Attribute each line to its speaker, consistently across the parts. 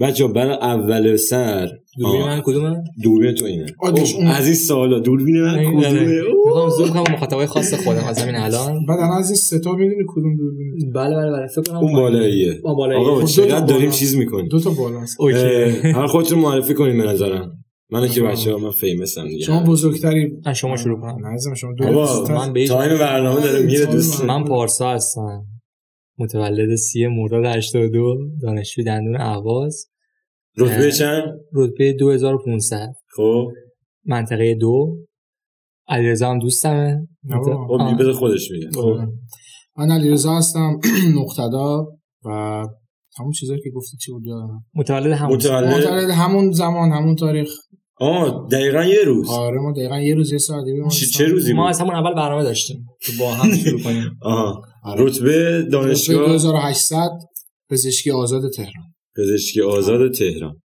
Speaker 1: بچه برای اول سر
Speaker 2: دوربین من کدومه؟
Speaker 1: دوربین تو اینه.
Speaker 3: اون-
Speaker 1: از این سوالا دوربین من کدومه.
Speaker 2: می‌خوام زوم کنم مخاطبای خاص خودم از همین الان.
Speaker 3: بعد الان از این ستا می‌دونی کدوم دوربین
Speaker 2: بله بله بله. فکر کنم
Speaker 1: اون بالاییه.
Speaker 2: آه، بالاییه.
Speaker 1: آقا
Speaker 3: خب،
Speaker 1: چقدر داریم. چیز می‌کنیم.
Speaker 3: دو تا بالاست.
Speaker 2: OK.
Speaker 1: هر خودتون معرفی کنیم به نظرم. من که بچه ها من famous هم دیگه.
Speaker 3: شما بزرگتری
Speaker 2: من شما شروع کنم
Speaker 3: نه شما دو
Speaker 1: آقا
Speaker 3: تا-
Speaker 2: من به
Speaker 1: تایم برنامه داره میره دوست
Speaker 2: من پارسا هستم. متولد سی مرداد 82 دانشجوی دندون اهواز.
Speaker 1: رتبه چند؟
Speaker 2: رتبه 2500
Speaker 1: خب.
Speaker 2: منطقه دو. علیرضا هم دوستمه.
Speaker 1: خب خودش میگه. خب.
Speaker 3: من علیرضا هستم مقتدا و همون چیزایی که گفتی چی بود یادم
Speaker 2: متولد همون
Speaker 1: متولد
Speaker 3: همون زمان همون تاریخ.
Speaker 1: آه دقیقا یه روز.
Speaker 3: آره ما دقیقا یه روز یه ساعت
Speaker 1: چه, چه روزی
Speaker 2: ما از همون اول برنامه داشتیم که با هم شروع کنیم.
Speaker 1: آها.
Speaker 3: آره.
Speaker 1: رتبه
Speaker 3: رتبه
Speaker 1: دانشگاه
Speaker 3: 2800 پزشکی آزاد تهران.
Speaker 1: پزشکی آزاد تهران.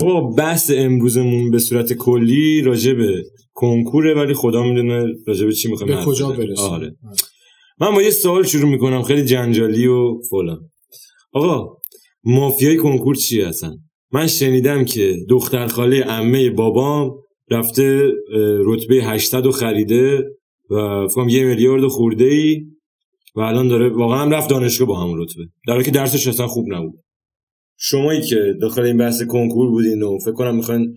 Speaker 1: با بحث امروزمون به صورت کلی راجع به کنکوره ولی خدا می‌دونه راجع به چی می‌خوایم
Speaker 3: به کجا برسیم.
Speaker 1: آره. من با یه سوال شروع می‌کنم خیلی جنجالی و فلان. آقا مافیای کنکور چی هستن؟ من شنیدم که دختر خاله عمه بابام رفته رتبه 800 رو خریده و فکرم یه میلیارد خورده ای و الان داره واقعا هم رفت دانشگاه با همون رتبه. در حالی که درسش اصلا خوب نبود. شمایی که داخل این بحث کنکور بودین و فکر کنم می‌خواین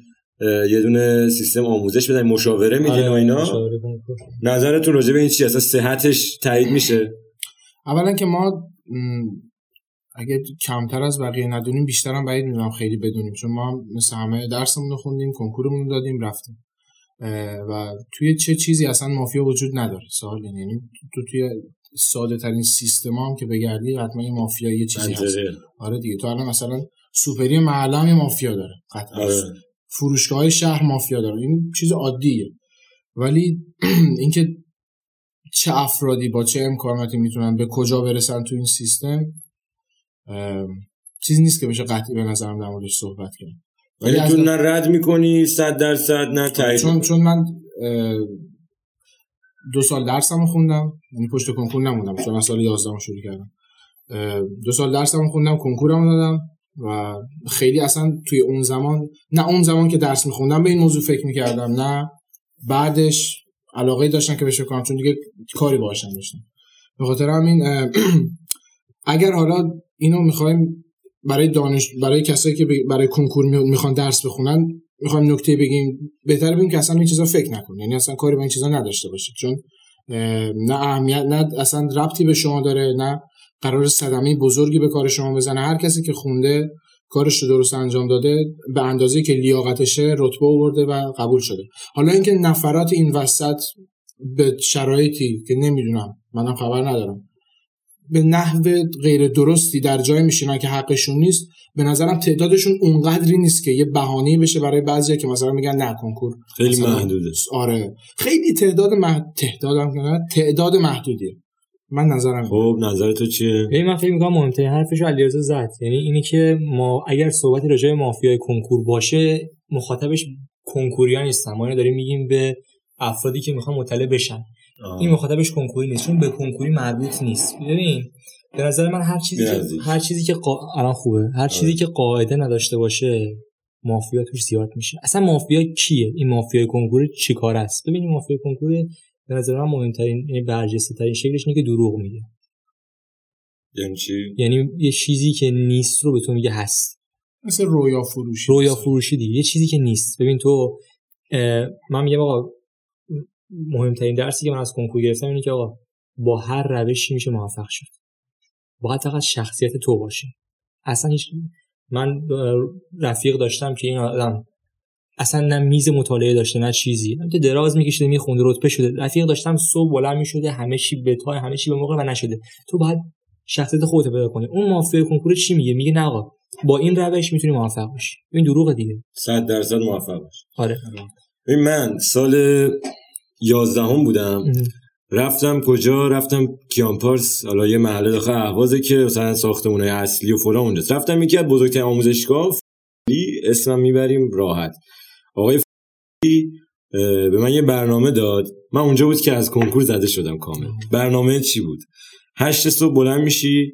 Speaker 1: یه دونه سیستم آموزش بدن مشاوره میدین
Speaker 2: آره،
Speaker 1: و اینا. نظرتون راجع به این چی؟ اصلا صحتش تایید میشه؟
Speaker 3: اولا که ما اگه کمتر از بقیه ندونیم بیشتر هم بعید می‌دونم خیلی بدونیم. چون ما هم مثل همه درسمون رو خوندیم کنکورمون رو دادیم رفتیم. و توی چه چیزی اصلا مافیا وجود نداره؟ سوال. یعنی تو توی ساده ترین سیستم هم که بگردی حتما یه مافیا یه چیزی هست. آره دیگه. تو الان مثلا سوپری یه مافیا داره. قطعا.
Speaker 1: آره.
Speaker 3: فروشگاه های شهر مافیا داره. این چیز عادیه. ولی اینکه چه افرادی با چه امکاناتی می‌تونن به کجا برسن تو این سیستم چیزی نیست که بشه قطعی به نظرم در موردش صحبت کرد ولی
Speaker 1: تو نه رد می‌کنی صد درصد نه تایید
Speaker 3: چون. چون من دو سال درسم رو خوندم. یعنی پشت کنکور نموندم. چون سال 11 رو شروع کردم. دو سال درسم رو خوندم کنکورم دادم و خیلی اصلا توی اون زمان نه اون زمان که درس میخوندم به این موضوع فکر می‌کردم نه بعدش علاقه داشتم که بشه کنم چون دیگه کاری باشم داشتم به خاطر همین اگر حالا اینو می‌خوایم برای دانش برای کسایی که برای کنکور می- می‌خوان درس بخونن می‌خوایم نکته بگیم بهتر بگیم که اصلا این چیزا فکر نکن. یعنی اصلا کاری به این چیزا نداشته باشید چون نه اهمیت نه اصلا ربطی به شما داره نه قرار صدمه بزرگی به کار شما بزنه. هر کسی که خونده کارش رو درست انجام داده به اندازه که لیاقتشه رتبه آورده و قبول شده. حالا اینکه نفرات این وسط به شرایطی که نمی‌دونم منم خبر ندارم. به نحو غیر درستی در جای میشینن که حقشون نیست به نظرم تعدادشون اونقدری نیست که یه بهانه بشه برای بعضیا که مثلا میگن نه کنکور.
Speaker 1: خیلی محدوده.
Speaker 3: آره. خیلی تعداد مح... تعدادم که نه، تعداد محدودیه. من نظرم.
Speaker 1: خب نظر تو چیه؟
Speaker 2: ببین من فکر می‌کنم مهمترین حرفش علیرضا زد. یعنی اینی که ما اگر صحبتی راجع به مافیای کنکور باشه مخاطبش کنکوریا نیستن. ما اینو داریم میگیم به افرادی که می‌خوان مطلع بشن. این مخاطبش کنکوری نیست چون به کنکوری مربوط نیست. ببین به نظر من هر چیزی که. هر چیزی که قا... الان خوبه. هر چیزی که قاعده نداشته باشه مافیا توش زیاد میشه. اصلا مافیا کیه؟ این مافیای کنکور چی کار است؟ ببین این مافیا کنکور به نظر من مهمترین یعنی برجسته ترین شکلش اینه که دروغ میگه.
Speaker 1: یعنی چی؟
Speaker 2: یعنی یه چیزی که نیست رو به تو میگه هست.
Speaker 3: مثل رویا فروشی.
Speaker 2: رویا فروشی دیگه. یه چیزی که نیست. ببین تو من میگم آقا مهمترین درسی که من از کنکور گرفتم اینه که آقا با هر روشی میشه موفق شد. باید فقط شخصیت تو باشه اصلا هیچ من رفیق داشتم که این آدم اصلا نه میز مطالعه داشته نه چیزی. دراز میکشیده میخونده رتبه شده. رفیق داشتم صبح بلند می‌شده همه چی به تا همه چی به موقع و نشده. تو باید شخصیت خودت پیدا کنی. اون مافیا کنکور چی میگه؟ میگه نه آقا با این روش می‌تونی موفق بشی این دروغ دیگه.
Speaker 1: صد درصد موفق باش.
Speaker 2: آره.
Speaker 1: ببین من سال یازدهم بودم. رفتم کجا؟ رفتم کیانپارس حالا یه محله داخل اهوازه که مثلا ساختمونه اصلی و فلان اونجاست. رفتم یکی از بزرگترین آموزشگاه اسمم می‌بریم راحت. آقای به من یه برنامه داد. من اونجا بود که از کنکور زده شدم کامل. برنامه چی بود؟ هشت صبح بلند میشی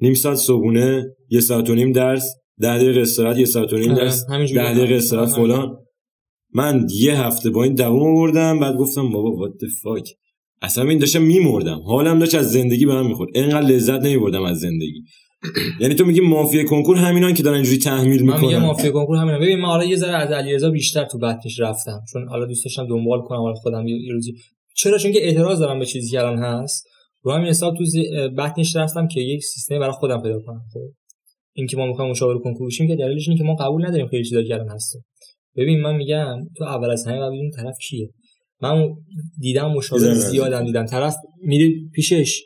Speaker 1: نیم ساعت صبحونه یه ساعت و نیم درس ده دقیقه استراحت یه ساعت و نیم
Speaker 2: آره،
Speaker 1: درس ده. دقیقه استراحت
Speaker 2: آره.
Speaker 1: فلان. من یه هفته با این دوام آوردم بعد گفتم بابا what the fuck. اصلا این داشتم میمردم. حالم داشت از زندگی به من می‌خورد. اینقدر لذت نمیبردم از زندگی. یعنی تو میگی مافیا کنکور همینان که دارن اینجوری تحمیل
Speaker 2: من میگم
Speaker 1: می‌کنن.
Speaker 2: مافیا کنکور همینه. ببین من حالا یه ذره از علیرضا بیشتر تو بطنش رفتم. چون حالا دوست داشتم دنبال کنم حالا خودم یه روزی چرا؟ چون که اعتراض دارم به چیزی که الان هست. رو همین حساب تو بطنش رفتم که یک سیستم برای خودم پیدا کنم. خب این که ما می‌خوایم مشاور کنکور بشیم که دلیلش اینه که ما قبول نداریم خیلی چیزا که الان هست ببین من میگم تو اول از همه باید بدونی طرف کیه. من دیدم مشاور. زیادم دیدم. طرف میره پیشش.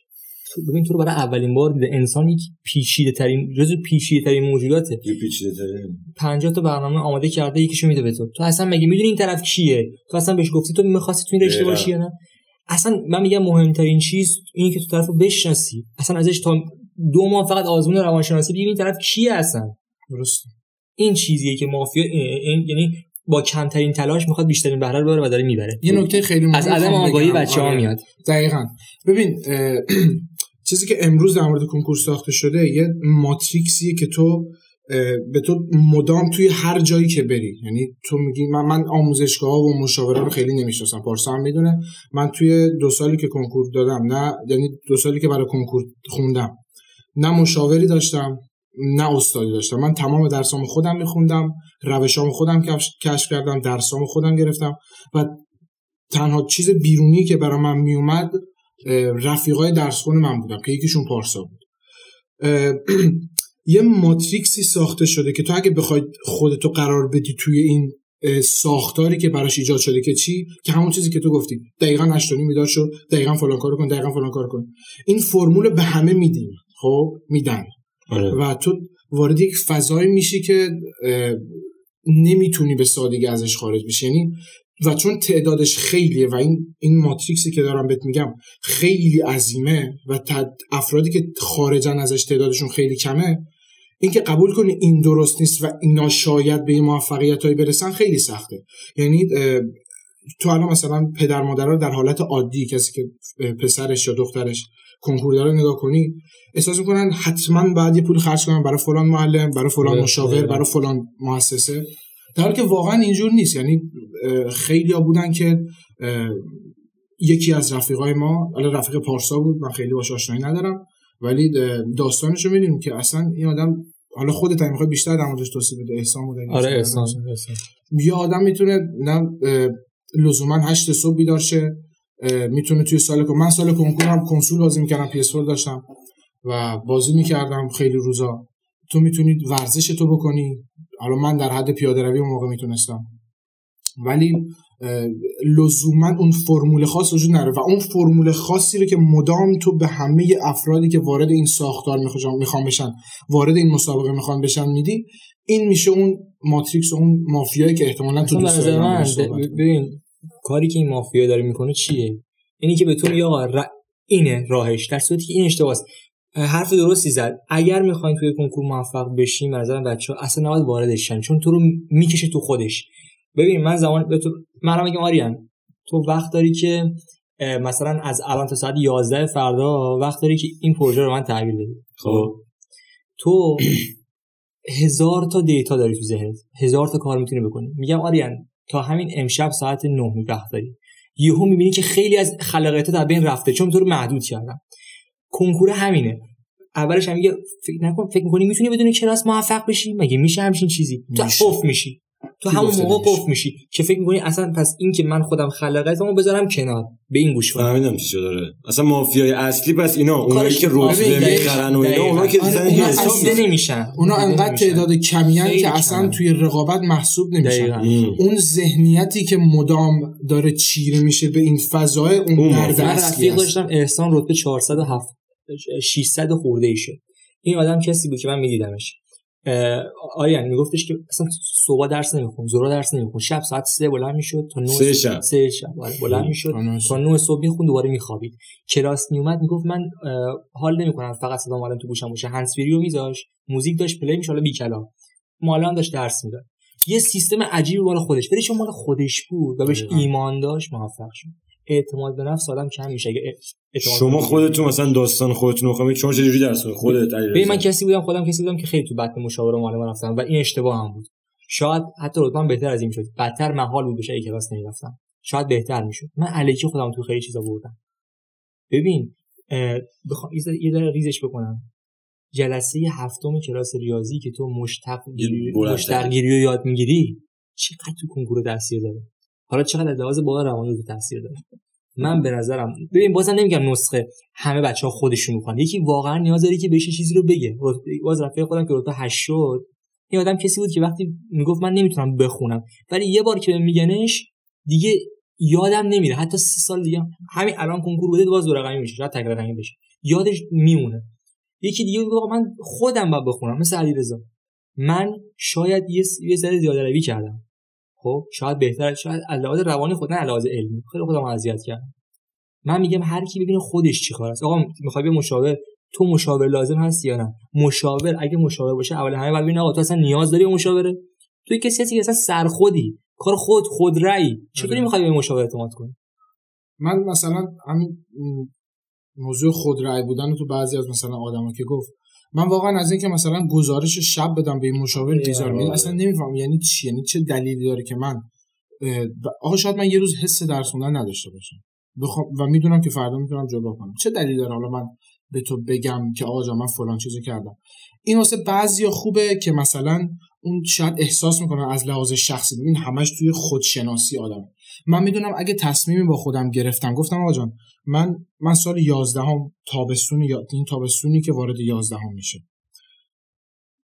Speaker 2: تو- ببین تو رو برای اولین بار دیده. انسان یک پیچیده ترین جزو پیچیده ترین موجوداته.
Speaker 1: پیچیده تره
Speaker 2: 50 تا برنامه آماده کرده یکیشو میده به تو. تو اصلا مگه می‌دونی این طرف کیه؟ تو اصلا بهش گفتی تو می‌خواستی تو این رشته. باشی یا نه؟ اصلا من میگم مهمترین چیز اینه که تو طرفو بشناسی. اصلا ازش تا دو ماه فقط آزمون روانشناسی بگیر این طرف کیه اصلا.
Speaker 3: درست
Speaker 2: این چیزیه که مافیا این, یعنی با کمترین تلاش می‌خواد بیشترین بهره رو ببره و داره می‌بره.
Speaker 3: یه نکته خیلی مهم
Speaker 2: از عدم آگاهی. بچه ها
Speaker 3: آره.
Speaker 2: میاد.
Speaker 3: دقیقا. ببین چیزی که امروز در مورد کنکور ساخته شده یه ماتریکسیه که تو به تو مدام توی هر جایی که بری. یعنی تو میگی من من آموزشگاه ها و مشاوره رو خیلی نمی‌شناسم پارسا هم می‌دونه. من توی دو سالی که کنکور دادم نه یعنی دو سالی که برای کنکور خوندم نه مشاوری داشتم نه استادی داشتم. من تمام درسامو خودم میخوندم روشامو خودم کشف کردم درسامو خودم گرفتم و تنها چیز بیرونی که برای من میومد رفیقای درس خون من بودم که یکیشون پارسا بود. یه ماتریکسی ساخته شده که تو اگه بخوای خودتو قرار بدی توی این ساختاری که براش ایجاد شده که چی؟ که همون چیزی که تو گفتی دقیقا هشتونی میدار شد دقیقا فلان کارو کن دقیقا فلان کارو کن. این فرمول به همه میدیم خب؟ میدن.
Speaker 1: آره.
Speaker 3: و تو وارد یک فضایی میشی که نمی‌تونی به سادگی ازش خارج بشی. یعنی و چون تعدادش خیلیه و این این ماتریکسی که دارم بهت میگم خیلی عظیمه و افرادی که خارجن ازش تعدادشون خیلی کمه اینکه قبول کنی این درست نیست و اینا شاید به این موفقیت هایی برسن خیلی سخته. یعنی تو الان مثلا پدر مادرها در حالت عادی کسی که پسرش یا دخترش کنکور داره نگاه کنی احساس می‌کنن حتما باید یه پول خرج کنن برای فلان معلم برای فلان مشاور. برای فلان مؤسسه در حالی که واقعا اینجور نیست یعنی خیلی ها بودن که یکی از رفیقای ما حالا رفیق پارسا بود من خیلی باش آشنایی ندارم ولی داستانش رو می‌دونیم که اصلا این آدم حالا خودت هم می‌خوای بیشتر در موردش توضیح بده احسان بود
Speaker 2: آره
Speaker 3: احسان. یه آدم می‌تونه نه لزوما هشت صبح بیدار شه می‌تونه توی سال کن من سال کنکورم کنسول بازی می‌کردم پی داشتم و بازی می‌کردم خیلی روزا. تو می‌تونی ورزش تو بکنی. حالا من در حد پیاده روی اون موقع می‌تونستم. ولی لزوما اون فرمول خاص وجود نداره و اون فرمول خاصی رو که مدام تو به همه افرادی که وارد این ساختار می‌خوام می‌خوان بشن وارد این مسابقه می‌خوان بشن میدی این میشه اون ماتریکس و اون مافیایی که احتمالا تو دوست داری
Speaker 2: کاری که این مافیا داره می‌کنه چیه؟ اینی که به تو میگه آقا ر- اینه راهش. در صورتی که این اشتباهه حرف درستی زد. اگر می‌خواین توی کنکور موفق بشین نظرم بچه ها اصلا نباید واردش شن چون تو رو می‌کشه تو خودش. ببین من زمان به تو من میگم آریان تو وقت داری که مثلا از الان تا ساعت 11 فردا وقت داری که این پروژه رو من تحویل بدی
Speaker 1: خب؟
Speaker 2: تو هزار تا دیتا داری تو ذهنت. هزار تا کار می‌تونی بکنی. میگم آریان تا همین امشب ساعت 9 وقت داری یهو می‌بینی که خیلی از خلاقیتت از بین رفته چون تو رو محدود کردم کنکور همینه. اولش هم میگه فکر نکن فکر می‌کنی می‌تونی بدون کلاس موفق بشی؟ مگه میشه همچین چیزی؟ تو
Speaker 3: میشه.
Speaker 2: میشی. تو همون موقع؟ قف میشی که فکر می‌کنی اصلا پس این که من خودم خلاقیتمو بذارم کنار به این گوش
Speaker 1: فهمیدم چی داره اصلا مافیای اصلی پس اینا اونایی که
Speaker 2: آره،
Speaker 1: رتبه. می‌خرن و اینا
Speaker 2: دقیقاً.
Speaker 1: اونا که
Speaker 3: آره،
Speaker 1: اصلا حساب
Speaker 2: نمیشن
Speaker 3: اونا انقدر. تعداد کمی
Speaker 2: خیلی
Speaker 3: که اصلا. توی رقابت محسوب نمیشن. اون ذهنیتی که مدام داره چیره میشه به این فضای اون درد
Speaker 2: رفیق داشتم احسان رتبه 407 600 خورده ای شد این آدم کسی بود که من میدیدمش آریان میگفتش که اصلا صبح درس نمیخون زورا درس نمیخون شب ساعت 3 بلند می‌شد تا 9
Speaker 1: سه شب.
Speaker 2: سه شب آره، بلند می‌شد.
Speaker 3: تا نه
Speaker 2: تا 9 صبح می‌خوند دوباره میخوابید. کلاس میومد می‌گفت من حال نمی‌کنم فقط صدا مالم تو گوشم باشه. هنسفری رو میذاش موزیک داشت پلی میشه حالا بی کلام مالا هم داشت درس می‌داد. یه سیستم عجیبی مال خودش. ولی چون مال خودش بود و بهش. ایمان داشت موفق شد. اعتماد به نفس آدم کم میشه.
Speaker 1: شما خودتون مثلا داستان خودتون رو شما چجوری درس؟ خودت؟
Speaker 2: ببین من کسی بودم خودم کسی بودم که خیلی تو بطن مشاوره معلم رفتم و این اشتباه هم بود. شاید حتی رتبه‌ام بهتر از این شد بدتر محال بود بشه کلاس نمی‌رفتم. شاید بهتر می‌شد. من الکی خودم تو خیلی چیزا بردم. ببین بخوام یه ذره- ریزش بکنم. جلسه هفتم کلاس ریاضی که تو مشتق گیری
Speaker 1: بلندتر.
Speaker 2: مشتق گیری رو یاد می‌گیری چقدر تو کنکور تاثیر داره. حالا چقدر لحاظ بالا روانی تو تاثیر داره. من به نظرم ببین بازم نمیگم نسخه همه بچه ها خودشون می‌کنن یکی واقعا نیاز داره که بهش چیزی رو بگه. باز رفیق خودم که رتبه 8 شد این آدم کسی بود که وقتی می‌گفت من نمی‌تونم بخونم. ولی یه بار که میگنش دیگه یادم نمیره. حتی سه سال دیگه هم- همین الان کنکور بوده باز دو رقمی میشه. شاید تک رقمی یادش میمونه. یکی دیگه آقا من خودم باید بخونم. مثل علیرضا. من شاید یه یه ذره زیاده روی کردم. خب شاید بهتر شاید لحاظ روانی خود نه لحاظ علمی. خیلی خودم اذیت کردم. من میگم هر کی ببینه خودش چی است. آقا می‌خوای به مشاور تو مشاور لازم هستی یا نه؟ مشاور اگه مشاور باشه اول همه باید ببینه آقا تو اصلا نیاز داری به مشاوره؟ تو کسی هستی که اصلا سرخودی کار خود خود رأی. چطوری
Speaker 3: آره.
Speaker 2: می‌خوای به مشاور اعتماد کنی؟
Speaker 3: من مثلا همین موضوع خودرأی بودن رو تو بعضی از مثلا آدما که گفت من واقعا از اینکه مثلا گزارش شب بدم به این مشاور یعنی
Speaker 1: آره.
Speaker 3: اصلا نمیفهم یعنی چی؟ یعنی چه دلیلی داره که من آقا شاید من یه روز حس درس خوندن نداشته باشم. و می‌دونم که فردا می‌تونم جبران کنم. چه دلیلی داره؟ حالا من به تو بگم که آقا جان من فلان چیزو کردم. این واسه بعضیا خوبه که مثلا اون شاید احساس می‌کنن از لحاظ شخصی. ببین همش توی خودشناسی آدم. من می‌دونم اگه تصمیمی با خودم گرفتم گفتم آقا جان من من سال 11 هم تابستون یا این تابستونی که وارد 11 هم میشه.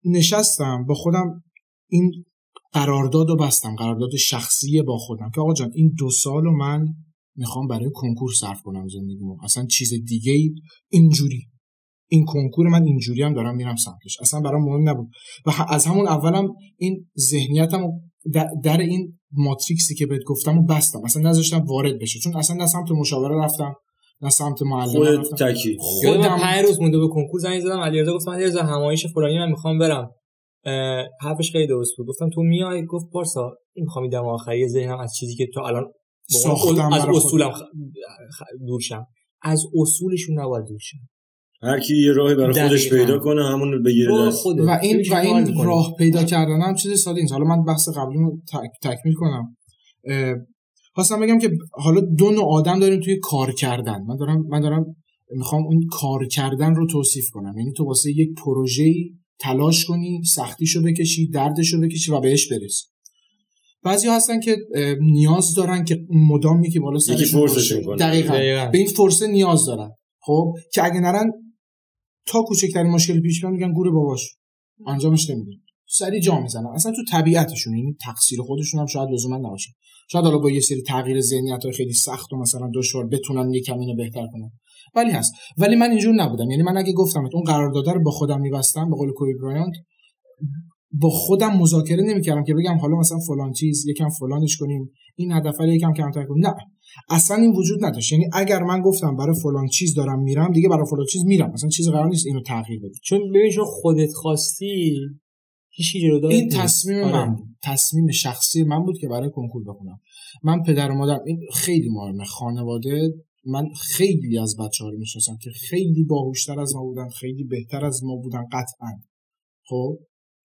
Speaker 3: نشستم با خودم این قرارداد رو بستم قرارداد شخصی با خودم که آقا جان این دو سال رو من می‌خوام برای کنکور صرف کنم زندگیمو. اصلا چیز دیگه ای اینجوری. این کنکور من اینجوری هم دارم میرم سمتش. اصلا برام مهم نبود. و از همون اولم این ذهنیتم در, در این ماتریکسی که بهت گفتم و بستم. اصلا نذاشتم وارد بشه. چون اصلا نه سمت مشاوره رفتم نه سمت معلم رفتم.
Speaker 1: تکی.
Speaker 3: خودم
Speaker 2: پنج روز مونده به کنکور زنگ زدم. علیرضا گفتم علیرضا همایش فلانی من می‌خوام برم. حرفش خیلی درست بود. گفتم تو میای؟ گفت پارسا این می‌خوام دم آخری ذهنم از چیزی که تو الان
Speaker 3: ساختم
Speaker 2: از اصولم خ- خ- دور شم. از اصولشون نباید دور شم.
Speaker 1: هر کی یه راهی برای خودش
Speaker 2: دقیقاً.
Speaker 1: پیدا کنه همون بگیره.
Speaker 3: و این و این. راه پیدا کردن هم چیز ساده نیست حالا من بحث قبلی رو تک- تکمیل کنم خواستم بگم که حالا دو نوع آدم داریم توی کار کردن من دارم من دارم می‌خوام اون کار کردن رو توصیف کنم یعنی تو واسه یک پروژه تلاش کنی سختیشو بکشی دردشو بکشی و بهش برسی بعضی هستن که نیاز دارن که مدام یکی بالا سرشون. دقیقاً
Speaker 2: دقیقاً.
Speaker 3: به این فرصه نیاز دارن خب که اگه نرن تا کوچکترین مشکل پیش بیاد میگن گور باباش. انجامش نمیدن سری جا می‌زنن. اصلا تو طبیعتشون یعنی تقصیر خودشون هم شاید لزوما نباشه. شاید حالا با یه سری تغییر ذهنیت های خیلی سخت و مثلا دشوار بتونن یکم اینو بهتر کنن. ولی هست. ولی من اینجور نبودم. یعنی من اگه گفتم اون قرارداد رو با خودم میبستم به قول کوبی برایانت با خودم مذاکره نمی‌کردم که بگم حالا مثلا فلان چیز یکم فلانش کنیم این هدف رو یکم کمتر کنیم. نه. اصلا این وجود نداشت. یعنی اگر من گفتم برای فلان چیز دارم میرم دیگه برای فلان چیز میرم. مثلا چیز قرار نیست اینو تغییر بدیم
Speaker 2: چون ببین چون خودت خواستی هیچ جلو
Speaker 3: این تصمیم من بود. تصمیم شخصی من بود که برای کنکور بخونم. من پدر و مادر این خیلی مهمه. خانواده من خیلی از بچه ها رو می‌شناسم که خیلی باهوشتر از ما بودن خیلی بهتر از ما بودن قطعا. خب؟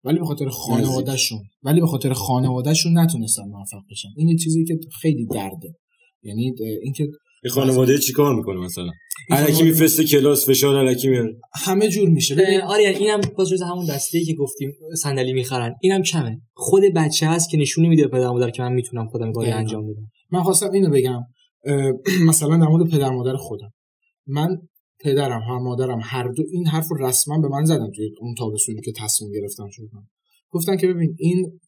Speaker 3: ولی به خاطر خانوادهشون ولی به خاطر خانوادهشون نتونستن موفق بشن. این یه چیزی که خیلی درده. یعنی اینکه
Speaker 1: این خانواده چیکار می‌کنه مثلا؟ الکی میفرسته کلاس فشار الکی میاره.
Speaker 3: همه جور میشه. ببین
Speaker 2: آره اینم باز جز همون دسته ای که گفتیم صندلی می‌خرن. اینم کمه. خود بچه هست که نشون میده پدر و مادر که من می‌تونم خودم کاری. انجام بدم.
Speaker 3: من خواستم اینو بگم. مثلا در مورد پدر مادر خودم. من پدرم هم مادرم هر دو این حرف رو رسما به من زدن توی اون تابستونی که تصمیم گرفتم شدم گفتن که ببین این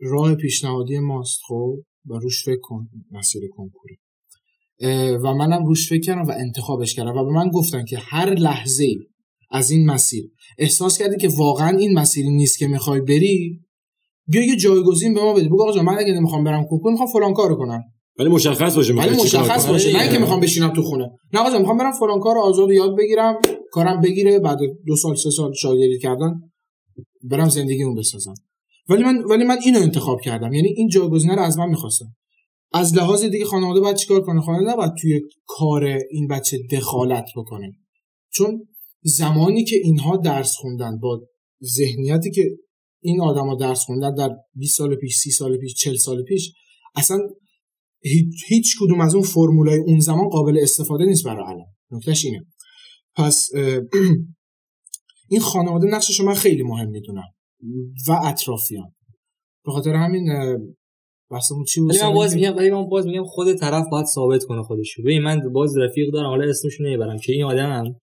Speaker 3: راه پیشنهادی ماست خب؟ و روش فکر کن مسیر کنکوری. و منم روش فکر کردم و انتخابش کردم و به من گفتن که هر لحظه ای از این مسیر احساس کردی که واقعا این مسیری نیست که می‌خوای بری بیا یه جایگزین به ما بده بگو آقا من اگه نمی‌خوام برم کنکور می‌خوام فلان کارو کنم.
Speaker 1: ولی مشخص باشه
Speaker 3: ولی مشخص. باشه نه
Speaker 1: دیگه.
Speaker 3: می‌خوام بشینم تو خونه. نه آقا می‌خوام برم فلان کار آزاد یاد بگیرم کارم بگیره بعد دو سال سه سال شاگردی کردن برم زندگیمو بسازم. ولی من ولی من اینو انتخاب کردم. یعنی این جایگزینه رو از من می‌خواستم از لحاظ دیگه خانواده باید چیکار کنه؟ خانواده نباید توی کار این بچه دخالت بکنه. چون زمانی که اینها درس خوندن با ذهنیتی که این آدما درس خوندن در 20 سال پیش 30 سال پیش 40 سال پیش اصلا هیچ, هیچ کدوم از اون فرمولای اون زمان قابل استفاده نیست برای الان. نکتهش اینه. پس این خانواده نقشش من خیلی مهم می‌دونم. و اطرافیان. به خاطر همین بحثمون چی بود؟
Speaker 2: من باز میگم ولی من باز میگم خود طرف باید ثابت کنه خودشو ببین من باز رفیق دارم حالا اسمش نمی‌برم که این آدم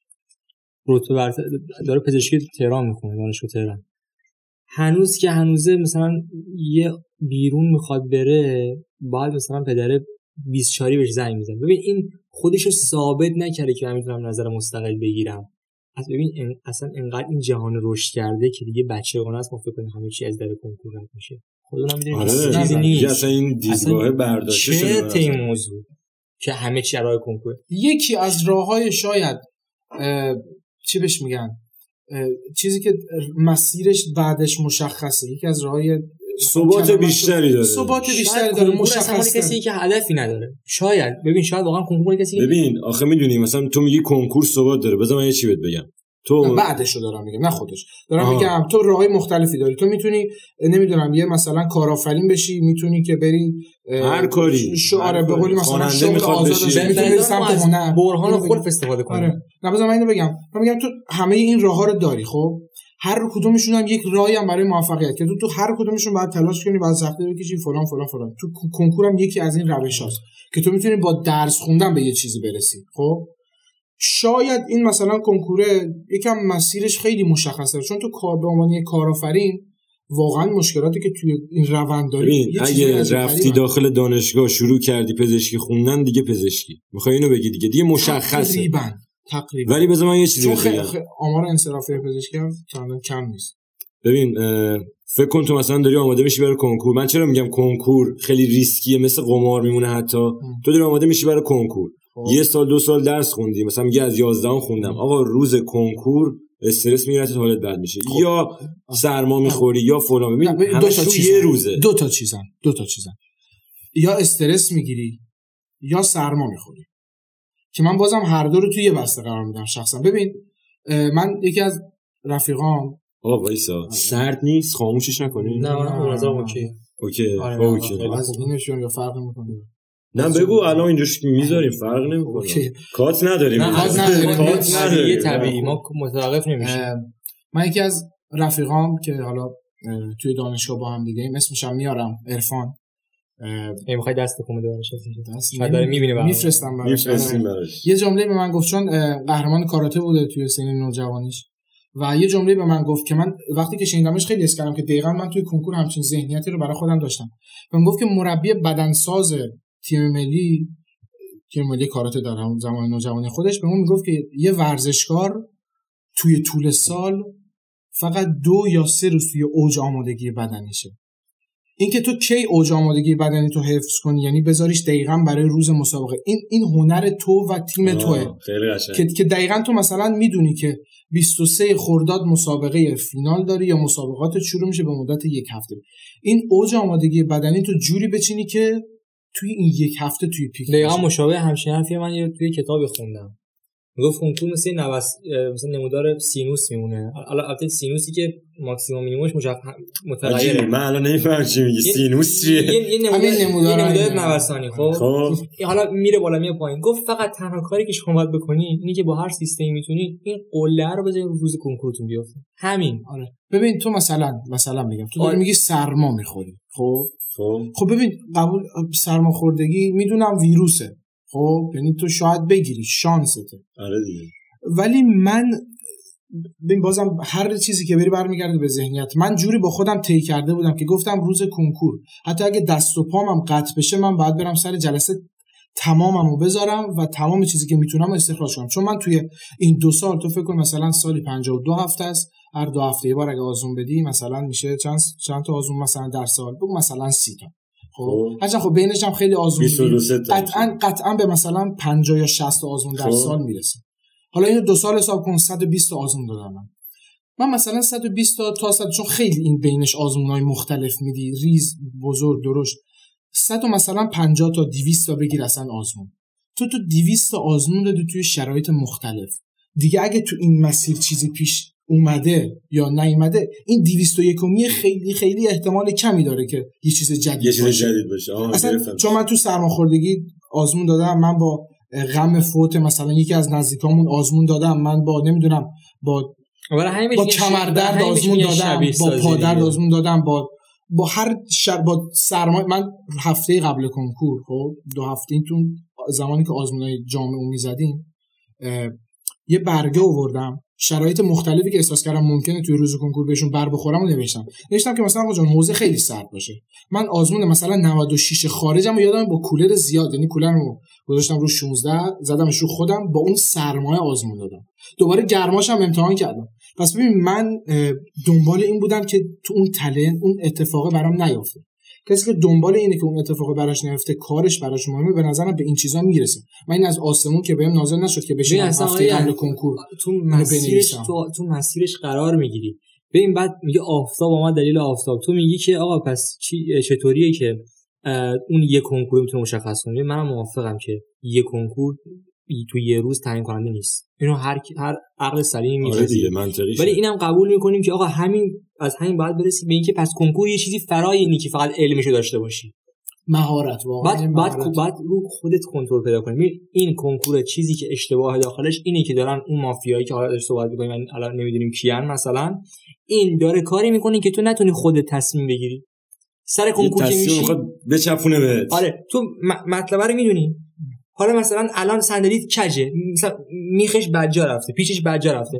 Speaker 2: رتبه برتر داره پزشکی تهران می‌خونه دانشگاه تهران. هنوز که هنوزه مثلا یه بیرون می‌خواد بره باید مثلا پدره 24 بهش زنگ می‌زنه ببین این خودشو ثابت نکرده که من می‌تونم نظر مستقل بگیرم. از ببین این اصلا انقدر این جهان رشد کرده که دیگه بچه اون است ما فکر کنیم همه چی از در کنکور رد میشه. خودمون هم می‌دونیم
Speaker 1: آره
Speaker 2: چیزی نیست.
Speaker 1: اصلا این دیدگاه برداشته
Speaker 2: چه
Speaker 1: شده
Speaker 2: ته این موضوع که همه چی برای کنکور
Speaker 3: یکی از راه های شاید چی بهش میگن؟ چیزی که مسیرش بعدش مشخصه یکی از راه
Speaker 1: ثبات بیشتری داره.
Speaker 3: ثبات بیشتری داره. مشخصه
Speaker 2: کسی که هدفی نداره. شاید. ببین شاید واقعا کنکور کسی که
Speaker 1: ببین آخه می‌دونی مثلا تو میگی کنکور ثبات داره. بذار من یه چی بهت بگم. تو
Speaker 3: بعدش رو دارم میگم نه خودش. دارم. میگم تو راه مختلفی داری. تو می‌تونی نمی‌دونم یه مثلا کارآفرین بشی می‌تونی که بری
Speaker 1: هر کاری.
Speaker 3: ش-
Speaker 1: هر
Speaker 3: به قولی. مثلا شغل آزاد
Speaker 1: بشی.
Speaker 3: می‌تونی بری سمت هنر.
Speaker 2: برهان خلف
Speaker 3: بگم.
Speaker 2: استفاده کنیم.
Speaker 3: آره. نه بذار من اینو بگم. من میگم تو همه این راه ها رو داری خب؟ هر کدومشون هم یک راهی هم برای موفقیت. که تو تو هر کدومشون باید تلاش کنی بعد سختی بکشی فلان فلان فلان. تو کنکور هم یکی از این روش هاست که تو می‌تونی با درس خوندن به یه چیزی برسی. خب؟ شاید این مثلا کنکوره یکم مسیرش خیلی مشخصه. چون تو کار به عنوان کارآفرین واقعا مشکلاتی که توی این روند داری
Speaker 1: اگه رفتی. داخل دانشگاه شروع کردی پزشکی خوندن دیگه پزشکی. می‌خوای اینو بگی دیگه. دیگه مشخصه.
Speaker 3: تقریبا تقریبا.
Speaker 1: ولی بذار من یه چیزی بگم.
Speaker 3: خیلی آمار انصرافی پزشکی هم کم نیست.
Speaker 1: ببین فکر کن تو مثلا داری آماده میشی برای کنکور. من چرا میگم کنکور خیلی ریسکیه مثل قمار میمونه حتی. تو داری آماده میشی برای کنکور.
Speaker 3: خب.
Speaker 1: یه سال دو سال درس خوندی. مثلا میگه از 11 خوندم. آقا روز کنکور استرس می‌گیره حالت بد میشه. یا سرما می‌خوری یا فلان. ببین تو
Speaker 3: چیزن.
Speaker 1: یه روزه.
Speaker 3: دو تا چیزن. دو تا چیزن. یا استرس می‌گیری یا سرما می‌خوری. که من بازم هر دو رو توی یه بسته قرار میدم شخصا. ببین من یکی از رفیقام
Speaker 1: آقا وایسا. سرد نیست خاموشش نکنی.
Speaker 2: نه من به نظرم OK.
Speaker 1: OK
Speaker 2: آره، نه،
Speaker 1: OK.
Speaker 2: خیلی.
Speaker 3: از اینشون یا فرق نمی‌کنه.
Speaker 1: نه بگو الان اینجاش می‌ذاریم فرق نمی‌کنه. cut نداریم.
Speaker 2: نه cut
Speaker 3: نداریم.
Speaker 1: نداریم.
Speaker 2: طبیعی. ما متوقف نمیشیم.
Speaker 3: من یکی از رفیقام که حالا توی دانشگاه با هم دیگه ایم اسمش هم میارم عرفان.
Speaker 2: می‌خوای دست کمد دارش
Speaker 3: دست
Speaker 2: داره می‌بینه.
Speaker 3: میفرستم براش.
Speaker 1: براش
Speaker 3: یه جمله به من گفت چون قهرمان کاراته بوده توی سن نوجوانیش. و یه جمله به من گفت که من وقتی که شنیدمش خیلی حس کردم که دقیقا من توی کنکور همچین ذهنیتی رو برای خودم داشتم. و من گفت که مربی بدنساز تیم ملی تیم ملی کاراته در همون زمان نوجوانی خودش. به اون می‌گفت که یه ورزشکار توی طول سال فقط دو یا سه روز توی اوج آمادگی بدنیشه اینکه تو کی اوج آمادگی بدنی تو حفظ کنی؟ یعنی بذاریش دقیقا برای روز مسابقه. این این هنر تو و تیم توه. که که دقیقا تو مثلا می‌دونی که 23 خرداد مسابقه فینال داری یا مسابقات شروع میشه به مدت یک هفته. این اوج آمادگی بدنی تو جوری بچینی که توی این یک هفته توی peak
Speaker 2: دقیقا. مشابه همچین حرفی من یه توی کتابی خوندم. می‌گفت کنکور مثل یه نوس مثلا نمودار سینوس میمونه. حالا البته سینوسی که ماکسیموم مینیممش مشخص. متغیره
Speaker 1: من الان نمیفهم چی میگی.
Speaker 2: یه-
Speaker 1: سینوس
Speaker 2: یه
Speaker 1: چیه؟
Speaker 2: یه نمودار
Speaker 3: همین نمودار.
Speaker 2: نوسانی. خب؟
Speaker 1: خب.
Speaker 2: حالا میره بالا میره پایین. گفت فقط تنها کاری که شما باید بکنی اینی که با هر سیستمی می‌تونی این قله رو بذاری رو روز کنکورتون بیفته. همین.
Speaker 3: آره. ببین تو مثلا مثلا میگم تو داری
Speaker 2: آره.
Speaker 3: میگی سرما می‌خوری. خب؟
Speaker 1: خب.
Speaker 3: خب ببین قبول سرماخوردگی می‌دونم ویروسه. خب یعنی تو شاید بگیری شانسته
Speaker 1: آره دیگه.
Speaker 3: ولی من ببین بازم هر چیزی که بری برمیگرده به ذهنیت. من جوری با خودم طی کرده بودم که گفتم روز کنکور. حتی اگه دست و پامم قطع بشه من باید برم سر جلسه تماممو بذارم و تمام چیزی که می‌تونم استخراج کنم. چون من توی این دو سال تو فکر کن مثلا سالی 52 هفته است. هر دو هفته یه بار اگه آزمون بدی مثلا میشه چند چند تا آزمون مثلا در سال؟ بگو مثلا 30 تا. خب
Speaker 1: خب.
Speaker 3: هرچند خب بینش هم خیلی آزمون
Speaker 1: 22
Speaker 3: میدی.
Speaker 1: سه تا
Speaker 3: قطعا قطعا به مثلا 50 یا 60 تا آزمون در
Speaker 1: خب.
Speaker 3: سال می‌رسه حالا اینو دو سال حساب کن 120 تا آزمون دادم من من مثلا 120 تا تا 100 چون خیلی این بینش آزمون های مختلف میدی ریز بزرگ درشت 100 تا مثلا 50 تا 200 تا بگیر اصلا آزمون تو تو 200 تا آزمون دادی توی شرایط مختلف دیگه اگه تو این مسیر چیزی پیش اومده یا نیومده این 201 می خیلی خیلی احتمال کمی داره که یه چیز جدید
Speaker 1: یه چیز
Speaker 3: باشه.
Speaker 1: جدید باشه
Speaker 3: اصلا. چون من تو سرماخوردگی آزمون دادم من با غم فوت مثلا یکی از نزدیکامون آزمون دادم من با نمی‌دونم با
Speaker 2: برای همین
Speaker 3: با کمردرد
Speaker 2: بهش
Speaker 3: آزمون دادم با پادرد
Speaker 2: دیگه.
Speaker 3: آزمون دادم با با هر شر با سرمایه من هفته قبل کنکور خب دو هفته این تو زمانی که آزمونای جامعه می‌زدیم یه برگه آوردم شرایط مختلفی که احساس کردم ممکنه توی روز کنکور بهشون بر بخورم و نوشتم. نوشتم که مثلا آقا جان حوزه خیلی سرد باشه. من آزمون مثلا 96 خارجم و یادم با کولر زیاد یعنی کولرمو گذاشتم رو 16 زدمش رو خودم با اون سرمایه آزمون دادم. دوباره گرماش هم امتحان کردم. پس ببین من دنبال این بودم که تو اون تله اون اتفاقه برام نیافته کسی که دنبال اینه که اون اتفاق براش نیفته کارش براش مهمه به نظرم به این چیزا می‌رسه. من این از آسمون که بهم نازل نشد که
Speaker 2: اصلا
Speaker 3: هفته قبل کنکور
Speaker 2: تو مسیرش. تو, تو مسیرش قرار می‌گیری. ببین بعد میگه آفتاب آمد دلیل آفتاب. تو میگی که آقا پس چی چطوریه که اون یه کنکور می‌تونه مشخص کنه؟ منم موافقم که یه کنکور تو یه روز تعیین کننده نیست. اینو هر هر عقل سلیمی
Speaker 1: آره دیگه منطقی
Speaker 2: ولی اینم قبول می‌کنیم که آقا همین از همین باید برسیم به اینکه پس کنکور یه چیزی فرای اینی که فقط علمشو داشته باشی.
Speaker 3: مهارت واقعا
Speaker 2: بعد بعد. بعد رو خودت کنترل پیدا کنی. ببین، این کنکور چیزی که اشتباه داخلش اینه که دارن اون مافیایی که حالا داریم صحبت می‌کنیم من الان نمی‌دونیم کیان مثلا این داره کاری می‌کنه که تو نتونی خودت تصمیم بگیری. سر کنکور که
Speaker 1: تصمیم
Speaker 2: میشی
Speaker 1: بچپونه بهت.
Speaker 2: آره تو م- مطلب رو می‌دونی. حالا مثلا الان صندلیت کجه؟ مثلا میخش بجا رفته پیچش بجا رفته.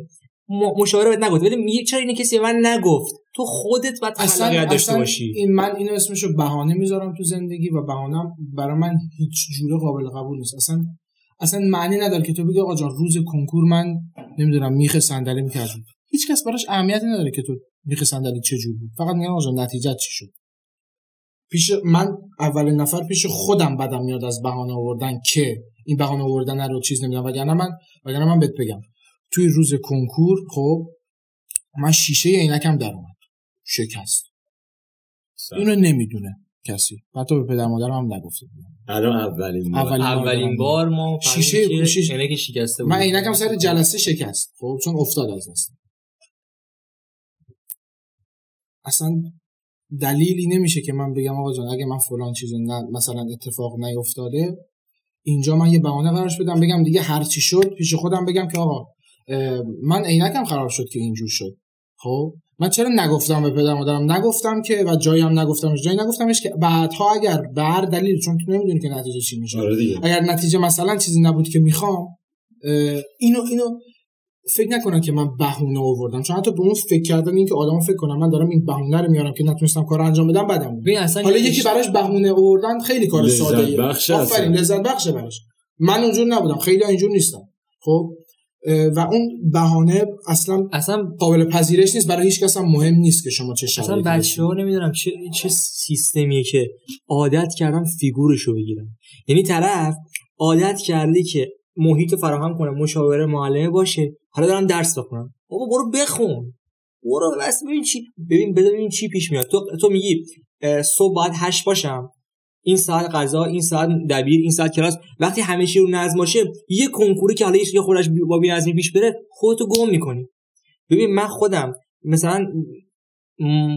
Speaker 2: مشاوره بهت نگفت ولی میگه چرا اینه کسی من نگفت؟ تو خودت باید
Speaker 3: اصلا,
Speaker 2: داشته باشی.
Speaker 3: این من اینو اسمشو بهانه می‌ذارم تو زندگی و بهانم برای من هیچ جوره قابل قبول نیست. اصلا اصلا معنی نداره که تو بگی آقا جان روز کنکور من نمی‌دونم میخ صندلی می‌کردم هیچ کس براش اهمیتی نداره که تو میخ صندلی چه جور بود. فقط میگن آقا جان نتیجه چی شد؟ پیش من اولین نفر پیش خودم بدم میاد از بهانه آوردن که این بهانه آوردن رو چیز نمی‌دونم وگرنه من وگرنه من بهت بگم. توی روز کنکور خب من شیشه عینکم در اومد. شکست. اینو نمی‌دونه کسی. حتی به پدر مادرم هم نگفته بودم.
Speaker 1: الان اولین بار.
Speaker 3: اولین بار
Speaker 2: اولین بار ما
Speaker 3: شیشه- شیشه-
Speaker 2: عینک شکسته بود.
Speaker 3: من عینکم سر جلسه شکست. خب چون افتاد از دستم اصلا دلیلی نمیشه که من بگم آقا جان اگه من فلان چیز نه مثلا اتفاق نیفتاده اینجا من یه بهانه قرارش بدم بگم دیگه هر چی شد پیش خودم بگم که آقا من عینکم خراب شد که اینجور شد. خب؟ من چرا نگفتم به پدر مادرم؟ نگفتم که و جایی هم نگفتمش جایی نگفتمش که بعدها اگر به هر دلیل چون تو نمی‌دونی که نتیجه چی میشه.
Speaker 1: آره
Speaker 3: اگر نتیجه مثلا چیزی نبود که می‌خوام اینو اینو فکر نکنم که من بهونه آوردم. چون حتی به اون فکر کردن این که آدمو فکر کنم من دارم این بهونه رو میارم که نتونستم کار انجام بدم بدم
Speaker 2: اصلا
Speaker 3: حالا یکی براش بهونه آوردن خیلی کار ساده ایه.
Speaker 1: بخشه
Speaker 3: آفرین
Speaker 1: اصلا.
Speaker 3: لذت بخشه براش. من اونجور نبودم. خیلی اینجور نیستم خب؟ و اون بهانه اصلا
Speaker 2: اصلا
Speaker 3: قابل پذیرش نیست. برای هیچ کس هم مهم نیست که شما چه
Speaker 2: اصلا
Speaker 3: شرایطی
Speaker 2: بچه ها نمی‌دونم چه چه سیستمیه که عادت کردن فیگورشو بگیرن یعنی طرف عادت کرده که محیط فراهم کنه مشاوره معلمه باشه. حالا دارم درس بخونم. بابا برو بخون. برو بس ببین چی ببین ببین چی پیش میاد. تو تو میگی صبح باید هشت باشم. این ساعت غذا این ساعت دبیر این ساعت کلاس. وقتی همه چی رو نظم باشه یه کنکوری که حالا یه خودش با بی‌نظمی پیش بره خودتو گم می‌کنی. ببین من خودم مثلا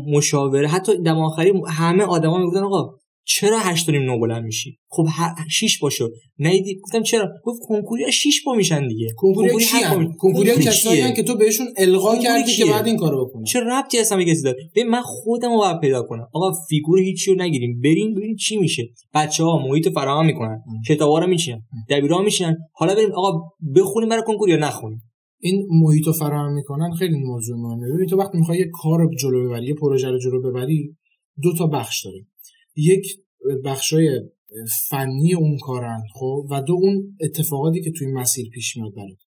Speaker 2: مشاوره حتی دم آخری همه آدما می‌گفتن آقا چرا هشت و نیم نو بلند میشی؟ خب ه- شیش باشو. نیدی گفتم چرا؟ گفت کنکوری شیش پا میشن دیگه.
Speaker 3: کنکوریا
Speaker 2: می-
Speaker 3: کنکوریا
Speaker 2: کنکوری
Speaker 3: کسایی که تو بهشون القا کردی که؟ بعد این کارو بکنن.
Speaker 2: چه ربطی اصلا به کسی داره؟ ببین من خودم رو پیدا کنم. آقا فیگور هیچی رو نگیریم. بریم ببینیم چی میشه. بچه ها محیط فراهم می‌کنن. کتابا رو میچینن. دبیرا میشینن حالا بریم آقا بخونیم برای کنکور یا نخونیم؟
Speaker 3: این محیط رو فراهم می‌کنن خیلی موضوع مهمه. ببین تو وقتی می‌خوای یه کار جلو ببری یه پروژه رو جلو ببری دو تا بخش داره. یک بخشای فنی اون کارن خب؟ و دو اون اتفاقاتی که توی مسیر پیش میاد برات.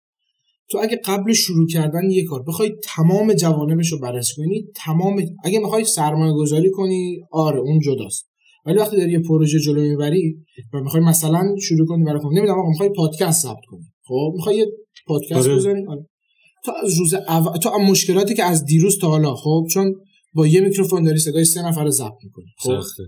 Speaker 3: تو اگه قبل شروع کردن یه کار بخوای تمام جوانبش رو بررسی کنی تمام اگه می‌خوای سرمایه گذاری کنی آره اون جداست. ولی وقتی داری یه پروژه جلو می‌بری و می‌خوای مثلا شروع کنی برای خود نمی‌دونم آقا می‌خوای پادکست ثبت کنی. خب می‌خوای یه پادکست
Speaker 1: آره.
Speaker 3: بزنی. آره. تو از روز اول تو از مشکلاتی که از دیروز تا حالا خب چون با یه میکروفون داری صدای سه نفر رو ضبط می‌کنی. خب؟
Speaker 1: سخته.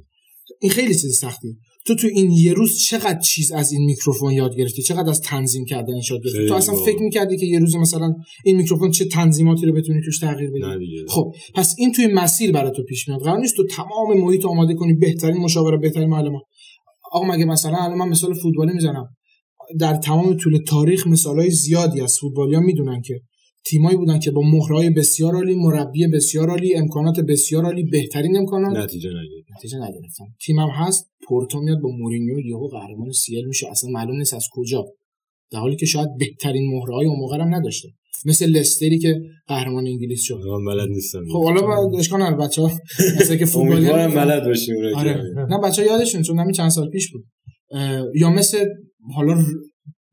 Speaker 3: این خیلی چیز سختیه تو تو این یه روز چقدر چیز از این میکروفون یاد گرفتی؟ چقدر از تنظیم کردن یاد گرفتی؟ تو اصلا. فکر می‌کردی که یه روز مثلا این میکروفون چه تنظیماتی رو بتونی توش تغییر بدی؟ خب پس این توی مسیر برای تو پیش میاد. قرار نیست تو تمام محیط آماده کنی بهترین مشاوره بهترین معلم آقا مگه مثلا الان من مثال فوتبالی می‌زنم؟ در تمام طول تاریخ مثالای زیادی از فوتبالیان می‌دونن که تیمایی بودن که با مهرهای بسیار عالی مربی بسیار عالی امکانات بسیار عالی بهترین امکانات.
Speaker 1: نتیجه نگیر
Speaker 3: نتیجه نگرفتن تیمم هست. پورتو میاد با مورینیو یهو قهرمان سیل میشه. اصلا معلوم نیست از کجا. در حالی که شاید بهترین مهرهای اون موقع هم نداشته. مثل لستری که قهرمان انگلیس شد.
Speaker 1: من بلد نیستم.
Speaker 3: خب حالا اشکال نداره بچه‌ها مثلا که
Speaker 1: امیدوارم بلد باشیم
Speaker 3: آره. نه بچه یادشون چون همین چند سال پیش بود. یا مثل حالا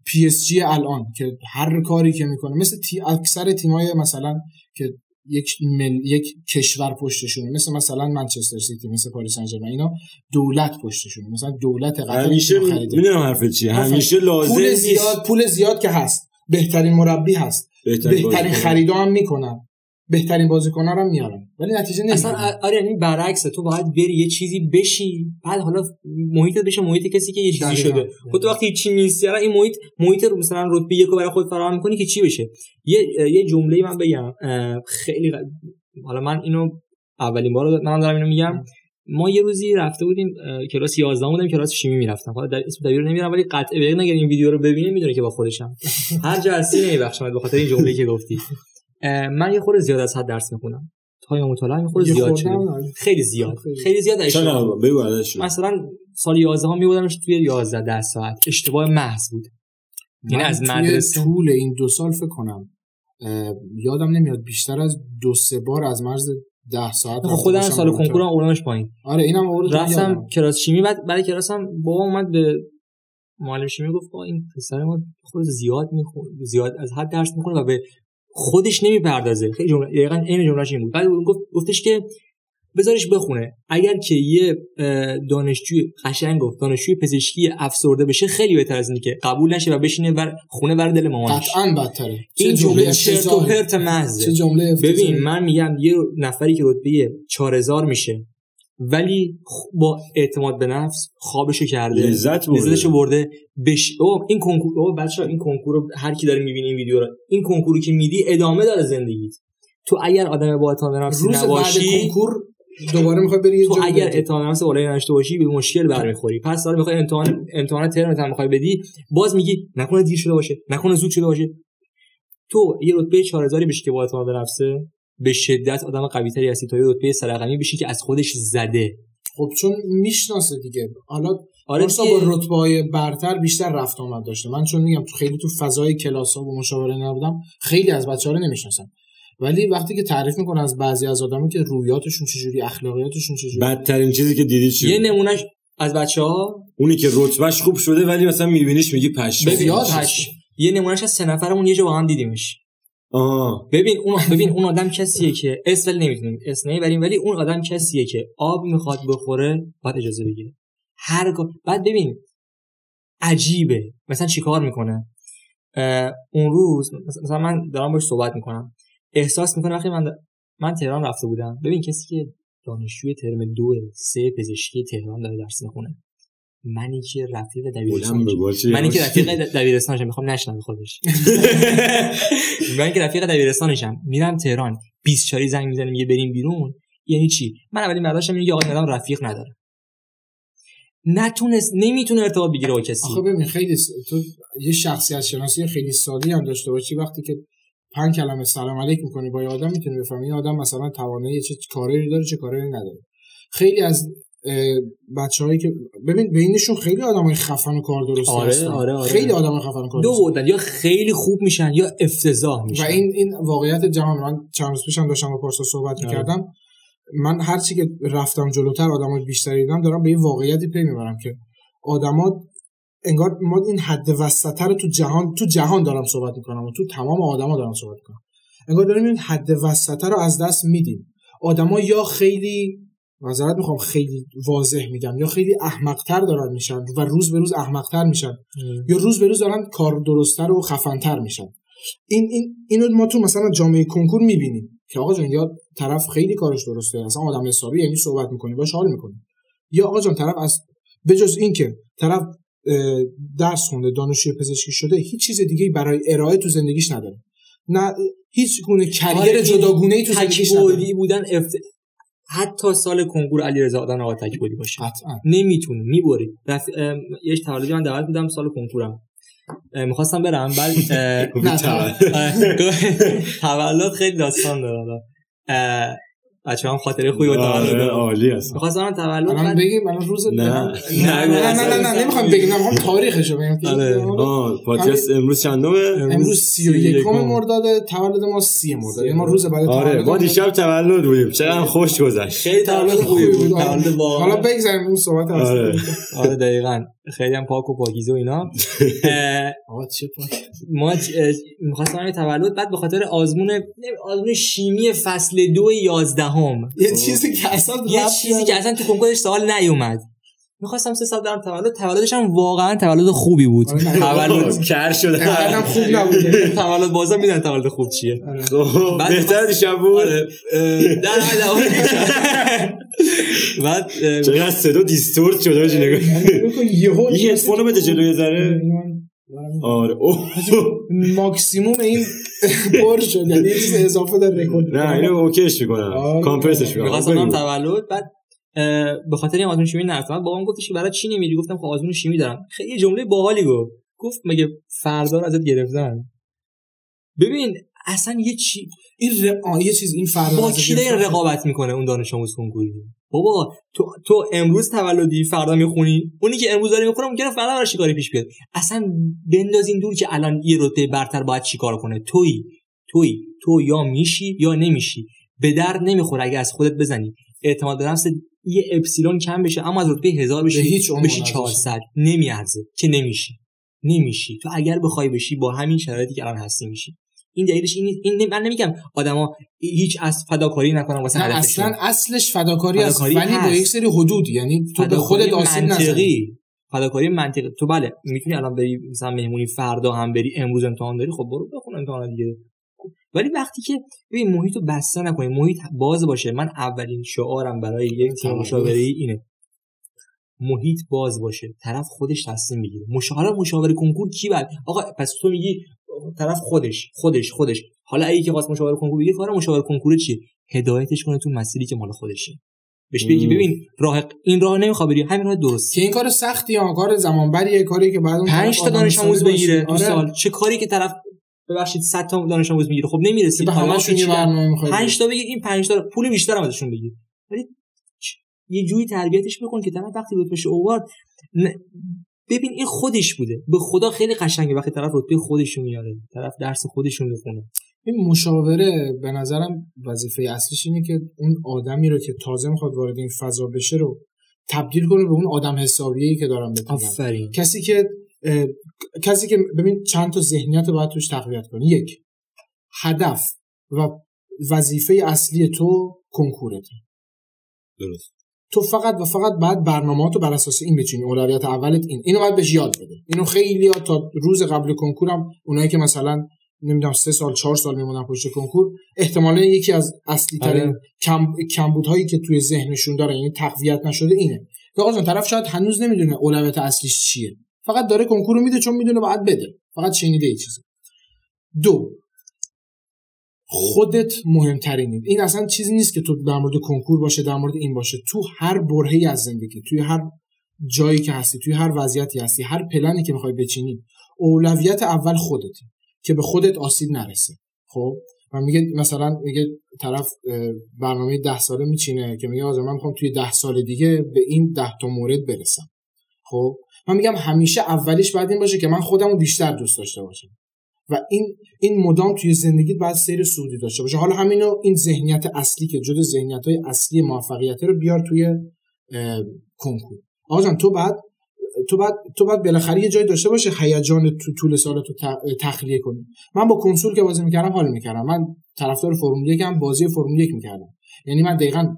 Speaker 3: PSG الان که هر کاری که می‌کنه مثل تی اکثر تیمای مثلا که یک مل... یک کشور پشتشونه. مثل مثلا منچستر سیتی مثل پاریس سن ژرمن اینا دولت پشتشونه. مثلا دولت قطر
Speaker 1: همیشه. می‌دونم حرف چیه. همیشه لازم
Speaker 3: پول زیاد پول زیاد که هست. بهترین مربی هست.
Speaker 1: بهترین
Speaker 3: بهترین. خریدا هم می‌کنن. بهترین بازیکن‌ها رو هم میارن ولی نتیجه
Speaker 2: اصلا
Speaker 3: نمی‌گیرن
Speaker 2: آ- آره یعنی برعکسه. تو باید بری یه چیزی بشی. بعد حالا محیطت بشه محیط کسی که یه چیزی. شده. خب تو وقتی چی نیستی الان این محیط محیط رو مثلا رتبه یکو برای خود فراهم می‌کنی که چی بشه؟ یه یه جمله من بگم. خیلی حالا من اینو اولین بار من دارم اینو میگم. ما یه روزی رفته بودیم کلاس 11 بودیم کلاس شیمی می‌رفتم. حالا در اسم دبیر نمیرم ولی قطع به اگر این ویدیو رو ببینه می‌دونه که با خودشم. هر جلسه نمیبخشم به خاطر این جمله‌ای که گفتی. من یه خورده زیاد از حد درس می‌خونم. تایم مطالعه یه خورده زیاد شده. خیلی زیاد.
Speaker 3: خیلی.
Speaker 2: زیاد مثلا سال 11 ها میبودمش توی 11 10 ساعت. اشتباه محض بود. این
Speaker 3: من
Speaker 2: از مدرسه
Speaker 3: طول این دو سال فکر کنم یادم نمیاد بیشتر از دو سه بار از مرز ده ساعت
Speaker 2: خودم سال. کنکورم آوردمش پایین.
Speaker 3: آره اینم آورد
Speaker 2: رفتم کلاس شیمی بعد برای کلاسم بابا اومد به معلم شیمی گفت این پسر ما خود زیاد می‌خونه زیاد از حد درس می‌خونه و به خودش نمی‌پردازه. خیلی جمله دقیقاً این جملهش این بود. بعد گفت گفتش که بذارش بخونه. اگر که یه دانشجوی قشنگ گفت دانشجوی پزشکی افسرده بشه خیلی بهتر از اینه که قبول نشه و بشینه بر خونه بر دل مامانش.
Speaker 3: قطعا بدتره.
Speaker 2: این
Speaker 3: جمله
Speaker 2: چرت و. پرت
Speaker 3: جمله
Speaker 2: ببین. من میگم یه نفری که رتبه 4000 میشه ولی با اعتماد به نفس خوابشو کرده
Speaker 1: لذت برده.
Speaker 2: لذتشو برده. بش او این کنکور او بچا این کنکور رو هر کی داره می‌بینه این ویدیو رو این کنکوری که میدی ادامه داره زندگیت. تو اگر آدم با اعتماد به نفس نباشی
Speaker 3: کنکور دوباره می‌خوای بری یه
Speaker 2: تو
Speaker 3: جایی
Speaker 2: اگر
Speaker 3: بدی.
Speaker 2: اعتماد به نفس بالایی نداشته باشی به مشکل برمیخوری. پس داره می‌خوای امتحان امتحان ترمت هم می‌خوای بدی باز میگی نکنه دیر شده باشه نکنه زود شده باشه. تو یه رتبه 4000 بشی که با اعتماد به نفسه. به شدت آدم قوی تری هستی. تا یه رتبه سرقمی بشی که از خودش زده.
Speaker 3: خب چون می‌شناسه دیگه. حالا
Speaker 2: آره.
Speaker 3: با رتبه های برتر بیشتر رفت آمد داشته. من چون میگم تو خیلی تو فضای کلاس ها و مشاوره نبودم خیلی از بچه ها رو نمی‌شناسم. ولی وقتی که تعریف می‌کنه از بعضی از آدمی که رویاتشون چجوری اخلاقیاتشون چجوری.
Speaker 1: بدترین چیزی که دیدی چی
Speaker 2: یه؟ نمونهش از بچه ها
Speaker 1: اونی که رتبهش خوب شده ولی مثلا میبینیش میگی
Speaker 2: پش یه نمونهش از سه نفرمون یه جا با هم دیدیمش. ببین اون ببین اون آدم کسیه که اس ولی نمی‌تونیم اس نمی‌بریم ولی اون آدم کسیه که آب می‌خواد بخوره باید اجازه بگیره. هر بعد ببین عجیبه. مثلا چیکار می‌کنه؟ اون روز مثلا من دارم باش صحبت می‌کنم. احساس می‌کنه وقتی من من تهران رفته بودم ببین کسی که دانشجوی ترم دو سه پزشکی تهران داره درس می‌خونه. منی که رفیق دبیرستان منی که. رفیق دبیرستانشم می‌خوام نشنم خودش. من که رفیق دبیرستانشم میرم تهران. 20 چاری زنگ می‌زنه میگه بریم بیرون. یعنی چی؟ من اولین برداشتم اینه که آقا آدم رفیق نداره. نتونست نمی‌تونه ارتباط بگیره با کسی.
Speaker 3: آخه ببین خیلی س... تو یه شخصیت شناسی خیلی سادی هم داشته باشی. وقتی که پنج کلمه سلام علیک می‌کنی با یه آدم می‌تونی بفهمی. این آدم مثلا توانایی چه کاری داره چه کاری نداره. خیلی از بچه‌هایی که ببین بینشون خیلی آدمای خفن و کار درست
Speaker 2: آره،
Speaker 3: هستن.
Speaker 2: آره، آره.
Speaker 3: خیلی آدمای خفن و کار
Speaker 2: دو بودن یا خیلی خوب میشن یا افتضاح
Speaker 3: و
Speaker 2: میشن.
Speaker 3: این این واقعیت جهان من چند روز پیشم داشتم با پارسا صحبت
Speaker 2: آره.
Speaker 3: می‌کردم. من هرچی که رفتم جلوتر آدمای بیشتری دیدم دارم به این واقعیتی پی می‌برم که آدما انگار ما این حد وسطه رو تو جهان تو جهان دارم صحبت می‌کنم و تو تمام آدما دارم صحبت می‌کنم. انگار داریم این حد وسطه رو از دست میدیم. آدما یا خیلی معذرت می‌خوام خیلی واضح میگم. یا خیلی احمقتر دارن میشن و روز به روز احمقتر میشن. یا روز به روز دارن کار درستتر و خفنتر میشن. این این اینو ما تو مثلا جامعه کنکور می‌بینیم که آقا جون یا طرف خیلی کارش درسته اصلا آدم حسابی یعنی صحبت می‌کنی باش حال می‌کنی. یا آقا جان طرف از بجز این که طرف درس خونده دانشجوی پزشکی شده هیچ چیز دیگه برای ارائه تو زندگیش نداره. نه هیچ گونه کریر
Speaker 2: آره،
Speaker 3: جداگونه ای تو زندگیش نداره.
Speaker 2: بودن افت... حتی سال کنکور علیرضا آدم آقا تکبودی باشه.
Speaker 3: قطعا.
Speaker 2: نمی‌تونی می‌بری. رف... ام، یه تولدی من دعوت بودم سال کنکورم. می‌خواستم برم بعد تولد. خیلی داستان داره. بچه هم خاطره خوبی با تولد
Speaker 1: آره
Speaker 2: دارم.
Speaker 1: عالی هست
Speaker 2: می‌خواستم من تولد
Speaker 3: الان
Speaker 2: بعد-
Speaker 3: بگیم الان روز
Speaker 1: نه.
Speaker 3: نه. نه نه نه نه نمی‌خوام بگیم نه می‌خوام تاریخشو بگم که
Speaker 2: آره.
Speaker 1: آه پادکست امروز چندمه؟
Speaker 3: امروز سی و یکم مرداد تولد ما سی مرداد یعنی ما روز بعد
Speaker 1: آره
Speaker 3: تولد
Speaker 1: ما
Speaker 3: ما-
Speaker 1: دیشب تولد بودیم. چقدر خوش گذشت.
Speaker 2: خیلی تولد خوبی بود. تولد
Speaker 3: حالا
Speaker 2: واقعا
Speaker 3: بگذاریم اون صحبت
Speaker 1: آره.
Speaker 2: آره دقیقا. خیلی هم پاک و پاکیزه و اینا.
Speaker 3: آقا چه پاک.
Speaker 2: ما می‌خواستم برم تولد بعد به خاطر آزمون آزمون شیمی فصل دو یازدهم.
Speaker 3: یه چیزی که اصلا
Speaker 2: یه چیزی. که اصلا تو کنکورش سوال نیومد. می‌خواستم سه سال برم تولد تولدش هم واقعا تولد خوبی بود.
Speaker 3: آره،.
Speaker 2: تولد
Speaker 1: کر شده.
Speaker 3: اینقدرم خوب نبوده
Speaker 2: تولد بازا میدن تولد خوب چیه.
Speaker 1: خب،
Speaker 2: بعد
Speaker 1: بهتر دیشب بود.
Speaker 2: آره. اه، نه نه نه بعد
Speaker 1: چقدر صدا distort شده نگاه
Speaker 3: یهو
Speaker 1: یه هدفون رو بده جلو یه ذره. آره. اوه.
Speaker 3: ماکسیموم این پر شد یعنی یه چیز اضافه در رکورد
Speaker 1: نه اینو OK ش می‌کنم.
Speaker 3: آره.
Speaker 1: compress
Speaker 2: ش می‌خواستم
Speaker 1: می‌کنم
Speaker 2: تولد. بعد به خاطر این آزمون شیمی نرفتم. بعد بابام گفتش که برای چی نمیری؟ گفتم خب آزمون شیمی دارم. خیلی یه جمله باحالی گفت. گفت مگه فردا رو ازت گرفتن؟ ببین اصلا یه چی
Speaker 3: این ر... یه چیز این فردا
Speaker 2: با کی. رقابت می‌کنه اون دانش آموز کنکوری. بابا تو تو امروز تولدی فردا می‌خونی. اونی که امروز داره می‌خونه ممکنه فردا براش کاری پیش بیاد؟ اصلا بندازین دور که الان یه رتبه برتر باید چیکار کنه؟ تویی تویی. تو یا میشی یا نمیشی. به درد نمی‌خوره اگه از خودت بزنی. اعتماد به نفس یه اپسیلون کم بشه اما از رتبه هزار بشی
Speaker 3: به هیچ
Speaker 2: بشی
Speaker 3: ارزش
Speaker 2: 400 نمیارزه. که نمیشی؟ نمیشی. تو اگر بخوای بشی با همین شرایطی که الان هستی میشی. این دلیلش این, این من نمیگم آدما هیچ از فداکاری نکنن واسه
Speaker 3: نه
Speaker 2: هدفشون.
Speaker 3: اصلا اصلش فداکاری است ولی با
Speaker 2: هست.
Speaker 3: یک سری حدود یعنی تو به خودت آسیب نزنی
Speaker 2: منطقی فداکاری منطقی. تو بله می‌تونی الان بری مثلا مهمونی فردا هم بری امروز امتحان داری خب برو بخون امتحان دیگه. ولی وقتی که ببین محیط رو بسته نکنی محیط باز باشه. من اولین شعارم برای یک تیم. مشاوره اینه. محیط باز باشه. طرف خودش تصمیم می‌گیره. مشاوره مشاوره کنکور کی بعد آقا پس تو میگی طرف خودش خودش خودش. حالا اگه که خواست مشاوره کنکور بگیره کار مشاوره کنکور چیه؟ هدایتش کنه تو مسیری که مال خودشه. بهش بگی. ببین راه این راه نمی‌خواد بری. همین راه درست.
Speaker 3: که این کار سختی ها کار زمانبریه کاری که بعد اون
Speaker 2: پنج
Speaker 3: طرف
Speaker 2: تا دانش آموز بگیره
Speaker 3: آره.
Speaker 2: سال. چه کاری که طرف ببخشید 100 تا دانش آموز می‌گیره. خب نمی‌رسی.
Speaker 3: به همشون یه برنامه می‌خوای
Speaker 2: پنج تا بگیر این پنج تا رو- پول بیشتر هم ازشون بگیر. ولی یه جوری تربیتش بکن که طرف وقتی رتبهش اوورد. ببین این خودش بوده. به خدا خیلی قشنگه وقتی طرف رتبه خودش رو میاره. طرف درس خودش رو می‌خونه.
Speaker 3: این مشاوره به نظرم وظیفه اصلیش اینه که اون آدمی رو که تازه می‌خواد وارد این فضا بشه رو تبدیل کنه به اون آدم حسابیه که دارم میگم.
Speaker 2: آفرین.
Speaker 3: کسی که اه، کسی که ببین چند تا ذهنیت رو باید توش تقویت کنی. یک هدف و وظیفه اصلی تو کنکورت
Speaker 1: درست.
Speaker 3: تو فقط و فقط بعد برنامه‌هاتو بر اساس این بچینی. اولویت اولت این. اینو باید بهش یاد بده اینو خیلی تا روز قبل کنکورم اونایی که مثلا نمی‌دونم سه سال چهار سال میمونن پشت کنکور احتمالا یکی از اصلی ترین
Speaker 2: آره.
Speaker 3: کم کمبودهایی که توی ذهنشون داره یعنی تقویت نشده اینه. که آقا طرف شاید هنوز نمی‌دونه اولویت اصلیش چیه. فقط داره کنکور رو میده چون می‌دونه باید بده. فقط شنیده ای چیزی دو خودت مهمترینی. این اصلا چیزی نیست که تو در مورد کنکور باشه در مورد این باشه. تو هر برهه‌ای از زندگی توی هر جایی که هستی توی هر وضعیتی هستی هر پلنی که می‌خوای بچینی اولویت اول خودتی که به خودت آسیب نرسه. خب؟ و میگه مثلا میگه طرف برنامه ده ساله میچینه که میگه آقا من می‌خوام توی ده سال دیگه به این ده تا مورد برسم. خب؟ من میگم همیشه اولیش باید این باشه که من خودم رو بیشتر دوست داشته باشم. و این این مدام توی زندگی باید سیر سعودی داشته باشه. حالا همینو این ذهنیت اصلی که جدا ذهنیت های اصلی موفقیت رو بیار توی کنکور. آقا جان تو بعد تو بعد تو بعد بالاخره یه جایی داشته باشه هیجان تو طول سال تو تخلیه کنی. من با کنسول که بازی می‌کردم حال می‌کردم. من طرفدار فرمول یک هم بازی فرمول یک می‌کردم. یعنی من دقیقا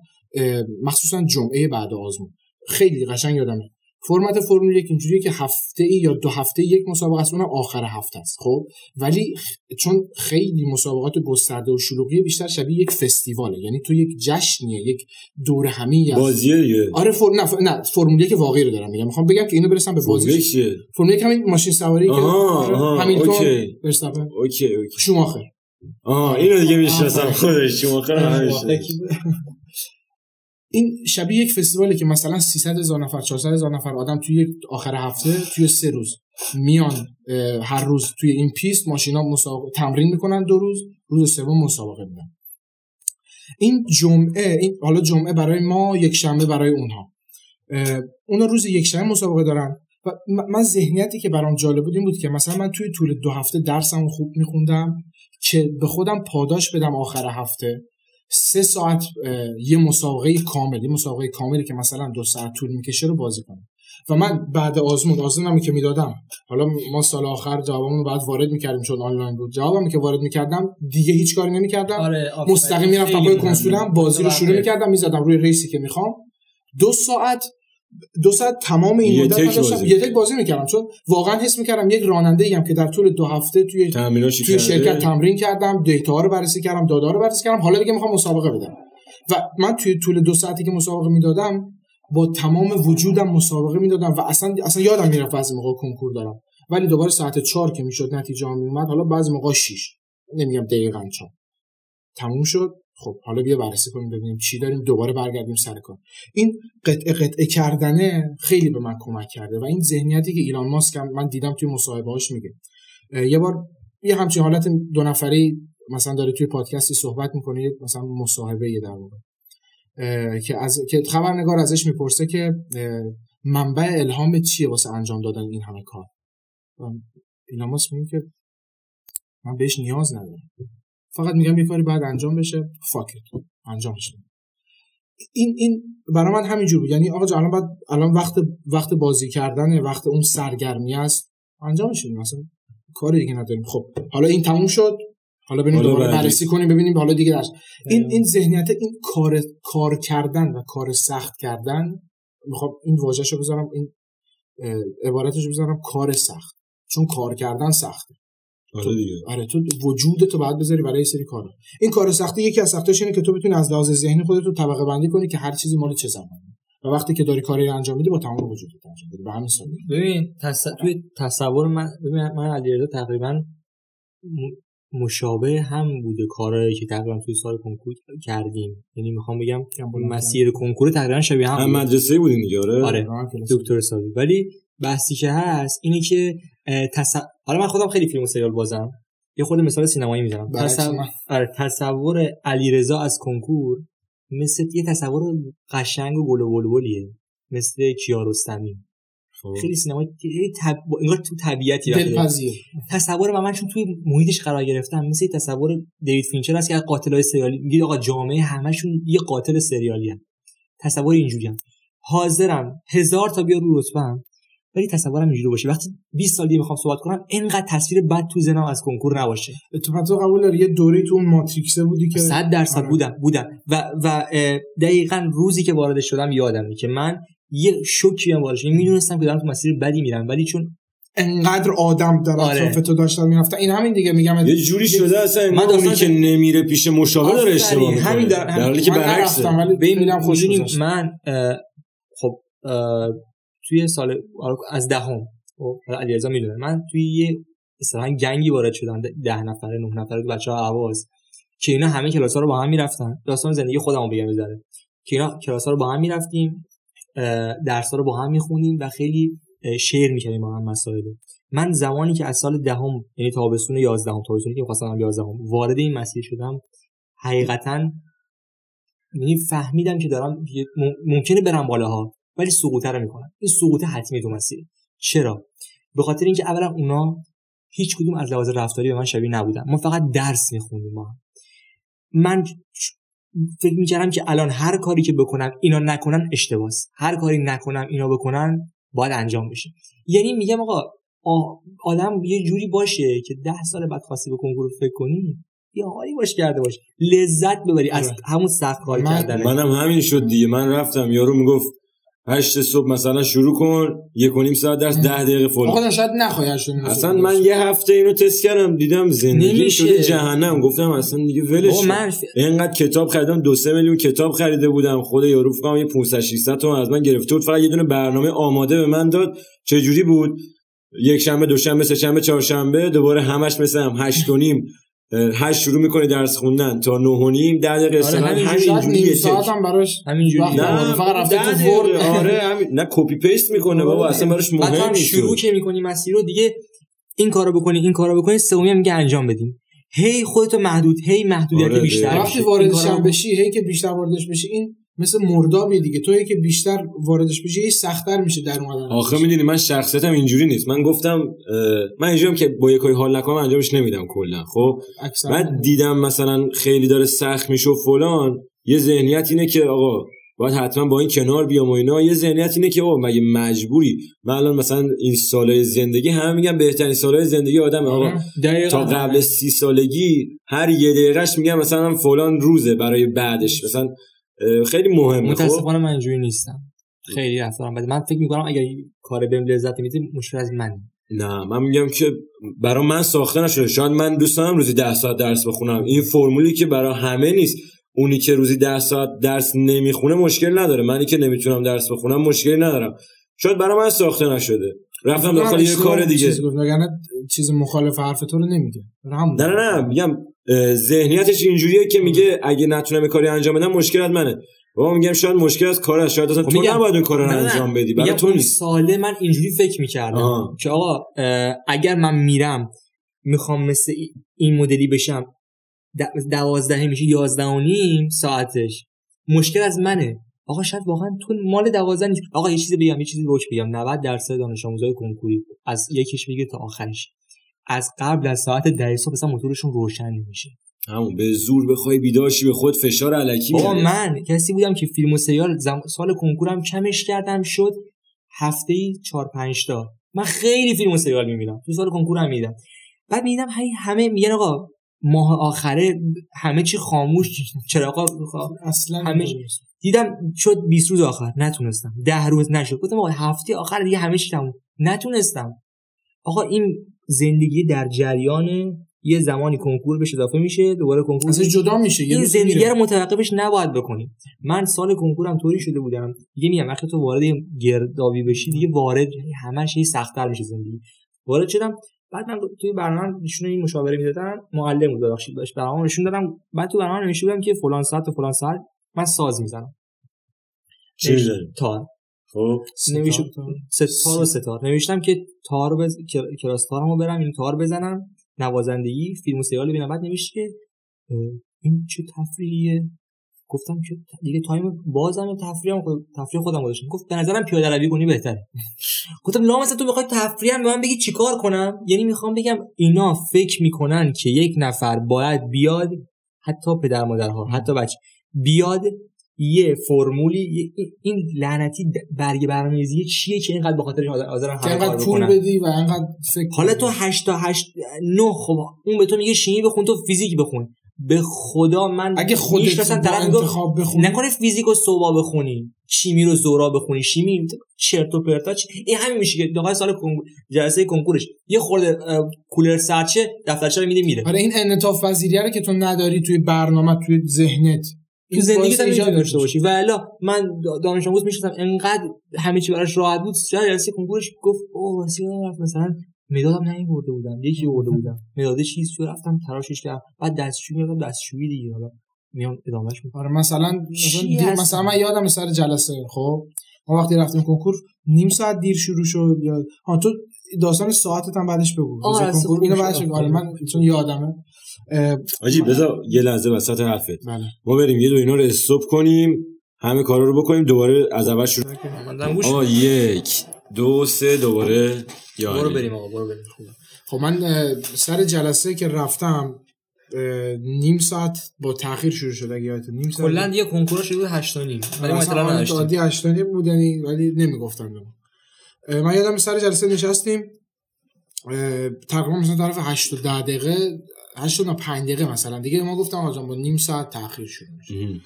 Speaker 3: مخصوصا جمعه بعد آزمون. خیلی قشنگ یادمه. فرمت فرمول یک اینجوریه که هفته ای یا دو هفته یک مسابقه است اونم آخر هفته است. خب؟ ولی خ- چون خیلی مسابقات گسترده و شلوغی بیشتر شبیه یک فستیواله. یعنی تو یک جشنیه یک دور همی از
Speaker 1: بازیه
Speaker 3: آره فر... نه, ف... نه فرمول یک واقعی رو دارم میگم. می‌خوام بگم که اینو برسم به بازی
Speaker 1: چیه
Speaker 3: فرمول یک همین ماشین سواری که همیلتون OK.
Speaker 1: OK OK.
Speaker 3: شوماخر.
Speaker 1: آها اینو دیگه می‌شناسم. خودش. شما
Speaker 2: بود؟
Speaker 3: این شبیه یک فستیواله که مثلا 300 هزار نفر 400 هزار نفر آدم توی آخر هفته توی سه روز میان هر روز توی این پیست ماشینا مسابقه تمرین می‌کنن دو روز روز سوم مسابقه میدن. این جمعه این حالا جمعه برای ما یک شنبه برای اونها. اونا روز یک شنبه مسابقه دارن و من ذهنیتی که برام جالب بود این بود که مثلا من توی طول دو هفته درسم خوب میخوندم که به خودم پاداش بدم آخر هفته. سه ساعت یه مسابقه کامل یه مسابقه کاملی که مثلا دو ساعت طول می‌کشه رو بازی کنم و من بعد آزمون آزمونمی که می‌دادم حالا ما سال آخر جوابمون رو بعد وارد می‌کردیم چون آنلاین بود جوابمی که وارد می‌کردم دیگه هیچ کاری نمی‌کردم
Speaker 2: آره.
Speaker 3: مستقیم می‌رفتم پای. کنسولم بازی رو شروع. می‌کردم می‌زدم روی ریسی که می‌خوام دو ساعت دو ساعت تمام این مدت من داشتم یه تک بازی می‌کردم. چون واقعا حس می‌کردم یک راننده ایم که در طول دو هفته توی توی. شرکت تمرین کردم دیتا ها رو بررسی کردم دادا رو بررسی کردم. حالا دیگه می‌خوام مسابقه بدم. و من توی طول دو ساعتی که مسابقه می‌دادم با تمام وجودم مسابقه می‌دادم و اصلا اصلا یادم می‌رفت بعضی موقع کنکور دارم. ولی دوباره ساعت چهار که می‌شد نتیجه هم میومد حالا بعضی موقع 6 نمیگم دقیقاً چهار تموم شد. خب حالا بیا بررسی کنیم ببینیم چی داریم دوباره برگردیم سر کار. این قطعه قطعه کردنه خیلی به من کمک کرده و این ذهنیتی که ایلان ماسک هم من دیدم توی مصاحبه‌هاش میگه. یه بار یه همچین حالت دو نفری مثلا داره توی پادکستی صحبت می‌کنه مثلا مصاحبه یه در اه، که از که خبرنگار ازش می‌پرسه که منبع الهام چیه واسه انجام دادن این همه کار؟ ایلان ماسک میگه که من بهش نیاز ندارم. فقط میگم یه کاری باید انجام بشه. فاکت انجامش بده. این این برای من همینجور بود. یعنی آقا الان باید الان وقت وقت بازی کردن وقت اون سرگرمی است. انجامش بدیم مثلا کاری دیگه نداریم. خب حالا این تموم شد. حالا بریم
Speaker 1: حالا
Speaker 3: دوباره. بررسی کنیم ببینیم حالا دیگه درس. این این ذهنیت این کار کار کردن و کار سخت کردن می‌خوام این واژهشو بذارم این عبارتشو بذارم کار سخت. چون کار کردن سخته.
Speaker 1: آره دیگه.
Speaker 3: آره تو وجود تو باید بذاری برای یه سری کارا. این کار سختی یکی از سختیش اینه که تو بتونی از لحاظ ذهنی خودت رو طبقه بندی کنی که هر چیزی مال چه زمانی. و وقتی که داری کاری رو انجام میدی با تمام وجودت انجام بدی به همین سادگی
Speaker 2: ببین تص... توی تصور من ببین من علیرضا تقریبا م- مشابه هم بوده کارهایی که تقریبا توی سال کنکور کردیم. یعنی می‌خوام بگم مسیر کنکور تقریبا شبیه هم
Speaker 1: هم. مدرسه بودین دیگه آره؟
Speaker 2: آره.
Speaker 3: راحت کلاس.
Speaker 2: دکتر ساوی ولی بحثی که هست اینه که تص... حالا من خودم خیلی فیلم و سریال بازم یه خود مثال سینمایی می‌زنم تصور...
Speaker 3: من.
Speaker 2: آره، تصور علیرضا از کنکور مثل یه تصور قشنگ و گل و بلبلیه مثل کیارستمی
Speaker 1: خب.
Speaker 2: خیلی سینمایی خیلی تب... انگار تو طبیعتی.
Speaker 3: دلپذیر
Speaker 2: تصور و من چون توی محیطش قرار گرفتم مثل تصور دیوید فینچر هست که قاتلای سریالی میگه آقا جامعه همشون یه قاتل سریالی هم. تصور اینجوری هم. حاضرم هزار تا بیا رو رتبم ولی تصورم اینجوری باشه. وقتی 20 سال دیگه می‌خوام صحبت کنم اینقدر تصویر بد تو ذهنم از کنکور نباشه.
Speaker 3: تو قبول داری؟ یه دوری تو اون ماتریکسه بودی که
Speaker 2: 100 درصد
Speaker 3: آره.
Speaker 2: بودم بودم. و و دقیقا روزی که وارد شدم یادمه که من یه شوکی هم وارد شدم. می‌دونستم که دارم تو مسیر بدی میرم ولی چون
Speaker 3: انقدر آدم در
Speaker 2: آره.
Speaker 3: اطراف تو داشتن می‌رفتن این همین دیگه میگم.
Speaker 1: یه جوری شده اصلا
Speaker 2: من
Speaker 1: اونی که نمیره پیش مشابه داره اشتباه می‌کنه.
Speaker 2: همین
Speaker 1: در حالی که
Speaker 3: گذشت.
Speaker 2: من خب توی سال از دهم خب حالا علیرضا می‌دونه. من توی یه مثلا گنگی وارد شدم ده- ده نفره نه نفره بچه ها عواز که اینا همه کلاس ها رو با هم می‌رفتن. داستان زندگی خودمو بگم بذاره که اینا کلاس رو با هم می‌رفتیم درس ها رو با هم می‌خونیم و خیلی شیر می‌کردیم با هم مسائل. من زمانی که از سال دهم یعنی تابستون 11 تابستونی که می‌خواستم 11 وارد این مسیر شدم حقیقتا یعنی فهمیدم که دارم ممکنه برم بالاها. ولی سقوطه رو می‌کنم این سقوط حتمی تو مسیر. چرا؟ به خاطر اینکه اولا اونا هیچ کدوم از لحاظ رفتاری به من شبیه نبودن. ما فقط درس می‌خونیم ما. من فکر می‌کردم که الان هر کاری که بکنم اینا نکنن اشتباس. هر کاری نکنم اینا بکنن باید انجام بشه. یعنی میگم آقا آدم یه جوری باشه که ده سال بعد خواستی به کنکور فکر کنی یه حالی باش کرده باش. لذت ببری از
Speaker 3: آره.
Speaker 2: همون سخت کار
Speaker 3: من-
Speaker 2: کردن
Speaker 1: منم همین شد دیگه. من رفتم یارو می‌گفت هشت صبح مثلا شروع کن یک و نیم ساعت درس ده دقیقه فلان.
Speaker 3: آقا شاید نخواهی
Speaker 1: اصلا من یه هفته اینو تست کردم دیدم زندگی. شده جهنم. گفتم اصلا دیگه ولش اینقدر کتاب خریدم دو سه میلیون کتاب خریده بودم. خود یارو کنم یه 500 600 تومن از من گرفته بود. فقط یه دونه برنامه آماده به من داد. چه جوری بود؟ یک شنبه دوشنبه سه شنبه چهارشنبه دوباره همش مثل هم. هشت و نیم. هشت شروع می‌کنه درس خوندن تا نه و نیم ده دقیقه استراحت
Speaker 2: همینجوری
Speaker 3: ساعت. هم براش
Speaker 2: همینجوری نه.
Speaker 3: آره، فقط رفته تو. Word.
Speaker 1: آره همین نه copy paste می‌کنه بابا اصلا براش مهم
Speaker 2: هم
Speaker 1: نیست
Speaker 2: شروع که می‌کنی مسیر رو دیگه این کارو بکنی این کارو بکنی سومی هم میگه انجام بدیم هی خودتو محدود هی محدودیت
Speaker 1: آره،
Speaker 2: بیشتر.
Speaker 3: وقتی. واردش هم بشی هی که بیشتر واردش بشی این مثل مردابی دیگه. توی که بیشتر واردش بشی هی سختتر میشه در اومدن
Speaker 1: آخه می‌دونی من شخصیتم اینجوری نیست. من گفتم من اینجوریم که با یکای حال نکنم انجامش نمیدم کلا. خب؟ بعد دیدم مثلا خیلی داره سخت میشه و فلان. یه ذهنیت اینه که آقا باید حتما با این کنار بیام و اینا. یه ذهنیت اینه که آقا مگه مجبوری؟ من الان مثلا این سالهای زندگی همه میگن بهترین سالهای زندگی آدم آقا. تا قبل سی سالگی هر یه دقیقهش میگم مثلا فلان روزه برای بعدش. مثلا خیلی مهمه خب؟
Speaker 2: متاسفانه من اینجوری نیستم. خیلی رفتارم بده. من فکر می‌کنم اگر کار بهم لذت میده مشکل از منه.
Speaker 1: نه من میگم که برای من ساخته نشده. شاید من دوست دارم روزی ده ساعت درس بخونم. این فرمولی که برای همه نیست. اونی که روزی ده ساعت درس نمی‌خونه مشکل نداره. منی که نمی‌تونم درس بخونم مشکلی ندارم. شاید برای من ساخته نشده. رفتم داخل یه کار دیگه
Speaker 3: چیز گفت وگرنه چیز مخالف حرف تو رو نمیگه همون.
Speaker 1: نه نه نه میگم ذهنیتش اینجوریه که میگه اگه نتونم کاری انجام بدم مشکل از منه بابا میگم شاید مشکل از کار شاید اصلا
Speaker 2: خب
Speaker 1: تو نباید اون کار رو. انجام بدی برای تو نیست
Speaker 2: ساله من اینجوری فکر می‌کردم. که آقا اگر من میرم می‌خوام مثل ای- این مدلی بشم دوازده میشه یازده و نیم ساعتش مشکل از منه آقا شاید واقعا تو مال دوازده نیست. آقا یه چیزی بگم یه چیزی روش بگم. 90 درصد دانش آموزای کنکوری از یکیش میگه تا آخرش. از قبل از ساعت ده صبح اصلا موتورشون روشن نمیشه.
Speaker 1: همون به زور بخوای بیداشی به خود فشار علکی
Speaker 2: بابا
Speaker 1: میاری.
Speaker 2: من کسی بودم که فیلم و سریال زم... سال کنکورم کمش کردم شد هفته ای چهار پنج تا. من خیلی فیلم و سریال می‌بینم. تو سال کنکورم میدم بعد میدم هی همه میگن آقا ماه آخره همه چی خاموش. چراغا
Speaker 3: اصلا
Speaker 2: همه-. دیدم شد 20 روز آخر نتونستم. ده روز نشد. گفتم آقا هفته آخر دیگه همه چی تموم. نتونستم. آقا این زندگی در جریان یه زمانی کنکور بهش اضافه میشه دوباره کنکور
Speaker 3: اصلا جدا میشه یه
Speaker 2: این زندگی. رو متوقفش نباید بکنیم. من سال کنکورم طوری شده بودم. دیگه میگم وقتی تو وارد گردابی بشی دیگه وارد همش یه سختتر میشه زندگی. وارد شدم. بعد من توی برنامه‌شون این مشاوره می‌دادن. معلم بود ببخشید داشت برنامه نشون دادم. بعد تو برنامه نوشته بودم که فلان ساعت و فلان ساعت من ساز می‌زنم.
Speaker 1: چی می‌زنی؟
Speaker 2: تار.
Speaker 1: خب.
Speaker 3: سه‌تار.
Speaker 2: سه‌تار و سه‌تار. نوشتم که تار بز... کل- کلاس تارمو برم این تار بزنم. نوازندگی فیلم و سریال ببینم. بعد نوشت که این چه تفریحیه. گفتم که دیگه تایم بازم تفریحم خود تفریح خودم گذاشتم. گفت به نظرم پیاده روی کنی بهتره. گفتم لامصب تو می‌خوای تفریحم به من بگی چیکار کنم؟ یعنی می‌خوام بگم اینا فکر می‌کنن که یک نفر باید بیاد حتی پدر مادرها حتی بچه. بیاد یه فرمولی یه- این لعنتی برگ برنامه‌ریزی چیه که اینقدر به خاطرش همه کار
Speaker 3: انقدر پول بدی و انقدر فکر
Speaker 2: حالا. تو 8 تا 8 9 خب اون به تو میگه شیمی بخون تو فیزیک بخون. به خدا من
Speaker 3: اگه خودت
Speaker 2: طرف
Speaker 3: انتخاب بخونی.
Speaker 2: نکنه فیزیک و صوبا بخونی شیمی رو زورا بخونی. شیمی چرت و پرتا چی- این همین میشه که داخل سال کنکور- جلسه کنکورش. یه خورده کولر سرچه دفترچه رو میده میره.
Speaker 3: آره این انعطاف پذیریه رو که تو نداری توی برنامه توی ذهنت.
Speaker 2: تو زندگی هم
Speaker 3: ایجاد
Speaker 2: داشته. باشی و الا من دا- دانش آموز میشستم انقدر همه چی براش راحت بود. شاید جلسه کنکورش گفت او واسه رفت مثلا مدادم نمیبرده بودم یکی برده بودم. مداد چیز تو رفتم تراشش کردم. بعد دستشویی میگم دستشویی دیگه. حالا میام ادامهش می‌کنم
Speaker 3: آره مثلا مثلا؟ مثلا من یادم سر جلسه خب؟ ما وقتی رفتیم کنکور نیم ساعت دیر شروع شد یا ها تو داستان ساعتت هم بعدش بگو.
Speaker 2: راستی
Speaker 3: کنکور اینو. بعدش. آره من چون یادمه.
Speaker 1: آجی بذار یه لحظه وسط حرفت.
Speaker 3: بله.
Speaker 1: ما بریم یه دو اینا رو استوب کنیم همه کارا رو بکنیم دوباره از اول شروع
Speaker 2: گوش
Speaker 1: آقا یک دو سه دوباره
Speaker 2: برو
Speaker 1: یاری
Speaker 2: بریم آقا برو بریم. خوبه.
Speaker 3: خب من سر جلسه که رفتم نیم ساعت با تاخیر شروع شد اگه یادت نیم ساعت
Speaker 2: کلا دیگه کنکور شروع بود 8 تا نیم. ولی ما
Speaker 3: مثلا
Speaker 2: نداشتیم
Speaker 3: عادی هشتانی بود یعنی ولی نمی‌گفتم به من یادم سر جلسه نشستیم تقریبا مثلا طرف 8 تا 10 دقیقه 8 تا 5 دقیقه مثلا. دیگه ما گفتم آقا با نیم ساعت تاخیر شروع میشه.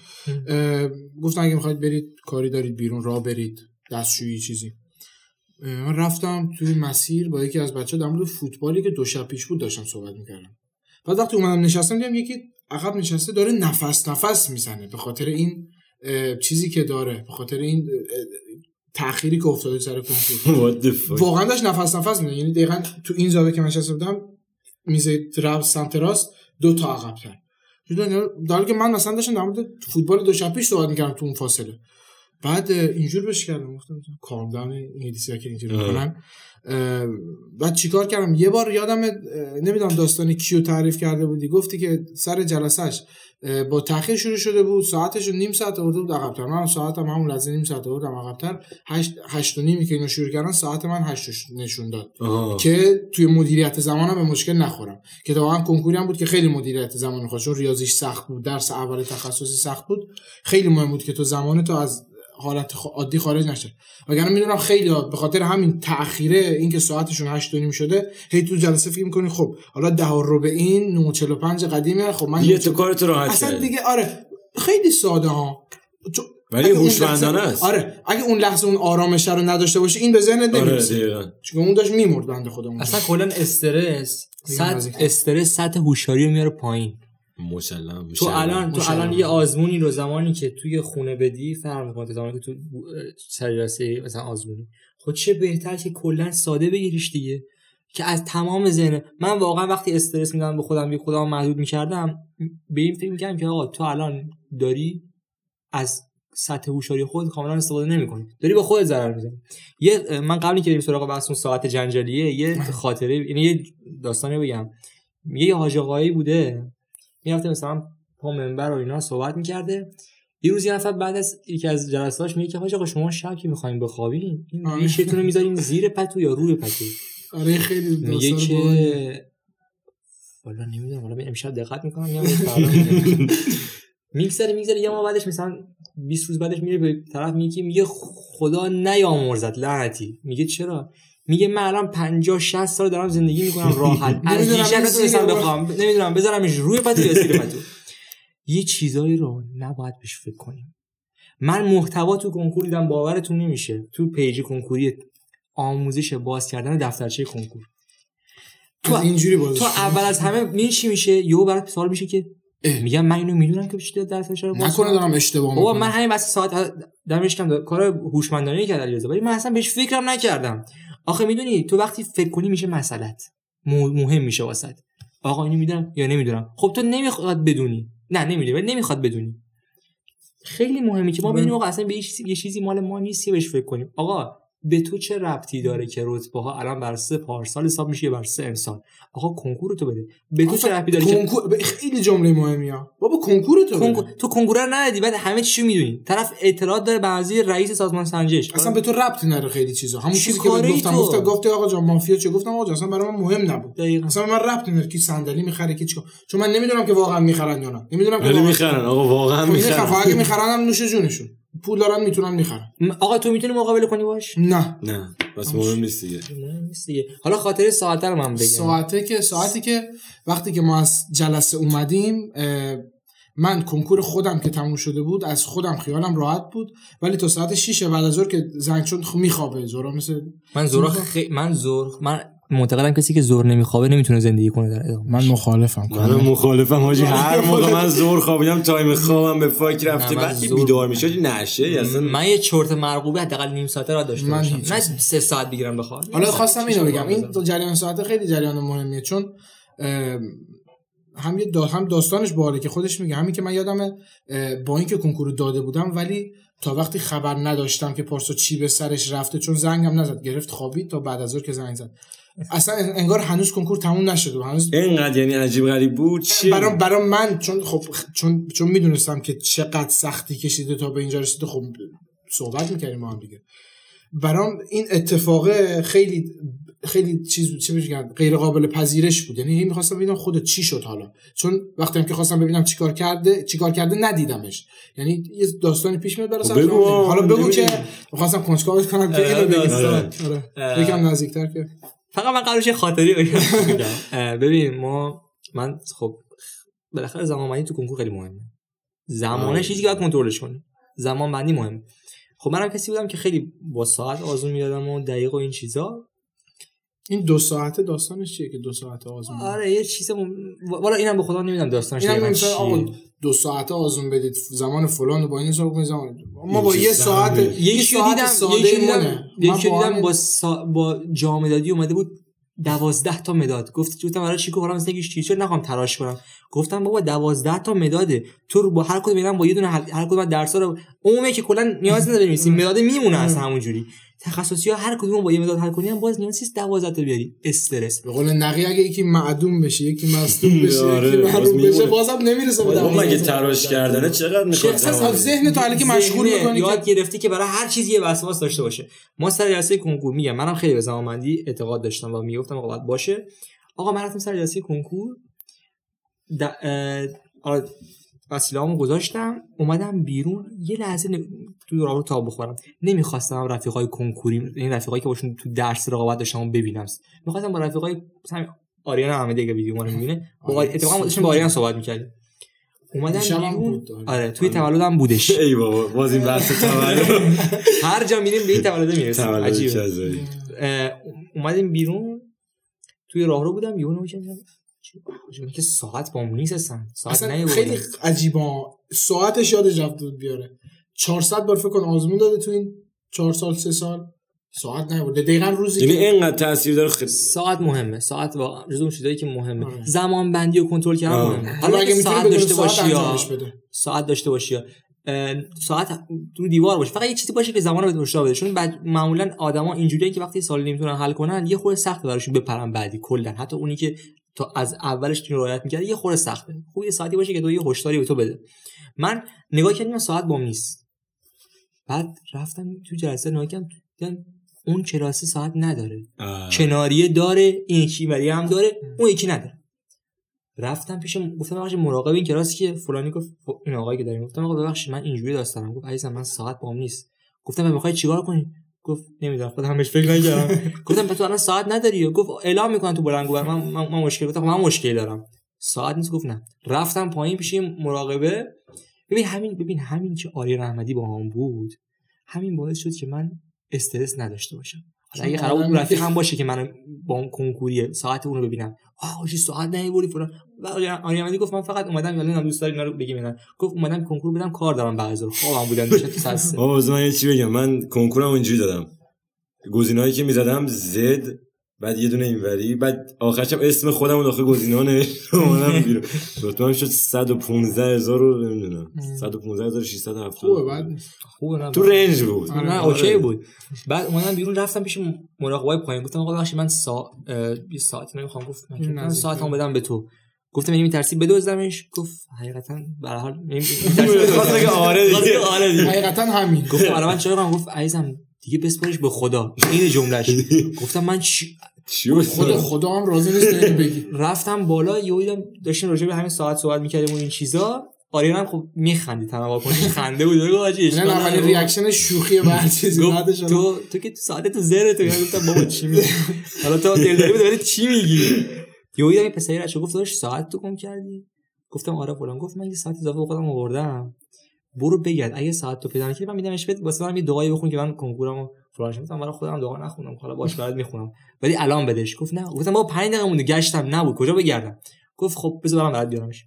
Speaker 3: گفتن اگه می‌خواید برید کاری دارید بیرون راه برید دستشویی چیزی. من رفتم توی مسیر با یکی از بچه در مورد فوتبالی که دو شب پیش بود داشتم صحبت می‌کردم. بعد وقتی اومدم نشستم دیدم یکی عقب نشسته داره نفس نفس می‌زنه به خاطر این چیزی که داره به خاطر این تأخیری که افتاده سر کنکور واقعا داشت نفس نفس می‌زنه. یعنی دقیقا تو این زاویه که من نشسته بودم میز رب سمت راست دو تا عقب کرد در که من مثلا داشتم در مورد فوتبال دو شب پیش صحبت می‌کردم تو اون فاصله. بعد اینجور بهش کردم گفتم کام داون انگلیسی که اینجوری. می‌کنن. بعد چیکار کردم؟ یه بار یادم نمی‌دونم داستان کیو تعریف کرده بودی. گفتی که سر جلسهش با تاخیر شروع شده بود ساعتش نیم ساعت آورده بود عقب‌تر. من ساعتم همون لحظه نیم ساعت آوردم عقب‌تر. هشت, هشت و نیمی که اینو شروع کردن ساعت من هشت و ش- نشون داد. که توی مدیریت زمانم به مشکل نخورم. که واقعا کنکوری هم بود که خیلی مدیریت زمان چون ریاضیش سخت بود درس اول تخصصی سخت بود. خیلی مهم بود که تو زمان تو از حالت عادی خارج نشه. وگرنه می‌دونم خیلی به خاطر همین تأخیره اینکه ساعتشون 8 و نیم شده هی تو جلسه فکر می‌کنی خب حالا ده و ربع این 945 قدیمه خب من
Speaker 1: یه تو کارت راحت
Speaker 3: اصلا. دیگه آره خیلی ساده ها.
Speaker 1: ولی هوشمندانه
Speaker 3: لحظه-
Speaker 1: است.
Speaker 3: آره اگه اون لحظه اون آرامش رو نداشته باشه این به ذهنت
Speaker 1: آره
Speaker 3: نمی‌رسه
Speaker 1: دقیقاً.
Speaker 3: چون اون داشت میمرد بنده خدا اون
Speaker 2: اصلا کلا استرس سطح. استرس سطح هوشیاری رو میاره پایین.
Speaker 1: مسلم
Speaker 2: تو الان تو. الان یه آزمونی رو زمانی که توی خونه بدی فرق می‌کنه. زمانی که تو سر جلسه مثلا آزمونی. خب چه بهتر که کلا ساده بگیریش دیگه. که از تمام ذهن من واقعا وقتی استرس میدم به خودم بی خودم محدود می‌کردم به این فکر می‌کردم که آقا تو الان داری از سطح هوشیاری خود کاملا استفاده نمی‌کنی. داری به خودت ضرر می‌زنی. یه من قبلی که بریم سراغ بحث اون ساعت جنجالیه یه خاطره یعنی یه داستانی بگم. یه حاج آقایی بوده. می‌رفته مثلا پا منبر و اینا صحبت می‌کرده یه روز یه نفر بعد از یکی از جلساتش میگه که آقا شما شب که می‌خوایم بخوابین این
Speaker 3: آره.
Speaker 2: ریشتون رو می‌ذارین زیر پتو یا روی پتو
Speaker 3: آره خیلی
Speaker 2: میگه. که والا نمی‌دونم والا امشب دقت می‌کنم یا. میگذره میگذره یه ما بعدش مثلا 20 روز بعدش میره به طرف میگه میگه خدا نیامرزد لعنتی میگه چرا میگه من الان 50 60 سال دارم زندگی می‌کنم راحت. از
Speaker 3: نمی‌دونم
Speaker 2: دیشب نتونستم بخوام. نمی‌دونم بذارمش روی پتو یا زیر پتو یه چیزایی رو نباید بهش فکر کنیم. من محتوا تو کنکور دیدم باورتون نمیشه. تو پیج کنکوری آموزش باز کردن دفترچه کنکور. تو
Speaker 3: اینجوری بازش
Speaker 2: تو اول از همه می‌دونی چی میشه؟ یهو برات سوال میشه که. میگم من اینو می‌دونم که چی دفترچه رو باز
Speaker 3: نکنه. دارم اشتباه می‌کنم.
Speaker 2: من همین بس ساعت دمش کم کار هوشمندانه کرد علیرضا. ولی من اصلا بهش فکرم نکردم. آخه می‌دونی تو وقتی فکر کنی میشه مسئلت مهم میشه واسط آقا اینو می‌دونم یا نمی‌دونم. خب تو نمی‌خواد بدونی. نه نمی‌دونی ولی نمی‌خواد بدونی. خیلی مهمه که ما بدونیم آقا اصلا به یه چیزی, یه چیزی مال ما نیست که بهش فکر کنیم. آقا به تو چه ربطی داره که رتبه ها الان بر سه پارسال حساب میشه یا بر سه امسال؟ آقا کنکور تو بده. به تو چه ربطی داره که
Speaker 3: کنکور ب- خیلی جمله مهمی ها. بابا کنکور تو
Speaker 2: کنکور. تو کنکور رو ندادی بعد همه چیشو می‌دونی. طرف اطلاعات داره به قضیه رئیس سازمان سنجش
Speaker 3: اصلا به تو ربطی نره خیلی چیزا. همون
Speaker 2: چی
Speaker 3: چیزی که گفتم؟ گفتم گفتی آقا جان مافیا چه گفتم آقا اصلا برای من مهم نبود.
Speaker 2: دقیقاً.
Speaker 3: اصلا من ربطی نداره کی صندلی می‌خره کی چیکار. چون من نمی‌دونم که واقعا می‌خرن یا نه. نمی‌دونم که
Speaker 1: می‌خرن آقا واقعا
Speaker 3: خب می‌خرن. اگه
Speaker 1: می‌خرن
Speaker 3: هم نوش جونشون. پول دارن می‌تونن می‌خرن
Speaker 2: آقا تو می‌تونی مقابله کنی باش؟
Speaker 3: نه.
Speaker 1: نه بس مهم نیست دیگه.
Speaker 2: مهم نیست دیگه. حالا خاطر ساعت رو من بگم.
Speaker 3: ساعته که ساعتی که وقتی که ما از جلسه اومدیم من کنکور خودم که تموم شده بود از خودم خیالم راحت بود ولی تا ساعت 6 بعد از ظهر که زنگ شد خب میخوابه زورا مثل
Speaker 2: من زور خی... من زور من معتقدم کسی که زور نمیخوابه نمی‌تونه زندگی کنه در ادامه.
Speaker 3: من مخالفم.
Speaker 1: من مخالفم حاجی. هر موقع من زور خوابیدم تایم خوابم به فاک رفته. بعد که
Speaker 2: زور-
Speaker 1: بیدار میشه نشه. اصلا
Speaker 2: من یه چرت مرغوبه حداقل نیم ساعته را داشته
Speaker 3: من
Speaker 2: باشم. نه سه ساعت بگیرم بخوام
Speaker 3: حالا خواستم اینو بگم. این جریان ساعت خیلی جریان مهمیه. چون هم یه دا هم داستانش باحاله که خودش میگه. همین که من یادمه اه، با اینکه کنکور داده بودم ولی تا وقتی خبر نداشتم که پارسا چی به سرش رفته چون زنگم نزد گرفت خوابید تا بعد از ظهر که زنگ زد. اصلا انگار هنوز کنکور تموم نشده هنوز
Speaker 1: اینقدر یعنی عجیب غریب بود چی؟
Speaker 3: برام برام من چون خب چون چون می‌دونستم که چقدر سختی کشیده تا به اینجا رسیده خب صحبت می‌کردیم ما هم دیگه. برام این اتفاق خیلی خیلی چیز چی میگن؟ غیر قابل پذیرش بود. یعنی می‌خواستم ببینم خودت چی شد حالا. چون وقتی هم که خواستم ببینم چیکار کرده چیکار کرده ندیدمش. یعنی یه داستانی پیش میاد برای
Speaker 1: خب بگو،
Speaker 3: نمی‌دونم. حالا بگو. که می‌خواستم کنجکاوت کنم که
Speaker 2: آره،
Speaker 3: اینو بگی
Speaker 2: داستان.
Speaker 3: آره. یکم نزدیکتر که
Speaker 2: فقط من یه خاطری بگم. ببین ما من خب بالاخره زمان بندی تو کنکور خیلی مهمه. زمانه
Speaker 1: آره.
Speaker 2: چیزی که باید کنترلش کنی. زمان بندی مهمه خب منم کسی بودم که خیلی با ساعت آزمون می‌دادم و دقیق و این چیزا.
Speaker 3: این دو ساعته داستانش چیه که دو ساعته آزمون؟
Speaker 2: آره یه چیز م... والا اینم به خدا نمی‌دونم داستانش دقیقاً چیه.
Speaker 3: دو ساعته آزمون بدید زمان فلان رو با این حساب کنید زمان ما با یه ساعت. یه ساعت
Speaker 2: دیدم
Speaker 3: ساده
Speaker 2: یکی دیدم با سا... با جام دادی اومده بود دوازده تا مداد. گفت گفتم برای چی گفتم مثلا یکیش تیشرت نخوام تراش کنم؟ گفتم بابا دوازده تا مداده. تو رو با هر کدوم اینا با یه دونه هر, هر کدوم از درسا رو عمومی که کلا نیاز نداره بنویسی. مداد میمونه از همون جوری تخصصی ها هر کدوم با یه مداد حل کنی هم باز نیاز نیست 12 تا بیاری استرس
Speaker 3: به قول نقی اگه یکی معدوم بشه یکی مصدوم بشه
Speaker 1: آره،
Speaker 3: یکی
Speaker 1: باز
Speaker 3: بشه. بازم نمی‌رسه به
Speaker 1: اون مگه. تراش کردنه چقدر می‌خواد زمان؟
Speaker 3: از ذهن تو که مشغول می‌کنی
Speaker 2: یاد گرفتی که برای هر چیزی یه وسواس داشته باشه ما سر جلسه کنکور میگم منم خیلی به زمانبندی اعتقاد داشتم و می‌گفتم آقا باید باشه آقا من رفتم سر جلسه کنکور. آره، وسیله‌هامو گذاشتم اومدم بیرون یه لحظه ن... تو راهرو تا بخورم. نمی‌خواستم رفیقای کنکوری این رفیقایی که باشون تو درس رقابت داشتم ببینم می‌خواستم با رفیقای آریان احمدی اگه ویدیو ما رو می‌بینه با. اتفاقا داشتیم با آریان صحبت می‌کردیم. اومدم بیرون.
Speaker 3: بود، آره.
Speaker 2: آره توی تولدم بودش.
Speaker 1: ای بابا باز این بحث تولد.
Speaker 2: هر جا میریم به این تولد می‌رسیم. عجیبه. اومدیم بیرون. توی راهرو بودم یهو نمی‌کنم که ساعت با نیست اصلا ساعت
Speaker 3: اصلا. خیلی عجیبا ساعتش یادش رفته بود بیاره. 400 بار فکر کن آزمون داده تو این 4 سال 3 سال. ساعت نیورده. دقیقا روزی
Speaker 1: یعنی اینقدر تاثیر داره خیلی.
Speaker 2: ساعت مهمه. ساعت واقعا جزو اون چیزایی که مهمه.
Speaker 3: آره.
Speaker 2: زمان بندی و کنترل کردن
Speaker 1: آه.
Speaker 2: مهمه.
Speaker 3: حالا اگه
Speaker 2: ساعت داشته باشی یا
Speaker 3: انجامش بده.
Speaker 2: ساعت داشته باشی یا ساعت رو دیوار باشه فقط یه چیزی باشه که زمان رو به بده. چون بعد معمولا آدما اینجوریه که وقتی سال نمی‌تونن حل کنن یه خورده سخت براشون بپرن بعدی کلا. حتی اونی که تا از اولش تو رعایت می‌کرد یه خورده سخته. خوب یه ساعتی باشه که تو یه هشداری به تو بده. من نگاه کردم ساعت بام نیست بعد رفتم تو جلسه نگاه کردم دیدم اون کلاسی ساعت نداره.
Speaker 1: آه.
Speaker 2: کناریه داره این یکی ولی هم داره اون یکی نداره. رفتم پیش گفتم آقا مراقب این کلاسی که فلانی گفت ف- این آقایی که داریم. گفتم آقا ببخشید من اینجوری داستانم. گفت عزیزم من ساعت بام نیست گفتم من می‌خوای چیکار کنی؟ گفت نمی‌دونم خودم همش فکر نکردم. گفتم پس تو الان ساعت نداری؟ گفت اعلام می‌کنن تو بلندگو من, من, من مشکل گفتم من مشکل دارم. ساعت نیست؟ گفت نه. رفتم پایین پیش مراقبه. ببین همین ببین همین که آریا احمدی با هم بود. همین باعث شد که من استرس نداشته باشم. حالا اگه قرار بود
Speaker 3: آدمی
Speaker 2: رفیق هم باشه که من با اون کنکوری ساعت اون رو ببینم آه چی ساعت نیوردی فلان. و آریا آریا احمدی گفت من فقط اومدم یعنی من دوست دارم اینا رو بگیم اینا گفت اومدم کنکور بدم کار دارم بعضی رو. خوابم بودم میشه تو ساعت سه.
Speaker 1: بابا من یه چی بگم. من کنکورم اینجوری دادم. گزینه‌هایی که می‌زدم زد بعد یه دونه اینوری بعد آخرش هم اسم خودم داخل گزینه ها نوشتم اومدم بیرون. رتبه‌ام شد 115000 هزار رو نمی‌دونم. 115670
Speaker 3: خوبه بعد
Speaker 2: خوبه نه.
Speaker 1: تو رنج بود.
Speaker 3: آره،
Speaker 2: نه
Speaker 3: آره.
Speaker 2: اوکی بود. بعد اومدم بیرون رفتم پیش مراقبای پایین. گفتم آقا ببخشید من سا... یه ساعتی نمی‌خوام. گفت من. ساعتمو بدم به تو. گفتم یعنی میترسی بدزدمش؟ گفت حقیقتا به هر حال
Speaker 1: بگه آره دیگه.
Speaker 2: آره دیگه.
Speaker 3: حقیقتا همین.
Speaker 2: گفتم الان من چرا گفت عزیزم دیگه بسپارش به خدا. این جملهش گفتم من چی
Speaker 1: چی بود؟
Speaker 3: خود خدا هم راضی نیست اینو بگی.
Speaker 2: رفتم بالا یهو دیدم داشتیم راجع به همین ساعت صحبت می‌کردیم و این چیزا. آریان هم خب میخندی تنها کنش خنده بود. بگو آجی اشکال
Speaker 3: اولین
Speaker 2: نداره.
Speaker 3: ریاکشن شوخی به هر چیزی
Speaker 2: گفت
Speaker 3: بعدش
Speaker 2: تو تو که تو ساعت تو زره تو. گفتم بابا چی میگی؟ حالا تو دل داری بده ولی چی میگی؟ یهو دیدم این پسری رچه گفت داش ساعت تو گم کردی؟ گفتم آره فلان. گفت من یه ساعت اضافه خودم آوردم. برو بگرد. اگه ساعت تو پیدا نکردی من میدمش بهت. واسه من یه دعایی بخون که من کنکورمو فلان شد گفتم برای خودم دعا نخونم حالا باش بعد می‌خونم. ولی الان بدش گفت نه. گفتم بابا 5 دقیقه مونده. گشتم. نبود. کجا بگردم؟ گفت خب بذار برام برات بیارمش.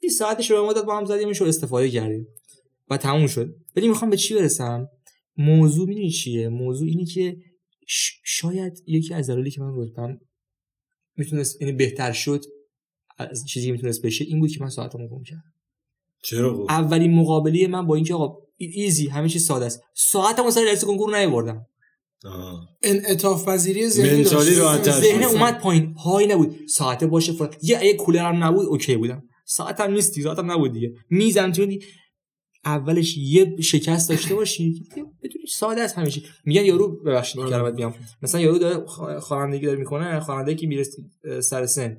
Speaker 2: این ساعتش رو به مدت با هم زدیمش و استفاده کردیم. و تموم شد. ولی می‌خوام به چی برسم؟ موضوع می‌دونی چیه؟ موضوع اینه که شاید یکی از دلایلی که من رتبم می‌تونست یعنی بهتر شد از چیزی که می‌تونست بشه این بود که من ساعتمو گم کردم.
Speaker 1: چرا خب
Speaker 2: اولین مقابله من با اینکه آقا ایزی همه چیز ساده است. ساعتمو سر جلسه کنکور نیاوردم.
Speaker 3: انعطاف پذیری ذهنی.
Speaker 2: ذهن اومد پایین. های نبود. ساعت باشه فلان یه اگه کولرم نبود اوکی بودم. ساعتم نیستی ساعتم نبود دیگه. میزم چون اولش یه شکست داشته باشی بدونی ساده است چی. میگن یارو ببخشید
Speaker 3: آره.
Speaker 2: کلمت میام مثلا یارو داره خوانندگی داره می‌کنه خواننده که می‌رسه سر سن.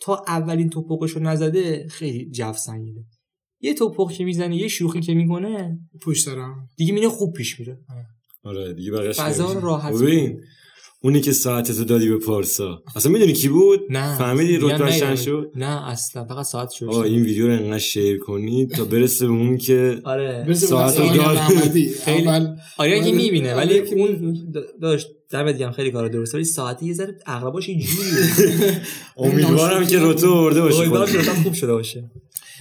Speaker 2: تا اولین توپقش رو نزده خیلی جو سنگینه. یه توپق که می‌زنه یه شوخی که می‌کنه.
Speaker 3: پشت سرم
Speaker 2: دیگه میره خوب پیش میره.
Speaker 1: آره. دیگه بقیش
Speaker 2: فضا رو راحت
Speaker 1: ببین اونی که ساعتتو دادی به پارسا اصلا می‌دونی کی بود؟
Speaker 2: نه
Speaker 1: فهمیدی چند شد؟
Speaker 2: نه اصلا فقط ساعت شد
Speaker 1: آقا این ویدیو رو انقدر شیر کنید تا برسه به اون که
Speaker 2: آره.
Speaker 3: برسه به
Speaker 1: ساعت
Speaker 3: آقای
Speaker 1: داد.
Speaker 2: خیلی-
Speaker 3: اول
Speaker 2: آره
Speaker 3: آره،
Speaker 2: می‌بینه
Speaker 3: آره
Speaker 2: ولی اون داشت در دیگه خیلی کار درسته ولی ساعتی یه ذره اغلباش یه جوری
Speaker 1: امیدوارم که روتو برده باشه
Speaker 2: امیدوارم. که خوب شده باشه.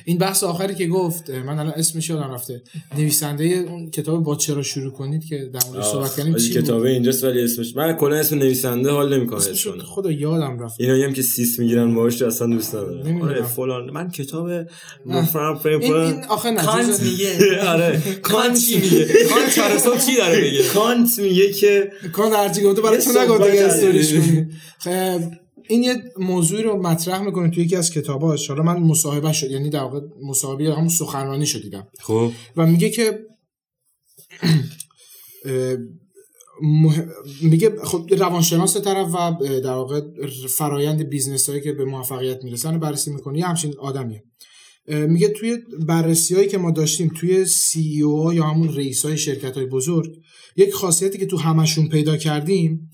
Speaker 3: این بحث آخری که گفت من الان اسمش یادم رفته. نویسنده اون کتاب با چرا شروع کنید که در موردش صحبت کردیم چی؟
Speaker 1: کتابه اینجاست ولی اسمش من کلا اسم نویسنده حال نمی‌کنم
Speaker 3: اسمش رو
Speaker 1: اسمش.
Speaker 3: خدا یادم رفت.
Speaker 1: اینا هم که سیس می‌گیرن باهاش اصلا دوست ندارم. آره فلان. من کتاب مفرم فهم
Speaker 3: این, این آخه نه
Speaker 2: کانت میگه. آره. کانت چی میگه. کانت صبح چی داره میگه؟
Speaker 1: کانت میگه که
Speaker 3: کان هرچی گفته برای تو که
Speaker 1: کردی.
Speaker 3: استوریش کنی. خب، این یه موضوعی رو مطرح می‌کنه توی یکی از کتاباش حالا من مصاحبه شد یعنی در واقع مصاحبه همون سخنرانی شد دیدم
Speaker 1: خب.
Speaker 3: و میگه که مه- میگه خب روانشناس طرف و در واقع فرایند business هایی که به موفقیت می‌رسن بررسی می‌کنه. یه همچین آدمیه. میگه توی بررسی هایی که ما داشتیم توی CEO یا همون رئیس های شرکت های بزرگ یک خاصیتی که تو همشون پیدا کردیم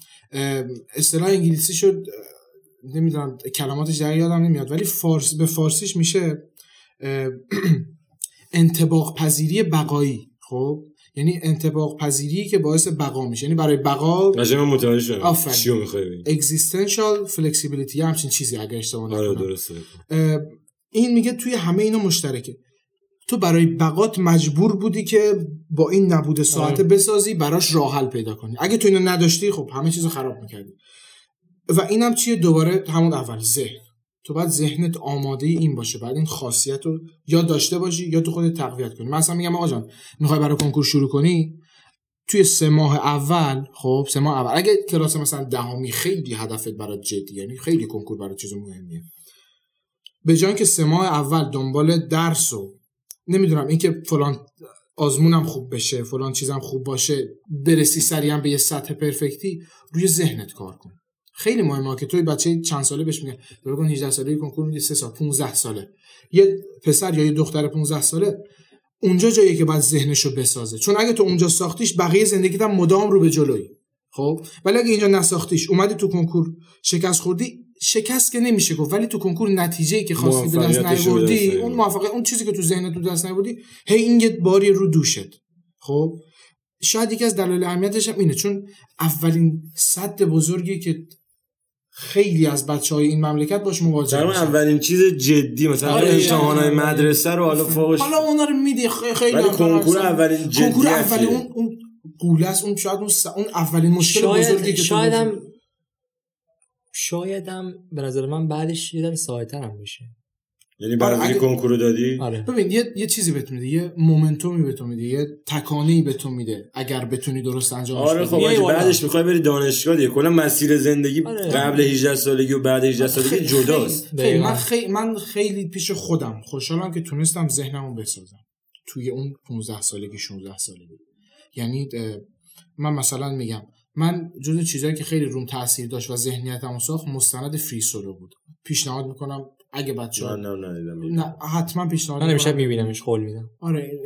Speaker 3: اصطلاح انگلیسی شد نمی‌دونم کلماتش در یادم نمیاد ولی فارس به فارسیش میشه انطباق پذیری بقایی خب؟ یعنی انطباق پذیری که باعث بقا میشه. یعنی برای بقا
Speaker 1: قشنگ من متوجه شدم.
Speaker 3: آفرین.
Speaker 1: چی رو می‌خوای
Speaker 3: flexibility یه همچین چیزی اگر اشتباه
Speaker 1: آره
Speaker 3: نکنم.
Speaker 1: درسته.
Speaker 3: اه، این میگه توی همه اینا مشترکه. تو برای بقات مجبور بودی که با این نبود ساعته بسازی براش راه حل پیدا کنی. اگه تو اینو نداشتی خب همه چیزو خراب می‌کردی. و اینم چیه؟ دوباره همون اول ذهن. تو باید ذهنت آماده این باشه بعد این خاصیت رو یا داشته باشی یا تو خودت تقویت کنی. من اصلا میگم آقا جان می‌خوای برای کنکور شروع کنی؟ توی سه ماه اول خب سه ماه اول. اگه کلاس مثلا دهمی خیلی هدفت برات جدی یعنی خیلی کنکور برات چیز مهمیه. به جای که سه ماه اول دنبال درس و نمی‌دونم اینکه فلان آزمونم خوب بشه فلان چیزم خوب باشه برسی سریعا به یه سطح پرفکتی روی ذهنت کار کن. خیلی مهمه که توی بچه چند ساله بهش میگه تو بگن 18 ساله کنکور میدی 3 سال 15 ساله. یه پسر یا یه دختر 15 ساله اونجا جاییه که باید ذهنشو بسازه. چون اگه تو اونجا ساختیش بقیه زندگیت هم مدام رو به جلویی خب؟ ولی اگه اینجا نساختیش اومدی تو کنکور شکست خوردی شکست که نمیشه گفت ولی تو کنکور نتیجه ای که خواستی به دست
Speaker 1: رو
Speaker 3: نیاوردی. اون موفقیت اون چیزی که تو ذهنت تو دست نیاوردی هی این یه باری رو دوشت. خب؟ شاید یکی از دلایل اهمیتش هم اینه. چون اولین صد بزرگی که خیلی از بچه های این مملکت باش مواجه
Speaker 1: در
Speaker 3: میشن.
Speaker 1: اولین چیز جدی مثلا
Speaker 3: آره،
Speaker 1: امتحانات
Speaker 3: آره.
Speaker 1: مدرسه رو حالا فوقش
Speaker 3: حالا اونا رو میدی خیلی
Speaker 1: ولی کنکور اولین
Speaker 3: کنکور
Speaker 1: جدیتیه.
Speaker 3: اولی اون اون قوله است اون شاید اون, س- اون اولین مشکل بزرگی
Speaker 2: شاید
Speaker 3: که تو
Speaker 2: شایدم شایدم به نظر من بعدش یه ذره ساعتر هم بشه
Speaker 1: یعنی بعد
Speaker 3: آره، اگه-
Speaker 1: کنکور دادی
Speaker 2: آره
Speaker 3: ببین یه یه چیزی بهت میده یه مومنتومی به تو میده یه تکانه‌ای به تو میده اگر بتونی درست انجامش
Speaker 1: آره
Speaker 3: بدی
Speaker 1: خب. بعدش می‌خوای بری دانشگاه دیگه کلا مسیر زندگی
Speaker 2: آره.
Speaker 1: قبل 18 سالگی و بعد 18 سالگی
Speaker 3: خیلی-
Speaker 1: جداست
Speaker 3: خیلی- خیلی. من. خیلی من خیلی پیش خودم خوشحالم که تونستم ذهنمو بسازم توی اون 15 سالگی 16 سالگی یعنی من مثلا میگم من جز چیزایی که خیلی روم تاثیر داشت و ذهنیتمو ساخت مستند فری سولو بود پیشنهاد می‌کنم اگه بچه
Speaker 1: من نه ندیدم
Speaker 3: نه حتما پیشنهاد
Speaker 2: من امشب. میبینمش قول میدم.
Speaker 3: آره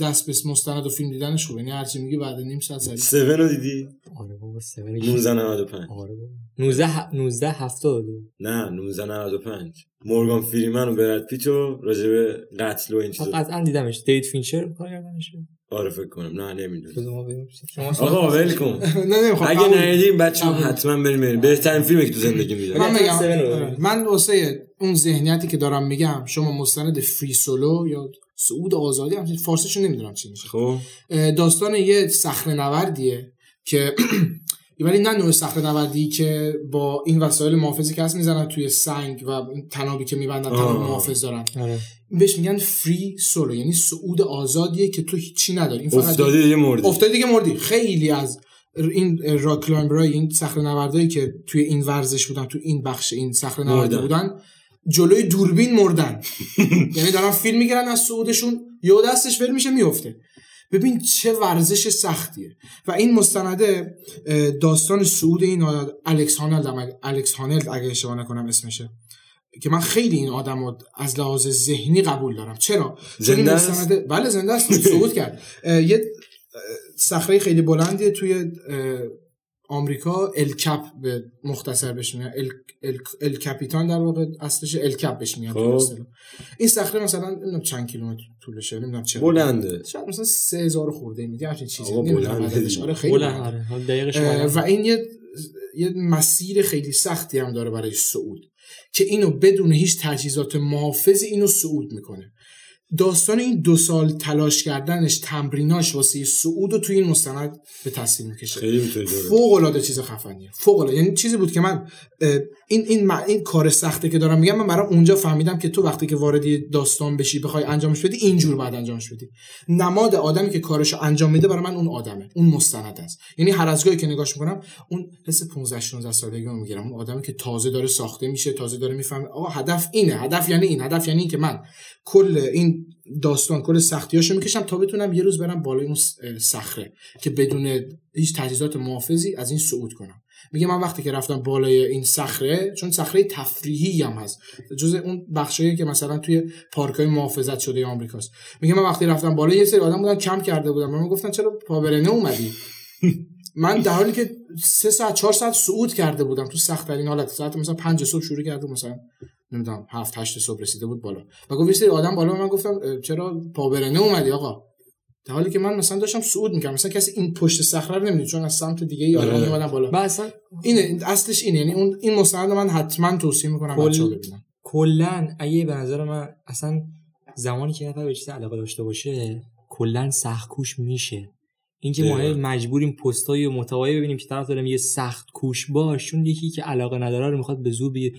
Speaker 3: دست به مستند و فیلم دیدنش خوبه. یعنی هرچی میگی بعد نیم ساعت سریع.
Speaker 1: 7 رو دیدی؟
Speaker 2: آره بابا sorry
Speaker 1: 1995
Speaker 2: آره بابا. 19 19 72
Speaker 1: نه 1995 مورگان فریمن و براد پیتو راجع به قتل و این چیزا.
Speaker 2: قطعا دیدمش. دیوید فینچر کار کردنش.
Speaker 1: آره فکر کنم. نه نمی‌دونم. آقا ول کن.
Speaker 3: نه نمی‌خوام.
Speaker 1: اگه ندیدیم بچه. حتما بریم بریم. بهترین فیلمی که تو زندگی می‌دونم
Speaker 3: من میگم. من واسه اون ذهنیتی که دارم میگم شما مستند Free Solo یا سعود آزادی همچین فارسیشو نمی‌دونم چی میشه.
Speaker 1: خب.
Speaker 3: داستان یه صخره نوردیه که ولی نه نوع صخره نوردی که با این وسایل محافظی که هست می‌زنن توی سنگ و تنابی که میبندن تناب
Speaker 1: آه.
Speaker 3: محافظ دارن.
Speaker 2: آره.
Speaker 3: بهش میگن فری سولو یعنی صعود آزادیه که تو هیچی نداری. این فقط
Speaker 1: افتادی دیگه مردی.
Speaker 3: افتادی دیگه مردی. خیلی از این راک کلایمبرای این صخره نوردایی که توی این ورزش بودن تو این بخش این صخره نوردی. بودن جلوی دوربین مردن. یعنی دارن فیلم می‌گیرن از صعودشون یه دستش ول میشه میفته ببین چه ورزش سختیه. و این مستنده داستان صعود این الکس هانلد هم- الکس اگه اشتباه نکنم اسمشه. که من خیلی این آدم رو از لحاظ ذهنی قبول دارم. چرا؟
Speaker 1: زنده است؟
Speaker 3: مستنده بله زنده است. صعود کرد. یه صخره خیلی بلندیه توی آمریکا الکپ به مختصر بهش میگن. ال, ال, ال کپیتان در واقع اصلش الکپ بهش میگن
Speaker 1: خب.
Speaker 3: این صخره مثلا نمی‌دونم چند کیلومتر طولشه نمی‌دونم چه
Speaker 1: بلنده.
Speaker 3: شاید مثلا 3000 خورده میگه همچین چیزی.
Speaker 1: آقا
Speaker 3: نمی‌دونم
Speaker 1: بلنده.
Speaker 3: آره خیلی
Speaker 2: بلند.
Speaker 3: بلنده.
Speaker 2: آره معلوم
Speaker 3: و این یه یه مسیر خیلی سختی هم داره برای صعود که اینو بدون هیچ تجهیزات محافظی اینو صعود می‌کنه. داستان این دو سال تلاش کردنش تمریناش واسه صعود رو توی این مستند به تصویر می‌کشه.
Speaker 1: خیلی.
Speaker 3: فوق العاده چیز خفنیه. فوق العاده یعنی چیزی بود که من این این این کار سخته که دارم میگم من برای اونجا فهمیدم که تو وقتی که وارد یه داستان بشی بخوای انجامش بدی اینجور بعد انجامش بدی. نماد آدمی که کارشو انجام میده برای من اون آدمه. اون مستند است. یعنی هر از گاهی که نگاش می‌کنم اون حس 15 16 سالگی رو می‌گیرم. اون آدمی که تازه داره ساخته میشه تازه داره می‌فهمه آقا هدف اینه هدف یعنی این هدف یعنی این که من کل این داستان کل سختیاشو می‌کشم تا بتونم یه روز برم بالای اون صخره که بدون هیچ تجهیزات محافظی از این صعود کنم. میگه من وقتی که رفتم بالای این صخره چون صخره تفریحی هم هست جز اون بخشایی که مثلا توی پارک های محافظت شده آمریکاست. میگه من وقتی رفتم بالا یه سری آدم بودن کم کرده بودم من گفتن چرا پابرنه اومدی؟ من در حالی که سه ساعت چهار ساعت صعود کرده بودم تو سخت ترین حالت. ساعت مثلا پنج صبح شروع کرده مثلا. نمی‌دونم هفت هشت صبح رسیده بود بالا. و گفت یه سری آدم بالا. من گفتم چرا پابرنه اومدی آقا؟ در حالی که من مثلا داشتم صعود می‌کردم مثلا کسی این پشت صخره رو نمی‌دید چون از سمت دیگه ای آدم
Speaker 1: آره.
Speaker 3: میومدن بالا.
Speaker 2: اصلا
Speaker 3: اینه اصلش اینه یعنی اون این مستند من حتما توصیه می‌کنم
Speaker 2: کل-
Speaker 3: بچه‌ها ببینن.
Speaker 2: کلا اگه به نظر من اصلا زمانی که نفر به چیز علاقه داشته باشه کلا سخت کوش میشه. اینکه ما مجبوریم پستای و محتوایی ببینیم که طرف داره میگه سخت کوش باش چون یکی که علاقه نداره رو می‌خواد به زور بگه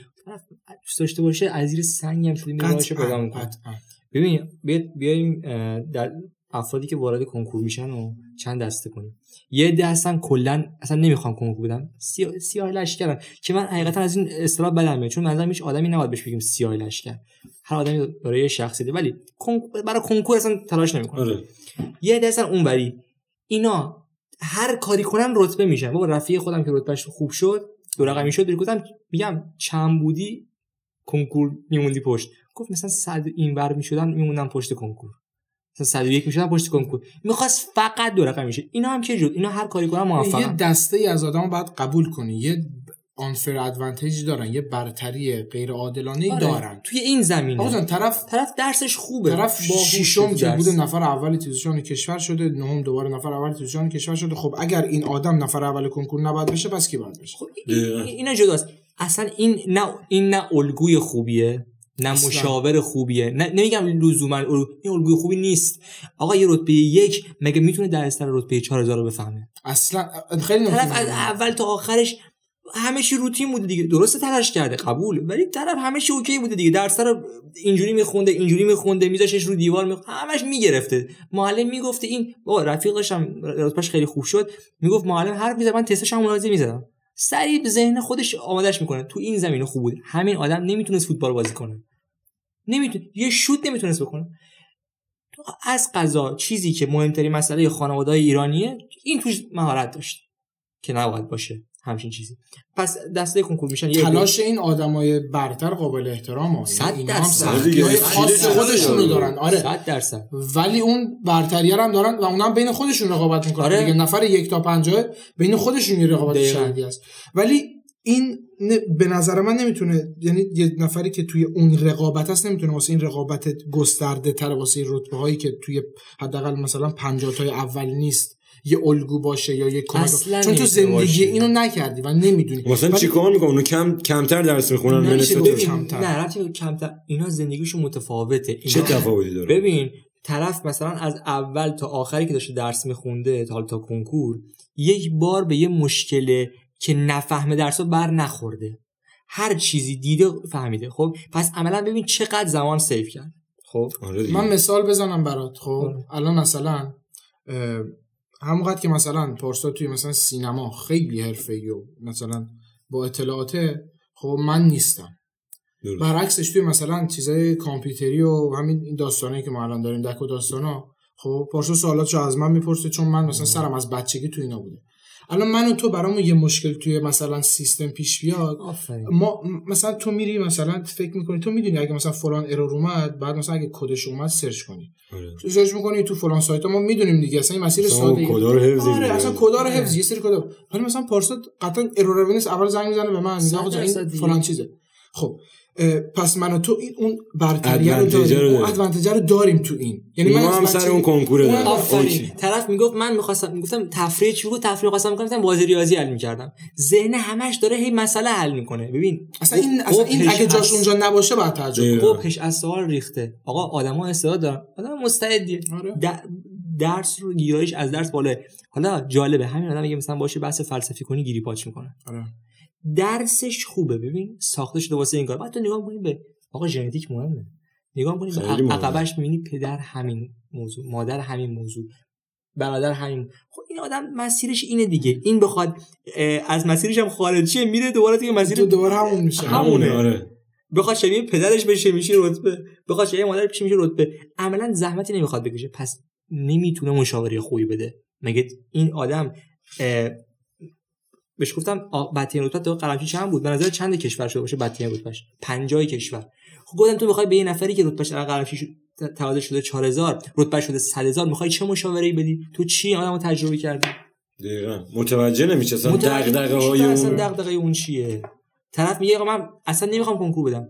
Speaker 2: دوست داشته باشه از زیر سنگ هم شده راهش رو پیدا می‌کنه. ببین بیا- بیایم در افرادی که وارد کنکور میشن و چند دسته کنیم. یه هستن کلا اصلا نمی‌خوام کنکور بدم سیاه, سیاه لشکرن که من حقیقتا از این اصطلاح بدم میاد چون مثلا هیچ آدمی نباید بهش بگیم سیاه لشکر. هر آدمی داره یه شخصیته ولی برای کنکور اصلا تلاش نمی‌کنه
Speaker 1: آره.
Speaker 2: یه هستن اونوری. اینا هر کاری کنن رتبه میشن. بابا رفیق خودم که رتبهش خوب شد دو رقمی شد بهش گفتم میگم چند بودی؟ کنکور میموندی پشت. گفت مثلا صد اینور می‌شدم میموندم پشت کنکور. مثلا 101 می‌شدم پشت کنکور. می‌خواست فقط دو رقمی شه. اینا هم چه جور؟ اینا هر کاری کنن
Speaker 3: یه
Speaker 2: موفقن.
Speaker 3: دسته ای از آدم باید قبول کنی. یه آنفر ادوانتیج دارن یه برتری غیر عادلانه
Speaker 2: آره.
Speaker 3: دارن.
Speaker 2: توی این زمینه.
Speaker 3: آقا جان طرف
Speaker 2: طرف درسش خوبه.
Speaker 3: طرف که
Speaker 2: درس.
Speaker 3: بوده نفر اول تیزشان کشور شده نهم دوباره نفر اول تیزشان کشور شده. خب اگر این آدم نفر اول کنکور نباید بشه پس کی باید بشه؟
Speaker 2: خب اینا جداست. اصلا این نه این نه الگوی خوبیه نه
Speaker 3: اصلاً.
Speaker 2: مشاور خوبیه. نه نمیگم لزوما الگو- این الگوی خوبی نیست. آقا یه رتبه یک مگه می‌تونه در رتبه 4000 رو بفهمه؟
Speaker 3: اصلا خیلی
Speaker 2: طرف از. اول تا آخرش همه چی روتین بوده دیگه. درسته تلاش کرده قبول. ولی طرف همه چی اوکی بوده دیگه. درس رو اینجوری میخونده اینجوری میخونده میذاشش رو دیوار میخونده همش می‌گرفته. معلم می‌گفته این بابا رفیقش هم رتبهش خیلی خوب شد. می‌گفت معلم حرف می‌زد من تستش هم منازی می‌زدم. سریع به ذهن خودش آمادش می‌کنه. تو این زمینه خوب بود همین آدم نمی‌تونست فوتبال بازی کنه. نمی‌تونه یه شوت نمی‌تونست بکنه. از قضا چیزی که مهمترین مسئله خانواده ایرانیه این توش مهارت داشت که نباید باشه. همچین چیزی پس دسته کنکور میشن یه
Speaker 3: تلاش این آدمای برتر قابل احترام ها
Speaker 2: صد
Speaker 3: اینا هم
Speaker 2: درصد.
Speaker 3: خاص خودشونو
Speaker 1: جالب.
Speaker 3: دارن آره
Speaker 2: صد درصد
Speaker 3: ولی اون برتری هم دارن و اونم بین خودشون رقابت می‌کنن
Speaker 2: آره.
Speaker 3: دیگه نفر یک تا پنجاه بین خودشون یه رقابت. شدیدی است ولی این به نظر من نمی‌تونه یعنی یه نفری که توی اون رقابت هست نمی‌تونه واسه این رقابت گسترده تر واسه این رتبه هایی که توی حداقل مثلا 50 تای اول نیست یه الگو باشه یا یه کمک
Speaker 2: اصلاً
Speaker 3: چون تو زندگی
Speaker 2: باشه.
Speaker 3: اینو نکردی و نمی‌دونی.
Speaker 1: مثلا چیکار می‌کنه اونو کم کمتر درس می‌خونن
Speaker 2: ببین
Speaker 3: کمتر.
Speaker 2: نه ربطی به کمتر. اینا زندگیشون متفاوته. اینا
Speaker 1: چه تفاوتی داره؟
Speaker 2: ببین طرف مثلا از اول تا آخری که داشته درس میخونده تا تا کنکور یک بار به یه مشکل که نفهمه درس رو بر نخورده. هر چیزی دیده فهمیده خب؟ پس عملا ببین چقدر زمان سیو کرد. خب؟
Speaker 1: آره.
Speaker 3: من مثال بزنم برات خب؟
Speaker 2: آره.
Speaker 3: الان مثلا همونقدر که مثلا پارسا توی مثلا سینما خیلی حرفه‌ای و مثلا با اطلاعاته خب من نیستم
Speaker 1: درست.
Speaker 3: برعکسش توی مثلا چیزای کامپیوتری و همین این داستانایی که ما الان داریم دک و داستانا خب پارسا سوالاتشو از من می‌پرسه چون من مثلا سرم از بچگی تو اینا بوده الان من و تو برامون یه مشکل توی مثلا سیستم پیش بیاد.
Speaker 2: آفرین.
Speaker 3: ما مثلا تو میری مثلا فکر می‌کنی تو می‌دونی اگه مثلا فلان error اومد بعد مثلا اگه کدش اومد search کنی.
Speaker 1: آره.
Speaker 3: تو search می‌کنی تو فلان سایت ها ما می‌دونیم دیگه اصلا این مسیر ساده
Speaker 1: کدا رو حفظ
Speaker 3: آره. اصلا کدا رو حفظ یه سری کدا. ولی مثلا پارسا قطعا error نیست اول زنگ می‌زنه به من میگه آقا این فلان چیزه. خب پس من و تو این اون برتریه رو داریم. ادوانتیجه رو داریم تو این. یعنی
Speaker 1: ما
Speaker 3: از
Speaker 1: هم سر اون کنکور.
Speaker 2: آفرین. طرف می‌گفت من می‌خواستم می‌گفتم تفریح چی بود؟ تفریح خواستم می‌کنم بازی ریاضی حل می‌کردم. ذهن همش داره هی مسئله حل می‌کنه. ببین
Speaker 3: اصلا این اصلا این اگه جاش
Speaker 2: از-
Speaker 3: اونجا نباشه بعد. کنی.
Speaker 2: قبحش از سوال ریخته. آقا آدما استعداد دارن. آدم مستعدیه.
Speaker 3: آره.
Speaker 2: درس رو گیرایش از درس بالاه حالا جالبه. همین آدم اگه مثلا باشه بحث فلسفی کنی گیری پاچ می‌کنه.
Speaker 3: آره.
Speaker 2: درسش خوبه. ببین ساخته شده واسه این کار. بعد تو نگاه کنی به آقا ژنتیک مهمه. نگاه کنی به. عقبش می‌بینی پدر همین موضوع مادر همین موضوع برادر همین. خب این آدم مسیرش اینه دیگه. این بخواد از مسیرش هم خارج شه میره دوباره دیگه مسیر
Speaker 3: تو دوباره همون میشه.
Speaker 2: همونه.
Speaker 1: آره.
Speaker 2: بخواد شبیه پدرش بشه میشه رتبه؟ بخواد شبیه مادرش بشه میشه رتبه؟ عملا زحمتی نمی‌خواد بکشه. پس نمی‌تونه مشاوره خوبی بده. مگه این آدم بهش گفتم بدترین رتبه تو قلمچی چند بود؟ به نظر چند کشور شده باشه بدترین رتبهش 50 کشور. خب گفتم تو می‌خوای به یه نفری که رتبهش قلمچی تقاضا شده 4000 رتبه شده 100000 می‌خوای چه مشاوره‌ای بدی؟ تو چی آدمو تجربه کردی؟
Speaker 1: دقیقا. متوجه نمیشه اصلا دغدغه های
Speaker 2: که اصلا
Speaker 1: اون
Speaker 2: دغدغه اون چیه؟ طرف میگه من اصلا نمی‌خوام کنکور بدم.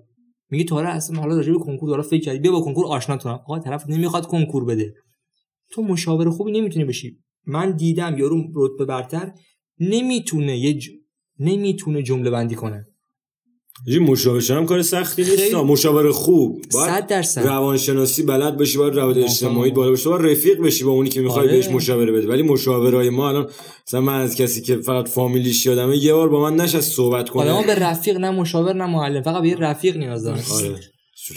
Speaker 2: میگه تو حالا اصلا حالا راجع به کنکور دارا فکر کردی. بیا با کنکور آشنا کنم آقا طرف نمی‌خواد کنکور بده. تو مشاور خوبی نمی‌تونی بشی. من دیدم یارو رتبه برتر نمی‌تونه یه ج... نمی‌تونه جمله بندی کنه.
Speaker 1: یه مشاور شدن کار سختی نیست.
Speaker 2: خیلی-
Speaker 1: مشاور خوب. باید
Speaker 2: 100 درصد.
Speaker 1: روانشناسی بلد باشی باید روابط. اجتماعی بالا باشه. باید رفیق بشی با اونی که می‌خوای
Speaker 2: آره.
Speaker 1: بهش مشاوره بده ولی مشاورهای ما الان مثلا من از کسی که فقط فامیلیش یادمه یه بار با من نشست صحبت کنه.
Speaker 2: آدما به رفیق نه مشاور نه معلم. فقط به یه رفیق نیاز دارن.
Speaker 1: آره.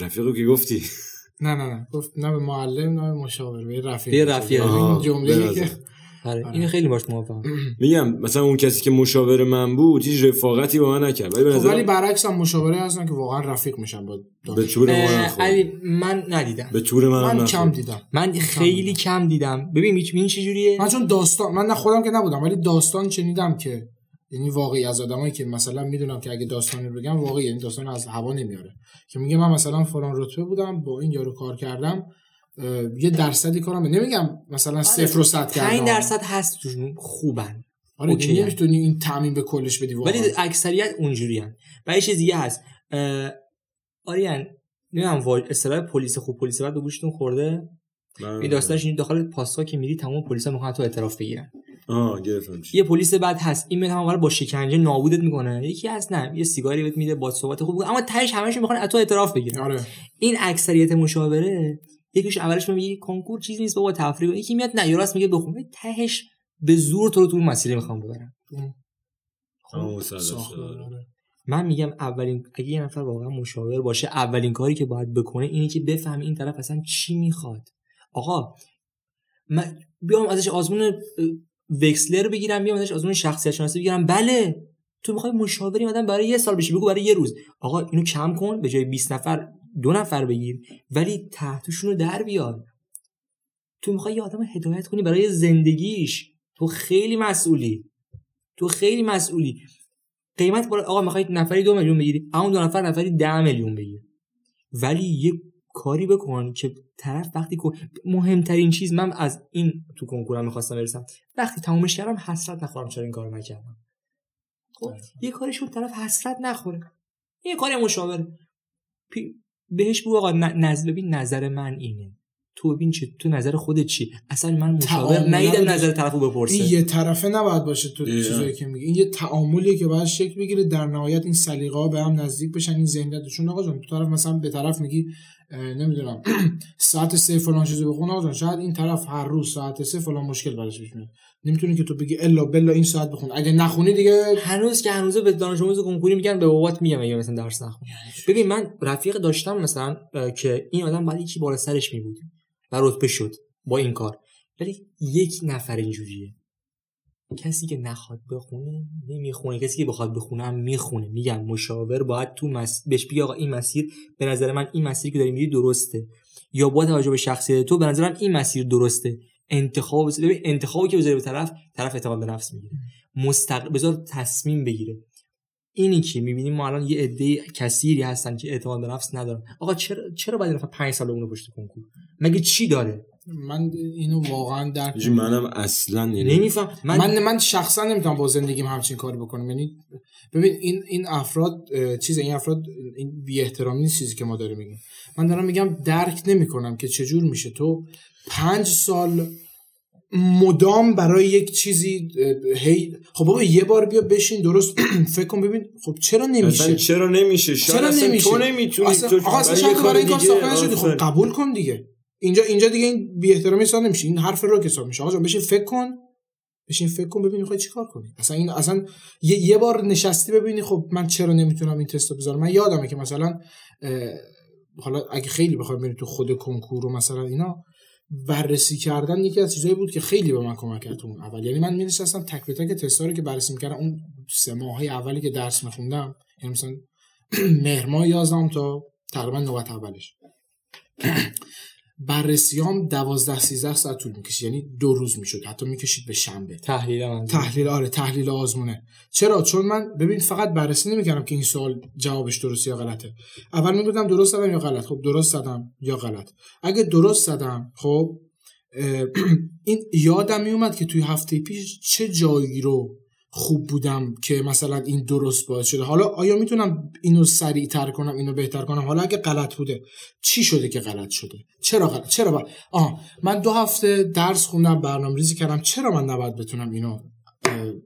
Speaker 1: رفیقو که گفتی.
Speaker 3: نه نه نه. گفت نه به معلم نه به مشاور. به رفیق.
Speaker 2: به یه رفیق.
Speaker 3: این جمله که.
Speaker 2: آره این خیلی باش موافقم.
Speaker 1: میگم مثلا اون کسی که مشاور من بود هیچ رفاقتی با من نکرد. ولی به
Speaker 3: خب
Speaker 1: نظر
Speaker 3: ولی برعکس هم مشاوره هستن که واقعا رفیق میشن با
Speaker 1: به طور.
Speaker 2: علی من ندیدم.
Speaker 1: به طور من,
Speaker 3: من کم. دیدم.
Speaker 2: من خیلی کم دیدم. ببین این چجوریه
Speaker 3: من چون داستان من نه خودم که نبودم ولی داستان شنیدم که یعنی واقعی از آدمایی که مثلا می‌دونم که اگه داستانی رو بگم واقعی یعنی داستان از هوا نمیاره که میگه من مثلا فلان رتبه بودم با این یارو کار کردم. یه درصدی کارم نمیگم مثلا صفر و صد کردم
Speaker 2: 5 درصد هست توشون خوبن.
Speaker 3: آره
Speaker 2: اوکی.
Speaker 3: نمی‌تونی این تعمین به کلش بدی واقعا.
Speaker 2: ولی اکثریت اونجوری هم و یه چیز دیگه هست. آریان نمی‌دونم وا- اصطلاح پلیس خوب پلیس بد به گوشتون خورده؟
Speaker 1: من-
Speaker 2: این داستانش این داخل پاسگاه که میری تمام پلیسا می‌خوان تو اعتراف بگیرن.
Speaker 1: آه گرفتم.
Speaker 2: یه پلیس بد هست. این میاد همون با شکنجه نابودت می‌کنه. یکی هست نه. یه سیگاری بهت میده با صحبت خوب. اما تهش همشون می‌خوان از تو اعتراف بگیرن.
Speaker 3: آره.
Speaker 2: این اکثریت مشاوره یکیش اولش میگه کنکور چیزی نیست بابا تفریح. یکی میاد نه یا راست میگه بخون تهش به زور تو رو تو مسیر می‌خوام
Speaker 1: آره.
Speaker 3: آره.
Speaker 2: من میگم اولین اگه یه نفر واقعا مشاور باشه اولین کاری که باید بکنه اینه که بفهمه این طرف اصلا چی می‌خواد آقا من بیام ازش آزمون وکسلر بگیرم بیام ازش آزمون شخصیت شناسی بگیرم بله تو می‌خوای مشاوری آدم برای یه سال بشی بگو برای یه روز آقا اینو کم کن به جای 20 نفر دو نفر بگیر ولی تحتشون رو در بیار. تو می‌خوای یه آدم هدایت کنی برای زندگیش. تو خیلی مسئولی. تو خیلی مسئولی. قیمت بالا آقا می‌خوای نفری دو میلیون بگیری اون دو نفر نفری ده میلیون بگیر. ولی یه کاری بکن که طرف وقتی که مهمترین چیز من از این تو کنکورم می‌خواستم برسم. وقتی تمومش کردم حسرت نخورم چرا این کارو نکردم. خب یه کارشون طرف حسرت نخوره. یه کاری مشاور پی- بهش بگو آقا نظر ببین نظر من اینه. تو ببین چه تو نظر خودت چی؟ اصلا من مشاور نیدم نظر طرفو بپرسه.
Speaker 3: این یه طرفه نباید باشه تو. چیزایی که میگی. این یه تعاملیه که باید شکل بگیره. در نهایت این سلیقه ها به هم نزدیک بشن. این ذهنیتشون آقا جان تو طرف مثلا به طرف میگی نمی‌دونم. ساعت سه فلان چیزو بخون. آقا شاید این طرف هر روز ساعت سه فلان مشکل براش پیش میاد. نمی‌تونی که تو بگی الا بلا این ساعت بخون. اگه نخونی دیگه
Speaker 2: هنوز که هنوز به دانش آموز کنکوری میگن به بابات میگم اگه مثلا درس نخون ببین من رفیق داشتم مثلا که این آدم بعد یکی بالا سرش می بود و رتبه شد با این کار. ولی یک نفر اینجوریه. کسی که نخواد بخونه نمی‌خونه کسی که بخواد بخونه هم می‌خونه. میگم مشاور باید تو مس... بهش بگه آقا این مسیر به نظر من این مسیری که داری میری درسته. یا با توجه به شخصیت تو به نظر من این مسیر درسته. انتخاب ببین انتخابی که بذاری به طرف طرف اعتماد به نفس می‌گیره. مستقل بذار تصمیم بگیره. اینی که می‌بینیم ما الان یه عده کثیری هستن که اعتماد به نفس ندارن. آقا چرا چرا باید نفر 5 سال اونو پشت کنکور؟ مگه چی داره؟
Speaker 3: من اینو واقعا درک
Speaker 1: منم اصلا یعنی
Speaker 2: نمیفهم. من,
Speaker 3: من من شخصا نمی‌تونم با زندگیم همچین کاری بکنم. یعنی ببین این این افراد چیز این افراد این بی احترامی نیست چیزی که ما داریم میگیم. من دارم میگم درک نمی‌کنم که چجور میشه. تو پنج سال مدام برای یک چیزی هی خب بابا یه بار بیا بشین درست فکر کن ببین خب چرا
Speaker 1: اصلا
Speaker 3: نمیشه؟
Speaker 1: چرا نمیشه؟ شاید
Speaker 3: چرا
Speaker 1: اصلا
Speaker 3: نمیشه؟
Speaker 1: تو نمی‌تونی.
Speaker 3: اصلا-
Speaker 1: تو
Speaker 3: اصلا
Speaker 1: برای
Speaker 3: برای این کار ساخته نشدی. خب. قبول کن دیگه. اینجا اینجا دیگه این بی احترامی حساب نمیشه این حرف رو حساب میشه آقا جان بشین فکر کن بشین فکر کن ببین می‌خوای چیکار کنی اصلا این اصلا یه, یه بار نشستی ببینی خب من چرا نمی‌تونم این تستو بذارم من یادمه که مثلا حالا اگه خیلی بخوایم بریم تو خود کنکور و مثلا اینا بررسی کردن یکی از چیزایی بود که خیلی به من کمک کرد اون اول یعنی من می‌نشستم تک به تک تستا رو که بررسی می‌کردم اون سه ماهه اولی که درس می‌خوندم یعنی مثلا مهر ماه 11 تا تقریبا نوبت اولش بررسیام دوازده 13 ساعت طول می‌کشید. یعنی دو روز می‌شد. حتی می‌کشید به شنبه.
Speaker 2: تحلیل من
Speaker 3: تحلیل آره تحلیل آزمونه. چرا؟ چون من ببین فقط بررسی نمی‌کردم که این سوال جوابش درست یا غلطه. اول می‌گفتم درست زدم یا غلط؟ خب درست زدم یا غلط. اگه درست زدم خب این یادم میومد که توی هفته پیش چه جایی رو خوب بودم که مثلا این درست باید شده. حالا آیا می‌تونم اینو سریعتر کنم اینو بهتر کنم؟ حالا اگه غلط بوده چی شده که غلط شده؟ چرا غلط؟ چرا با... آه من دو هفته درس خوندم برنامه ریزی کردم چرا من نباید بتونم اینو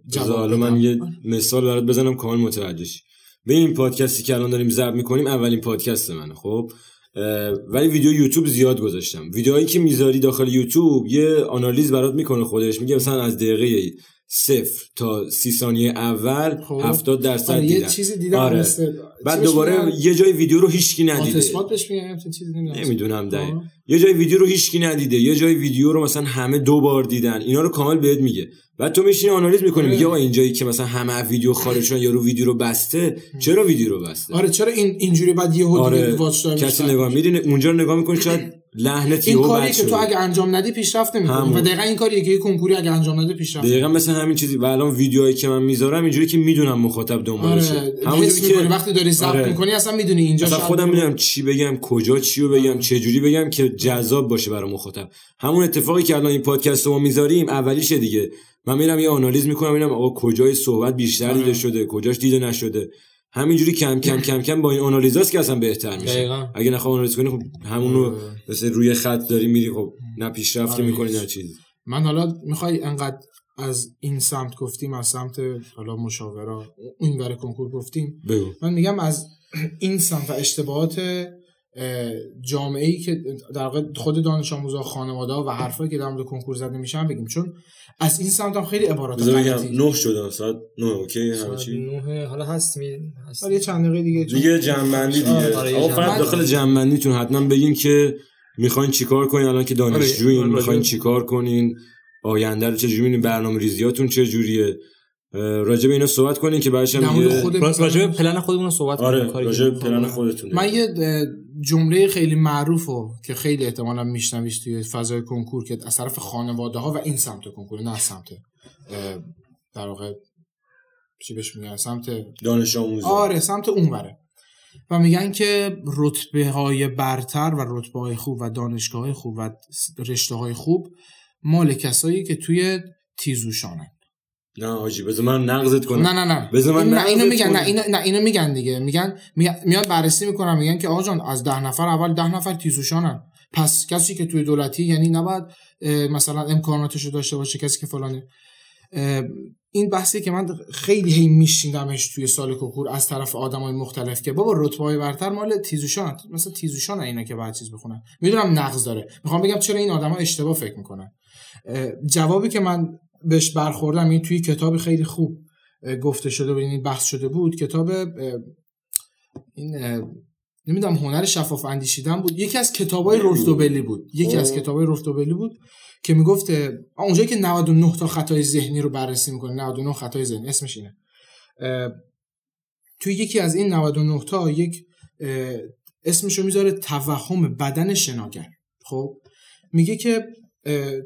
Speaker 3: جواب
Speaker 1: حالا من یه مثال برات بزنم کامل متوجه شی به این پادکستی که الان داریم ضبط می‌کنیم اولین پادکست منه خب؟ ولی ویدیو یوتیوب زیاد گذاشتم. ویدیوهایی که می‌ذاری داخل یوتیوب یه آنالیز برات می‌کنه خودش میگه مثلا از دقیقه صفر تا سی ثانیه اول
Speaker 3: خب.
Speaker 1: هفتاد درصد
Speaker 3: آره، یه
Speaker 1: دیدن.
Speaker 3: چیزی دیدم
Speaker 1: آره.
Speaker 3: مثل
Speaker 1: بعد دوباره؟ یه جای ویدیو رو هیچکی ندیده.
Speaker 3: آتسپات بهش میگن چیزی نمی‌دونم
Speaker 1: دقیق
Speaker 3: آه.
Speaker 1: یه جای ویدیو رو هیچکی ندیده. یه جای ویدیو رو مثلا همه دو بار دیدن. اینا رو کامل بهت میگه. بعد تو میشینی آنالیز می‌کنی میگه آقا اینجایی که مثلا همه ویدیو خارج شدن یا رو ویدیو رو بسته. چرا ویدیو رو بسته؟
Speaker 3: آره چرا این اینجوری بعد یهو
Speaker 1: آره
Speaker 3: واچ
Speaker 1: کسی نگاه میری اونجا رو نگاه می‌کنی شاید لحنت
Speaker 3: این
Speaker 1: بد
Speaker 3: که تو. اگه انجام ندی پیشرفت نمی‌کنی. و دقیقا این کاریه که یه کنکوری اگه انجام نده پیشرفت
Speaker 1: دقیقا مثل همین چیزی. و الان ویدیوهایی که من می‌ذارم اینجوری که می‌دونم مخاطب دنبالشه
Speaker 3: آره
Speaker 1: همونجوری که
Speaker 3: وقتی داری ضبط
Speaker 1: آره.
Speaker 3: می‌کنی اصلا می‌دونی اینجا
Speaker 1: اصلا خودم می‌دونم چی بگم کجا چی رو بگم چه جوری بگم که جذاب باشه برای مخاطب. همون اتفاقی که الان این پادکست رو ما می‌ذاریم اولیشه دیگه. من میرم یه آنالیز می‌کنم ببینم آقا کجای صحبت بیشتر
Speaker 3: آره.
Speaker 1: دیده شده کجاش دیده نشده. همینجوری کم کم کم کم با این آنالیزاست که اصلا بهتر میشه
Speaker 2: دقیقاً.
Speaker 1: اگه نخوام آنالیز کنی خب همونو
Speaker 3: آره.
Speaker 1: مثل روی خط داری میری خب نه پیشرفت
Speaker 3: آره،
Speaker 1: می‌کنی. نه چیزی
Speaker 3: من حالا می‌خوای انقدر از این سمت گفتیم از سمت حالا مشاورا این برای کنکور گفتیم
Speaker 1: بگو
Speaker 3: من میگم از این سمت و اشتباهات جامعه ای که در واقع خود دانش آموزا خانواده و حرفایی که در مورد کنکور زده میشن بگیم. چون از این سمت هم خیلی عبارات غلطی
Speaker 1: بگم نه شده ساعت نه اوکی همه چی.
Speaker 2: نه حالا هست می هست
Speaker 3: حالا یه چند دقیقه دیگه
Speaker 1: دیگه جنبندی دیگه.
Speaker 3: آره،
Speaker 2: آره، یه
Speaker 1: آقا فقط
Speaker 2: جنبندی.
Speaker 1: داخل جنبندیتون حتما بگین که می‌خواین چیکار کنین الان که دانشجوین
Speaker 2: آره،
Speaker 1: می‌خواین چیکار کنین آینده رو چجوری می‌بینین برنامه ریزیاتون چجوریه؟ راجع به اینا صحبت کنین که بعدش هم دیگه
Speaker 2: راجع به پلن خودمون صحبت
Speaker 1: آره
Speaker 2: کنیم، کاری
Speaker 1: راجع به. پلن خودتون
Speaker 3: من یه جمله خیلی معروف و که خیلی احتمالا میشنویش توی فضای کنکور که از طرف خانواده ها و این سمت کنکور نه سمت در واقع چی بهش میگن؟ سمت
Speaker 1: دانش آموزا.
Speaker 3: آره سمت اون بره و میگن که رتبه های برتر و رتبه های خوب و دانشگاه های خوب و رشته های خوب مال کسایی که توی تیزوشانن.
Speaker 1: نه حاجی بذار من نقضت کنم.
Speaker 3: نه نه نه.
Speaker 1: بذار من
Speaker 3: نه اینو میگن. نه اینو نه اینو میگن دیگه. میگن میان بررسی می‌کنن میگن که آقا جان از ده نفر اول ده نفر تیزوشانن. پس کسی که توی دولتی یعنی نباید مثلا امکاناتشو داشته باشه کسی که فلانه این بحثی که من خیلی هی میشیندمش توی سال کنکور از طرف آدمای مختلف که بابا رتبه های برتر مال تیزوشان مثلا تیزوشان اینا که باید چیز بخونن. می‌دونم نقض داره. می‌خوام بگم چرا این آدما اشتباه فکر می‌کنن. جوابی که من بهش برخوردم این توی کتابی خیلی خوب گفته شده بود این بحث شده بود. کتاب این نمی‌دونم هنر شفاف اندیشیدن بود. یکی از کتابای رولف بود. یکی از. کتابای رولف بود که می‌گفت اونجایی که 99 تا خطای ذهنی رو بررسی می‌کنه 99 خطای ذهنی اسمش اینه. توی یکی از این 99 تا یک اسمش رو می‌ذاره توهم بدن شناگر. خب میگه که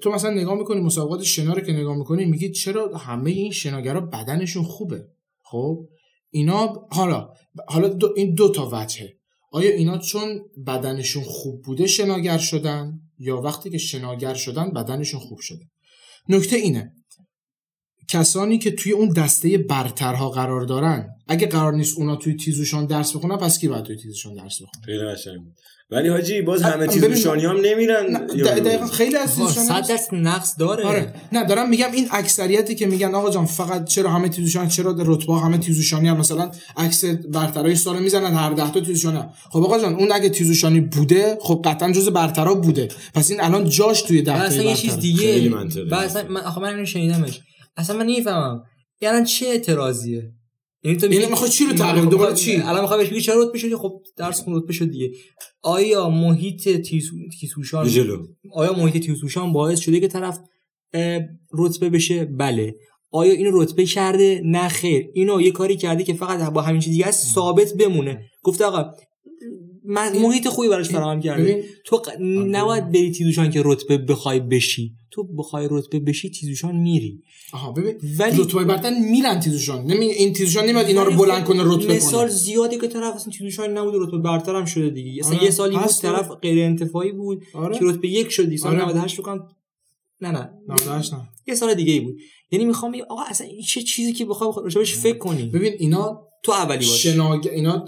Speaker 3: تو مثلا نگاه می‌کنی مسابقات شنا رو که نگاه می‌کنی میگی چرا همه این شناگرا بدنشون خوبه؟ خب اینا حالا حالا دو این دو تا وجهه. آیا اینا چون بدنشون خوب بوده شناگر شدن یا وقتی که شناگر شدن بدنشون خوب شده؟ نکته اینه کسانی که توی اون دسته برترها قرار دارن. اگه قرار نیست اونا توی تیزوشان درس بخونن پس کی باید توی تیزوشان درس بخونه؟
Speaker 1: خیلی قشنگ بود. ولی حاجی باز همه تیزوشانی هم نمیرن
Speaker 3: دقیقا خیلی از تیزوشان
Speaker 2: صد درصد نقص داره.
Speaker 3: آره. نه دارم میگم این اکثریتی که میگن آقا جان فقط چرا همه تیزوشان چرا در رتبه همه تیزوشانی هم؟ مثلا عکس برترای سال می‌زنن هر ده تا تیزوشانی هم. خب آقا جان اون اگه تیزوشانی بوده خب قطعا جز برترها بوده. پس این الان جاش توی ده
Speaker 2: اصلا یه چیز
Speaker 1: خیلی
Speaker 2: دیگه اصلا من آخه من اینو شنیدمش. اصلا من نمی‌فهمم. یعنی چه اعتراضیه؟ یعنی تو
Speaker 3: یعنی
Speaker 2: میگی-
Speaker 3: می‌خوای چی رو تغییر دوباره
Speaker 2: خب،
Speaker 3: چی؟
Speaker 2: الان می‌خوای بهش بگی چرا رتبه شدی خب درس خون رتبه شد دیگه. آیا محیط
Speaker 1: جلو.
Speaker 2: آیا محیط تیزوشان باعث شده که طرف رتبه بشه؟ بله. آیا اینو رتبه کرده؟ نه خیر. اینو یه کاری کرده که فقط با همین چیز دیگه است ثابت بمونه. گفته آقا محیط خوبی براش فراهم کرده تو ق... نباید بری تیزوشان که رتبه بخوای بشی. تو بخوای رتبه بشی تیزوشان میری.
Speaker 3: آها ببین
Speaker 2: ولی
Speaker 3: رتبه برتر میرن تیزوشان. نمی این تیزوشان نمیاد اینا رو بلند
Speaker 2: خب
Speaker 3: کنه رتبه
Speaker 2: مثال
Speaker 3: کنه
Speaker 2: زیادی که طرف اصلا تیزوشان نبوده رتبه برتر هم شده دیگه. اصلا
Speaker 3: آره،
Speaker 2: یه سالی بود طرف غیر انتفاعی بود
Speaker 3: آره.
Speaker 2: که رتبه یک شد سال
Speaker 3: آره.
Speaker 2: 98 بکنم نه نه.
Speaker 3: 98 نه.
Speaker 2: یه سال دیگه ای بود. یعنی می‌خوام بگم آقا اصلا چه چیزی که بخوای راجبش فکر کنی؟
Speaker 3: ببین اینا
Speaker 2: تو اولی باش
Speaker 3: شناگ اینا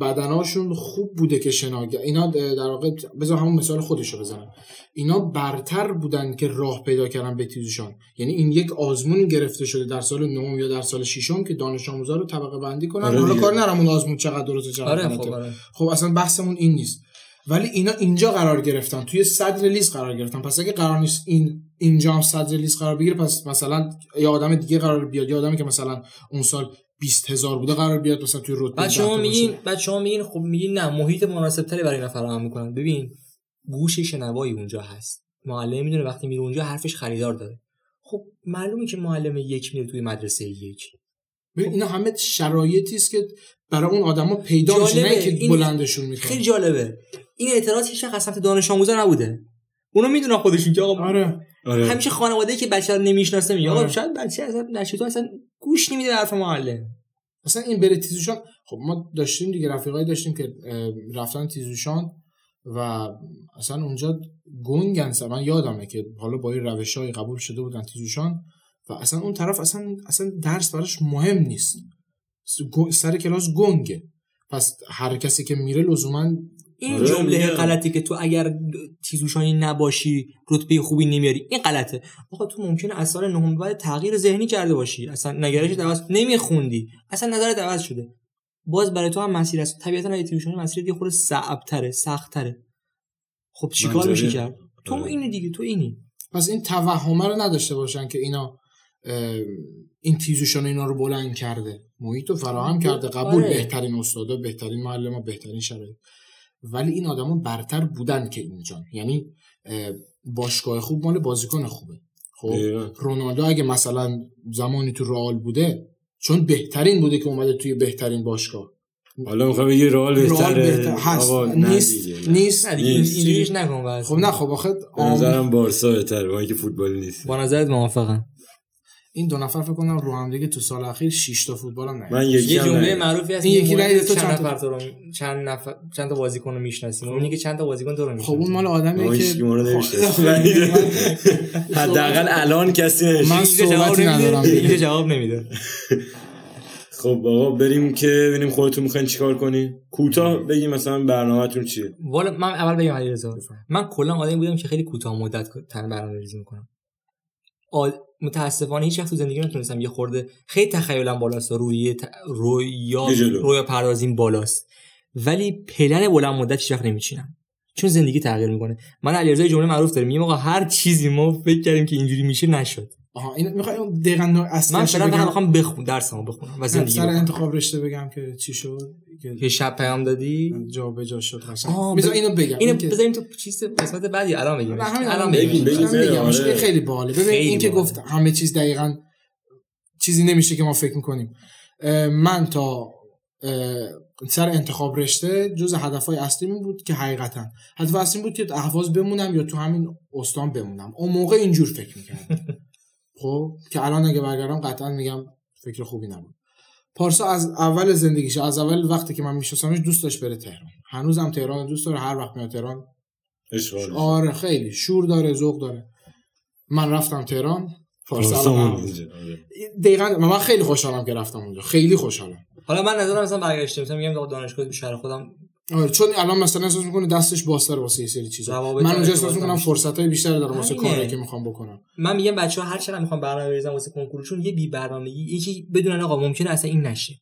Speaker 3: بدناشون خوب بوده که شناگر اینا در واقع بذار همون مثال خودشو بزنم. اینا برتر بودن که راه پیدا کردن به تیزوشان یعنی این یک آزمون گرفته شده در سال نهم یا در سال ششم که دانش آموزا رو طبقه بندی کنن.
Speaker 1: آره
Speaker 3: حالا. کار نرم اون آزمون چقدر درسته چقدر
Speaker 2: آره. خب آره.
Speaker 3: خب اصلا بحثمون این نیست. ولی اینا اینجا قرار گرفتن. توی صدر لیست قرار گرفتن. پس اگه قرار نیست این اینجا هم صدر لیست قرار بگیره پس مثلا یا آدم دیگه قرار بیاد. یا آدمی که مثلا اون سال 20 هزار بوده قرار بیاد مثلا توی رتبه
Speaker 2: بعد شما میگین. بعد شما میگین خب میگین نه محیط مناسب تری برای اینا فراهم می‌کنن. ببین گوش شنوایی اونجا هست. معلم می‌دونه وقتی میره اونجا حرفش خریدار داره. خب معلومه که معلم یک میره توی مدرسه یک.
Speaker 3: ببین اینا همه شرایطی است که برای اون آدما پیدا میشه. نه که
Speaker 2: این
Speaker 3: بلندشون می‌کنه
Speaker 2: خیلی جالبه. این اعتراض هیچ وقت از سمت دانش آموزا نبوده. اونا می‌دونن خودشون که آقا
Speaker 3: آره.
Speaker 1: آره.
Speaker 2: همیشه خانواده که بچه رو نمی‌شناسه میگه آقا
Speaker 3: آره.
Speaker 2: شاید بچه اصلا نشه تو اصلا گوش نمیده حرف معلم
Speaker 3: مثلا این بره تیزوشان خب ما داشتیم دیگه رفیقایی داشتیم که رفتن تیزوشان و اصلا اونجا گنگن من یادمه که حالا با این روش های قبول شده بودن تیزوشان و اصلا اون طرف اصلا اصلا درس براش مهم نیست. سر کلاس گنگه. پس هر کسی که میره لزوما
Speaker 2: این
Speaker 1: آره،
Speaker 2: جمله. غلطی که تو اگر تیزوشانی نباشی رتبه خوبی نمیاری این غلطه. آقا تو ممکنه از سال نهم بعد تغییر ذهنی کرده باشی. اصلا نگرش عوض نمیخوندی. اصلا نظرت عوض شده. باز برای تو هم مسیر است. طبیعتا اگه تیزوشانی مسیر یه خورده صعب‌تره سخت‌تره. خب چیکار. میشه کرد؟ تو
Speaker 1: آره.
Speaker 2: اینی دیگه تو اینی.
Speaker 3: پس این توهمه رو نداشته باشن که اینا این تیزوشان اینا رو بلند کرده. محیط رو فراهم کرده. قبول
Speaker 2: آره.
Speaker 3: بهترین استادا بهترین معلم بهترین شرایط. ولی این آدما برتر بودن که اینجا یعنی اه، باشگاه خوب مال بازیکن خوبه. خب. رونالدو اگه مثلا زمانی تو رئال بوده چون بهترین بوده که اومده توی بهترین باشگاه.
Speaker 1: حالا می‌خوام بگی رئال
Speaker 3: رئال
Speaker 1: بهتره.
Speaker 3: بهتر هست. نیست
Speaker 1: نه.
Speaker 3: نیست.
Speaker 2: اینجوریش نکن
Speaker 3: خب نه خب آخه
Speaker 1: نظرم بارسا بهتره با اینکه فوتبال نیست.
Speaker 2: با نظرت موافقم.
Speaker 3: این دو نفر فکر کنم رو هم دیگه تو سال اخیر 6 تا فوتبال هم
Speaker 1: من یکی
Speaker 2: یه جمله. معروفی هست
Speaker 3: این یکی
Speaker 2: نیست
Speaker 3: تو
Speaker 2: چند نفر تو رو چند نفر چند تا بازیکن رو می‌شناسیم؟ اون که چند تا بازیکن تو رو
Speaker 3: خب اون مال آدمیه
Speaker 1: هیچکی ما رو
Speaker 3: که
Speaker 1: نمی‌شناسه.
Speaker 3: خب، من-
Speaker 1: حداقل الان کسی نمیشه
Speaker 3: من صحبتی ندارم.
Speaker 2: اینجا جواب نمیده.
Speaker 1: خب آقا بریم که ببینیم خودتون می‌خواین چیکار کنی کوتاه بگیم مثلا برنامه‌تون چیه؟
Speaker 2: والا من اول بگم علیرضا. من کلا آدمی بودم که خیلی کوتاه مدت تن برنامه‌ریزی می‌کنم. آد... متاسفانه هیچ وقت تو زندگی نتونستم یه خورده خیلی تخیلم بالاست روی ت... رویا. رویا پردازیم بالاست. ولی پلن بلند مدت هیچ وقت نمیچینم. چون زندگی تغییر می‌کنه. من علیرضا جمله معروف داریم. میگم آقا هر چیزی ما فکر کردیم که اینجوری میشه نشد.
Speaker 3: آها این می‌خوای اون دقیقاً نوع اصلیش
Speaker 2: من فعلا
Speaker 3: بگم؟
Speaker 2: می‌خوام بخون درسمو بخونم و زندگی
Speaker 3: سر. انتخاب رشته بگم که چی شد که
Speaker 2: شب پیام دادی؟
Speaker 3: جا به جا شد قشنگ.
Speaker 2: ب-
Speaker 3: اینو بگم
Speaker 2: اینو بذاریم تو چیز قسمت بعدی الان بگیم. الان بگیم.
Speaker 1: بگیم، آره.
Speaker 3: خیلی باحاله ببین این که
Speaker 2: باحاله.
Speaker 3: گفت همه چیز دقیقا چیزی نمیشه که ما فکر می‌کنیم. من تا سر انتخاب رشته جز هدفهای اصلی می بود که حقیقتا هدف اصلی بود که اهواز بمونم یا تو همین استان بمونم. اون موقع اینجور فکر می‌کردم. خب که الان اگه برگردم قطعا میگم فکر خوبی نبود. پارسا از اول زندگیش از اول وقتی که من میشناسمش دوست داشت بره تهران. هنوزم تهران دوست داره هر وقت میاد تهران آره خیلی. شور داره ذوق داره. من رفتم تهران پارسا. دقیقا من خیلی خوشحالم که رفتم اونجا. خیلی خوشحالم.
Speaker 2: حالا من نظرم مثلا برگشته مثلا میگم دانشگاه به شهر خودم
Speaker 3: آره چون الان مثلا احساس می‌کنه دستش بازتر واسه یه سری چیزا. من اونجا احساس می‌کنم. فرصت های بیشتری دارم واسه. کاری که می‌خوام بکنم.
Speaker 2: من میگم بچه ها هر چقدر می‌خوام برنامه بریزن واسه کنکورشون یه بی برنامگی یکی بدونن آقا ممکنه اصلا این نشه.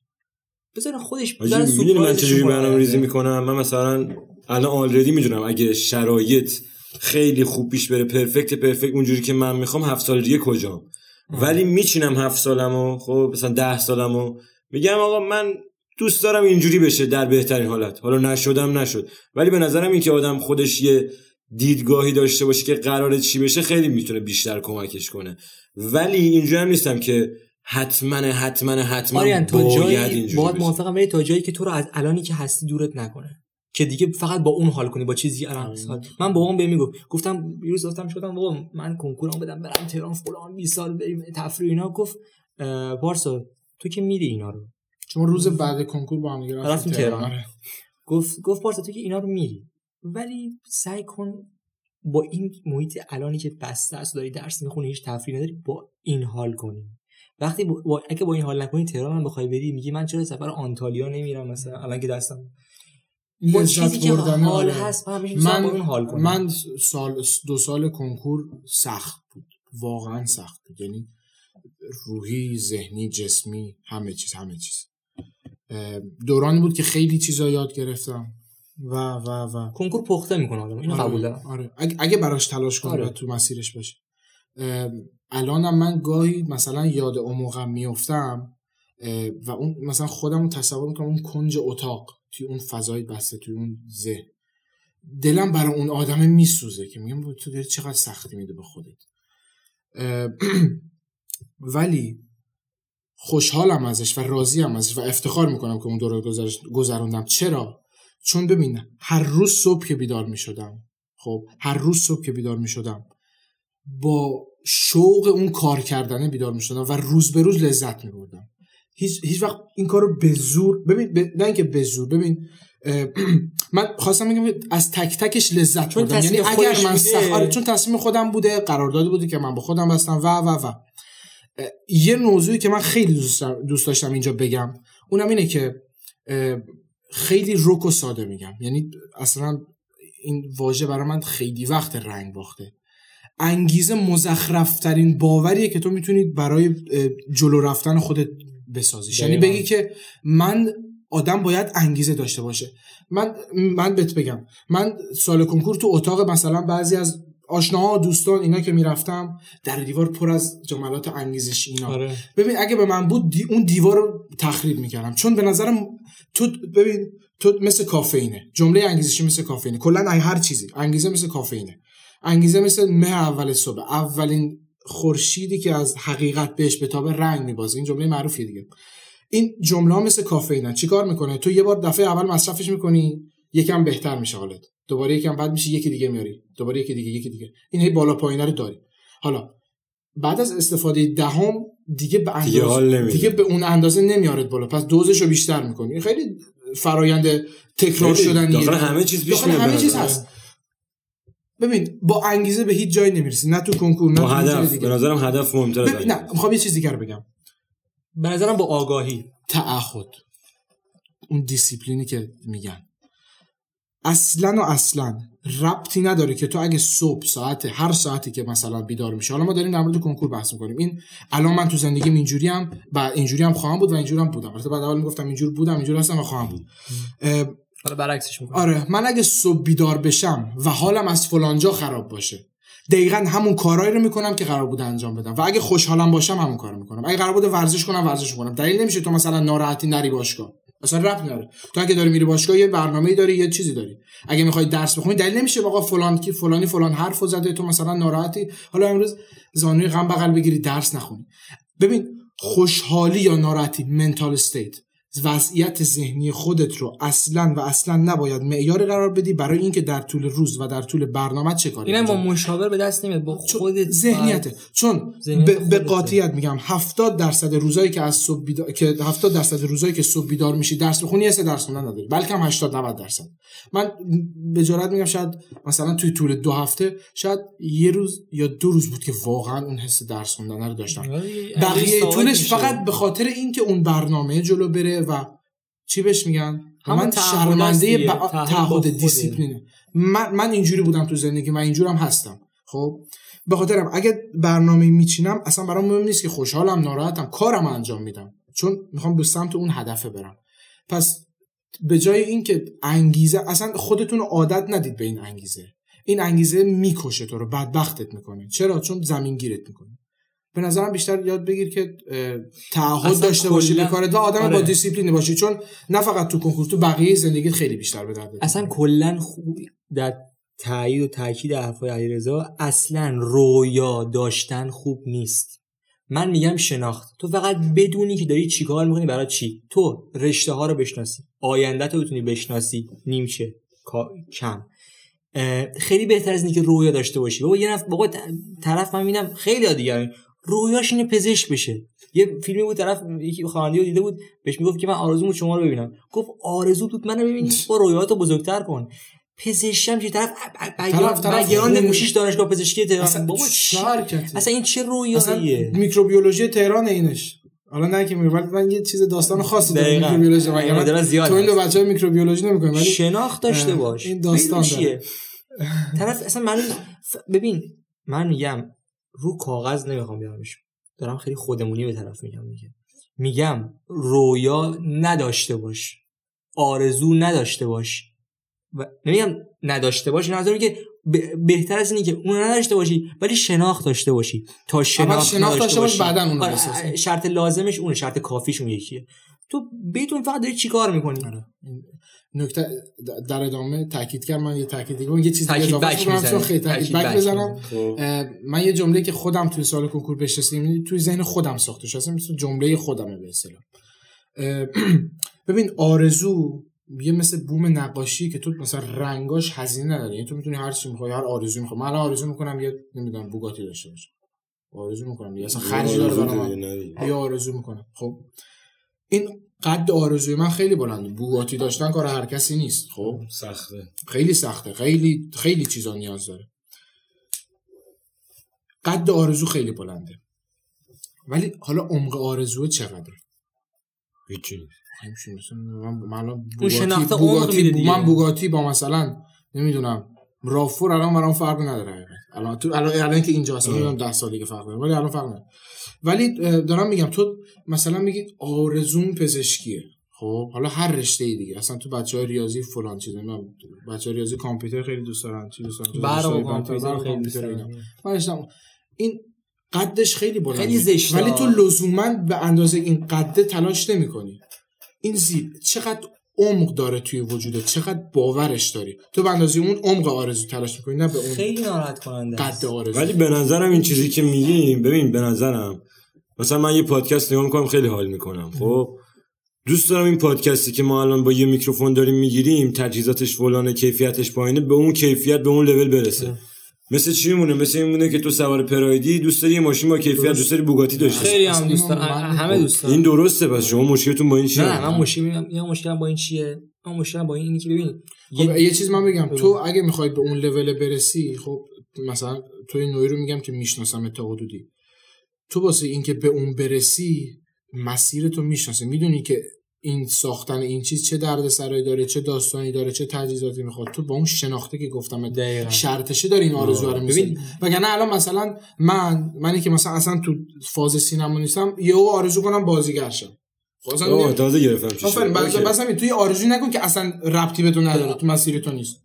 Speaker 2: بذارن خودش
Speaker 1: می‌دونی من چجوری. برنامه ریزی می‌کنم؟ من مثلا الان آلردی می‌دونم اگه شرایط خیلی خوب پیش بره پرفکت پرفکت اونجوری که من می‌خوام هفت سال دیگه کجام؟ ولی میچینم هفت سالمو خب مثلا ده سالمو. میگم آقا من دوست دارم اینجوری بشه در بهترین حالت. حالا نشدم نشد. ولی به نظرم این که آدم خودش یه دیدگاهی داشته باشه که قراره چی بشه خیلی می‌تونه بیشتر کمکش کنه. ولی اینجوری هم نیستم که حتما حتما حتما
Speaker 2: آریان تا
Speaker 1: باید
Speaker 2: جایی باید. موافقم ولی تا جایی که تو رو از الانی که هستی دورت نکنه. که دیگه فقط با اون حال کنی با چیزی الان
Speaker 3: آره.
Speaker 2: من بابام بهم می‌گفت گفتم یه روز گفتم شدم بابا من کنکورام بدم برم تهران فلان 20 سال بریم تفریح اینا. گفت پارسا تو که میری اینا رو؟
Speaker 3: چون روز بعد کنکور با هم دیگه رفتیم تهران. آره.
Speaker 2: گفت گفت پارسا تو که اینا رو میری. ولی سعی کن با این محیط الانی که بسته است داری درس می‌خونی هیچ تفریحی نداری با این حال کنی. وقتی با, اگه با این حال نکنی تهران هم بخوای بری میگی من چرا سفر آنتالیا نمیرم مثلا؟ الان که دستم با چیزی که حال
Speaker 3: آره.
Speaker 2: هست من اون حال کنم
Speaker 3: من سال دو سال کنکور سخت بود. واقعا سخت. بود یعنی روحی ذهنی جسمی همه چیز همه چیز. دورانی بود که خیلی چیزا یاد گرفتم. و و و.
Speaker 2: کنکور پخته می‌کنه آدم اینو
Speaker 3: آره،
Speaker 2: قبول دارم
Speaker 3: آره. اگه, اگه براش تلاش کنه
Speaker 2: آره.
Speaker 3: و تو مسیرش باشه الانم من گاهی مثلا یاد موقع میفتم و اون مثلا خودم رو تصور می‌کنم اون کنج اتاق توی اون فضای بسته توی اون ذهن. دلم برای اون آدم میسوزه که میگم تو داری چقدر سختی میده به خودت. ولی خوشحالم ازش و راضیم ازش و افتخار می‌کنم که اون دوره گذروندم. چرا؟ چون ببین هر روز صبح که بیدار می‌شدم خب هر روز صبح که بیدار می‌شدم با شوق اون کار کردنه بیدار می‌شدم و روز به روز لذت میبردم. هیچ, هیچ وقت این کار رو به زور ببین ب... نه اینکه به زور ببین من خواستم بگم از تک تکش لذت بردم. یعنی اگر من. سخ... آره، چون تصمیم خودم بوده قراردادی بوده که من با خودم بستم و و و. یه موضوعی که من خیلی دوست داشتم- دوست داشتم اینجا بگم. اونم اینه که خیلی رک و ساده میگم. یعنی اصلا این واژه برای من خیلی وقت رنگ باخته. انگیزه مزخرفترین باوریه که تو می‌تونی برای جلو رفتن خودت بسازیش. یعنی. بگی که من آدم باید انگیزه داشته باشه. من من بهت بگم. من سال کنکور تو اتاق مثلا بعضی از آشناها دوستان اینا که می‌رفتم در دیوار پر از جملات انگیزش اینا.
Speaker 2: آره.
Speaker 3: ببین اگه به من بود دی- اون دیوار رو تخریب می‌کردم. چون به نظرم تو ببین تو مثل کافئینه. جمله انگیزشی مثل کافئینه. کلا هر چیزی. انگیزه مثل کافئینه. انگیزه مثل مه اول صبح. اولین خورشیدی که از حقیقت بهش به تابه رنگ میبازه. این جمله معروفیه دیگه. این جمله مثل کافئینن چیکار می‌کنه؟ تو یه بار دفعه اول مصرفش می‌کنی یکم بهتر میشه حالت. دوباره یکم بعد میشه یکی دیگه میاری. دوباره یکی دیگه یکی دیگه. این هی بالا پایینه رو داری. حالا بعد از استفاده دهم دیگه به
Speaker 1: دیگه
Speaker 3: اندازه. دیگه به اون اندازه نمیارد بالا. پس دوزش رو بیشتر می‌کنی. خیلی فرایند تکرار شدنیه.
Speaker 1: داخل همه چیز پیش
Speaker 3: همه چیز. هست. ببین با انگیزه به هیچ جایی نمی‌رسی. نه تو کنکور نه تو
Speaker 1: هدف.
Speaker 3: دیگه.
Speaker 1: به نظرم هدف مهمتر از
Speaker 3: ببین نه می‌خوام یه چیز دیگر بگم.
Speaker 2: به نظرم با آگاهی.
Speaker 3: تعهد. اون دیسیپلینی که میگن. اصلا و اصلا ربطی نداره که تو اگه صبح ساعت هر ساعتی که مثلا بیدار میشه حالا ما داریم در مورد کنکور بحث می‌کنیم. این الان من تو زندگیم اینجوری هم و اینجوری هم خواهم بود و اینجوری هم بودم. البته بعد اول می‌گفتم اینجور بودم اینجوری هستم و خواهم بود.
Speaker 2: حالا برعکسش می‌کنم.
Speaker 3: آره من اگه صبح بیدار بشم و حالم از فلانجا خراب باشه دقیقا همون کارهایی رو می‌کنم که قرار بوده انجام بدم. و اگه خوشحالم باشم همون کارو می‌کنم. اگه قرار بوده ورزش کنم ورزش می‌کنم. دلیل نمیشه تو مثلا ناراحتی نری باشگاه. اصلا ربط نداره. تو اگه داری میری باشگاه یه برنامه‌ای داری یه چیزی داری. اگه می‌خوای درس بخونی دلیل نمیشه آقا فلان کی فلانی فلان حرفو زده تو مثلا ناراحتی. حالا امروز زانوی غم بغل بگیری درس نخونی. ببین خوشحالی یا ناراحتی؟ منتال استیت وضعیت ذهنی خودت رو اصلا و اصلا نباید معیار قرار بدی برای اینکه در طول روز و در طول برنامه چه کاری
Speaker 2: اینم با. مشاور به دست نمیاد با خودت
Speaker 3: ذهنیته چون به-. قاطعیت میگم 70 درصد روزایی که از صبح بیدار... که 70 درصد روزایی که صبح بیدار میشی درس بخونی سه درس خوندن نداری بلکه هم 80 90 درصد من به جرات میگم شاید مثلا توی طول دو هفته شاید یه روز یا دو روز بود که واقعا اون حس درس خوندن رو داشتم بقیه طولش فقط به خاطر اینکه اون برنامه جلو بره و چی بهش میگن؟ من شرمنده
Speaker 2: تعهد.
Speaker 3: دیسیپلینه. من, من اینجوری بودم تو زندگی من اینجورم هستم. خب؟ به خاطرم اگه برنامه میچینم اصلا برام مهم نیست که خوشحالم ناراحتم کارم انجام میدم. چون می‌خوام به سمت اون هدفه برم. پس به جای اینکه انگیزه اصلا خودتون عادت ندید به این انگیزه. این انگیزه می‌کشه تو رو بدبختت می‌کنه. چرا؟ چون زمین گیرت می‌کنه. به نظرم بیشتر یاد بگیر که تعهد داشته باشی به کارت و آدم
Speaker 2: آره.
Speaker 3: با دیسیپلین باشی چون نه فقط تو کنکور تو بقیه زندگیت خیلی بیشتر به درد
Speaker 2: اصلا کلا خوب در تایید و تاکید حرفای علیرضا اصلا رویا داشتن خوب نیست. من میگم شناخت. تو فقط بدونی که داری چیکار می‌کنی برای چی. تو رشته ها رو بشناسی. آینده تو بتونی بشناسی. نیمچه کم. خیلی بهتر از اینه که رویا داشته باشی. بابا یه نفر بابا طرف من می‌بینم خیلی دیگر رویاش اینه پزشک بشه. یه فیلمی بود طرف یکی خواننده دیده بود بهش می‌گفت که من آرزومو شما رو ببینم. گفت آرزو بود منو ببینی با رویاتو بزرگتر کن. پزشکم چه طرف
Speaker 3: خون-
Speaker 2: گوشیش دانشگاه پزشکی تهران.
Speaker 3: اصلا
Speaker 2: بابا؟
Speaker 3: شرکت
Speaker 2: اصلا این چه رویاییه
Speaker 3: میکروبیولوژی تهران اینش. حالا نه که ولی من یه چیز داستان خاصی دارم. میکروبیولوژی. من تو این دو. بچه میکروبیولوژی نمی‌کنم ولی
Speaker 2: شناخت داشته باش.
Speaker 3: این داستان
Speaker 2: طرف اصلا من ببین من میگم رو کاغذ نمی‌خوام بیارمش. دارم خیلی خودمونی به طرف میگم میگم میگم رویا نداشته باش. آرزو نداشته باش. و نمیگم نداشته باش نظر که ب- بهتر از اینه که اون نداشته باشی ولی شناخت داشته باشی. تا شناخت,
Speaker 3: شناخت داشته باش،
Speaker 2: باشی.
Speaker 3: بعداً اون
Speaker 2: آره،
Speaker 3: بسازی.
Speaker 2: شرط لازمش اونه شرط کافیش اون یکیه. تو بدون فقط داری چی کار می‌کنی؟
Speaker 3: آره. نکته در ادامه تاکید کردم من یه تاکید دیگه یه چیز دیگه
Speaker 2: تاکید
Speaker 3: اضافه کنم. چون خیلی تاکید بک بزنم.
Speaker 1: خب.
Speaker 3: من یه جمله که خودم توی سال کنکور بهش رسیدم توی ذهن خودم ساخته شده اصلا مثل جمله خودمه به اصطلاح. ببین آرزو یه مثل بوم نقاشی که تو مثلا رنگاش هزینه نداره. یعنی تو می‌تونی هر چی می‌خوای هر آرزو می‌خوای. من آرزو می‌کنم یه نمی‌دونم بوگاتی داشته باشم. آرزو می‌کنم دیگه. اصلا خرج داره برای من. یا آرزو می‌کنم. خب. این قد آرزوی من خیلی بلنده بوگاتی داشتن کار هر کسی نیست. خب؟
Speaker 1: سخته.
Speaker 3: خیلی سخته. خیلی خیلی چیزا نیاز داره. قد آرزو خیلی بلنده. ولی حالا عمق آرزو چقدره؟
Speaker 1: هیچی
Speaker 3: مثلا من من بوگاتی بوگاتی
Speaker 2: دیگه.
Speaker 3: من بوگاتی با مثلا نمی‌دونم رافور الان برام فرق نداره. الان تو الان الان که اینجا هستم نمی‌دونم 10 سال دیگه فرق داره ولی الان فرق نداره. ولی دارم میگم تو مثلا میگی آرزوم پزشکیه. خب حالا هر رشته ای دیگه. اصلا تو بچه های ریاضی فلان چیزه من بچه های ریاضی کامپیوتر خیلی دوست دارن چی دوست دارن
Speaker 2: کامپیوتر خیلی دوست
Speaker 3: رشتم- این قدش خیلی بلنده
Speaker 2: خیلی زشته.
Speaker 3: ولی تو لزوما به اندازه این قده تلاش نمی‌کنی. این زیب چقدر عمق داره توی وجودت چقدر باورش داری؟ تو به اندازه اون عمق آرزو تلاش می‌کنی نه به اون
Speaker 2: خیلی ناراحت کننده
Speaker 3: قد
Speaker 2: است.
Speaker 3: آرزو.
Speaker 1: ولی به نظرم این چیزی که میگیم ببین به نظرم. مثلا من یه پادکست نگاه می‌کنم خیلی حال می‌کنم. خب؟ دوست دارم این پادکستی که ما الان با یه میکروفون داریم می‌گیریم تجهیزاتش فلانه کیفیتش پایینه به اون کیفیت به اون لول برسه. مثل چی میمونه؟ مثل این مونه که تو سوار پرایدی دوست داری ماشین با کیفیت
Speaker 3: درست.
Speaker 1: دوست داری بوگاتی داشته باشی.
Speaker 2: خیلی هم دوست دارم.
Speaker 3: من-
Speaker 2: همه دوست دارم.
Speaker 1: این درسته پس شما مشکلتون با این چیه؟
Speaker 2: نه من مشکل یه مشکلم با این چیه؟ من مشکلم با این اینه که ببین
Speaker 3: خب
Speaker 2: یه
Speaker 3: یه چیز من بگم. تو اگه می‌خوای به اون لول برسی خب مثلا تو این نوعی رو میگم که می‌شناسم تا حدودی. تو واسه اینکه به اون برسی مسیر تو می‌شناسی. می‌دونی که این ساختن این چیز چه درد سرایی داره چه داستانی داره چه تجهیزاتی می‌خواد تو با اون شناخته که گفتم
Speaker 2: دقیقاً.
Speaker 3: شرطشه داری این آرزو رو
Speaker 2: ببین-
Speaker 3: وگرنه الان مثلا من منی که مثلا اصلا تو فاز سینما نیستم یهو آرزو کنم بازیگر شم خب
Speaker 1: آه،
Speaker 3: نمی-
Speaker 1: تازه گرفتم.
Speaker 3: آفرین بس همین توی آرزوی نکن که اصلا ربطی به تو نداره تو مسیر تو نیست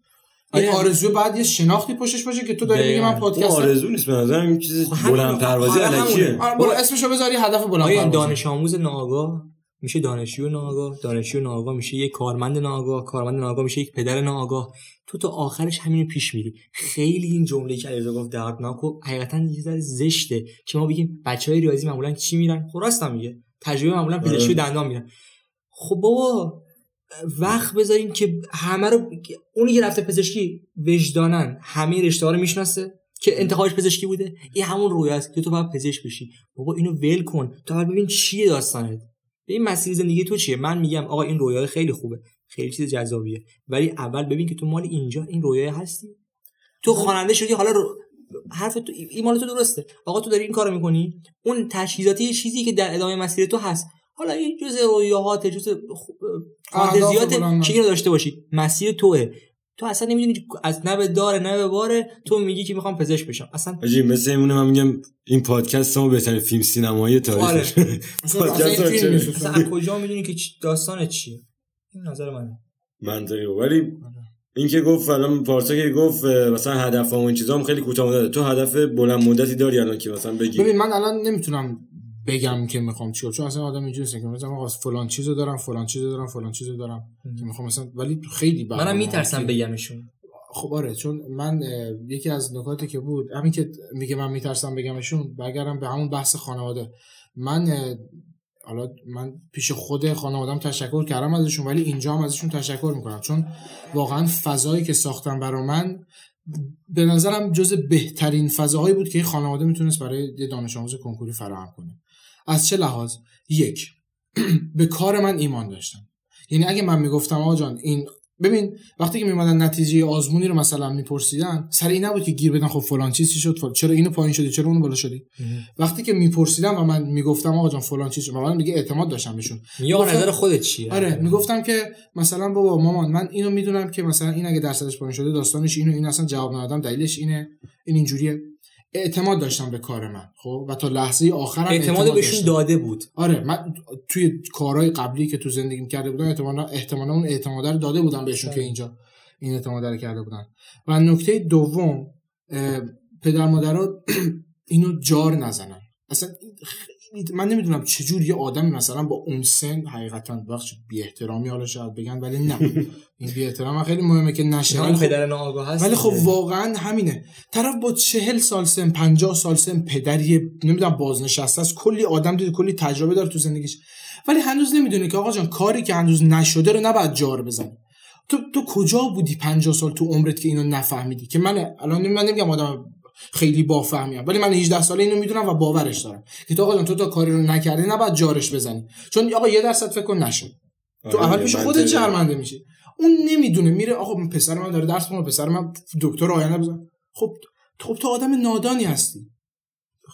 Speaker 3: این
Speaker 2: آره.
Speaker 3: آرزو بعد یه شناختی پشتش باشه که تو داری میگی من پادکست
Speaker 1: آرزو نیست به نظرم این چیز
Speaker 2: خب
Speaker 1: بلند پروازی
Speaker 2: آره،
Speaker 1: الکیه
Speaker 2: همونه.
Speaker 3: آره برو اسمشو بذاری هدف بلند
Speaker 2: آیا
Speaker 3: پروازی.
Speaker 2: دانش آموز ناآگاه میشه دانشجو ناآگاه دانشجو ناآگاه میشه یک کارمند ناآگاه کارمند ناآگاه میشه یک پدر ناآگاه. تو تا آخرش همینو پیش میری. خیلی این جمله که علیرضا گفت دردناک و حقیقتا یه ذره زشته که ما بگیم بچهای ریاضی معمولا چی میرن؟ خب راست هم میگه. تجربه معمولا پزشکی و دندان میرن. خب بابا وقت بذارین که همه رو اونی که رفته پزشکی وجدانن همه رشته ها رو می‌شناسه که انتخابش پزشکی بوده. این همون روی است که تو باید پزشک بشی. بابا اینو ول کن. باید ببین چیه داستانت. این مسیر زندگی تو چیه؟ من میگم آقا این رویای خیلی خوبه خیلی چیز جذابیه. ولی اول ببین که تو مال اینجا این رویای هستی. تو خواننده شدی حالا رو... حرف تو این مال تو درسته. آقا تو داری این کارو می‌کنی؟ اون تجهیزاتی چیزی که در ادامه مسیر تو هست. حالا این جزء رویاهات جزء فانتزیات که داشته باشی. مسیر توه. تو اصلا نمی‌دونی از نه به داره نه به باره تو میگی که می‌خوام پزشک بشم. اصلا
Speaker 1: آجی مثل اینونه من میگم این پادکست ما بهترین فیلم سینمایی تاریخ.
Speaker 2: آره.
Speaker 1: پادکست ما چه-
Speaker 2: اصلا از کجا می‌دونی که چی- داستان چیه این نظر منه.
Speaker 1: منطقی. ولی این که گفت الان پارسا که گفت مثلا هدف و این چیزا هم خیلی کوتاه مدته تو هدف بلند مدتی داری الان که مثلا بگی؟
Speaker 3: ببین من الان نمی‌تونم بگم که می‌خوام چیکار چون اصلا آدم اینجوریه که مثلا آقا فلان چیزو دارم فلان چیزو دارم فلان چیزو دارم. که می‌خوام مثلا ولی خیلی
Speaker 2: منم میترسم بگمشون.
Speaker 3: خب آره چون من یکی از نکاتی که بود همین که میگه من میترسم بگمشون برگردم به همون بحث خانواده. من حالا من پیش خود خانوادم تشکر کردم ازشون ولی اینجا هم ازشون تشکر می‌کنم. چون واقعا فضایی که ساختم برا من به نظرم جز بهترین فضاهایی بود که خانواده می‌تونست برای یه دانش آموز کنکوری فراهم کنه. از چه لحاظ؟ یک به کار من ایمان داشتن یعنی اگه من می‌گفتم آقا جان این ببین وقتی که میمدن نتیجه آزمونی رو مثلا میپرسیدن سر این نبود که گیر بدن خب فلان چیز چی شد فلان. چرا اینو پایین شدی چرا اونو بالا شدی؟ وقتی که میپرسیدم و من می‌گفتم آقا جان فلان چیز شد من دیگه اعتماد داشتم بهشون.
Speaker 2: یا نظر خودت چیه؟
Speaker 3: آره می‌گفتم که مثلا بابا مامان من اینو می‌دونم که مثلا این اگه درصدش پایین شده داستانش اینو این اصلا جواب ندادم دلیلش اینه. این اینجوریه. اعتماد داشتم به کار من خب؟ و تا لحظه آخرم
Speaker 2: اعتماد بهشون
Speaker 3: داشتم.
Speaker 2: داده بود.
Speaker 3: آره من توی کارهای قبلی که تو زندگیم کرده بودم احتمالا احتمالا اون اعتماد رو داده بودم بهشون که اینجا این اعتماد رو کرده بودن. و نکته دوم پدر مادرها اینو جار نزنن. اصلا من نمی‌دونم چجور یه آدمی مثلا با اون سن حقیقتا بخش بی احترامی حالا شاید بگن ولی نه. این بی احترام خیلی مهمه که نشه. ولی خب
Speaker 2: پدر ناآگاه هست
Speaker 3: ولی خب. واقعا همینه. طرف با چهل سال سن پنجاه سال سن پدری نمی‌دونم بازنشسته است کلی آدم دیده کلی تجربه داره تو زندگیش. ولی هنوز نمی‌دونه که آقا جان کاری که هنوز نشده رو نباید جار بزنی. تو تو کجا بودی پنجاه سال تو عمرت که اینو نفهمیدی؟ که من الان من نمیگم آدم خیلی بافهمیم. ولی من 18 ساله اینو می‌دونم و باورش دارم. که تو آقا تو تا کاری رو نکردی نباید جارش بزنی. چون آقا یه درصد فکر کن نشد تو
Speaker 1: آره
Speaker 3: اول پیش
Speaker 1: منطقی.
Speaker 3: خودت شرمنده میشی. اون نمی‌دونه میره آقا پسر من داره درس می‌خونه پسر من دکتر آینده بزن. خب خب تو آدم نادانی هستی.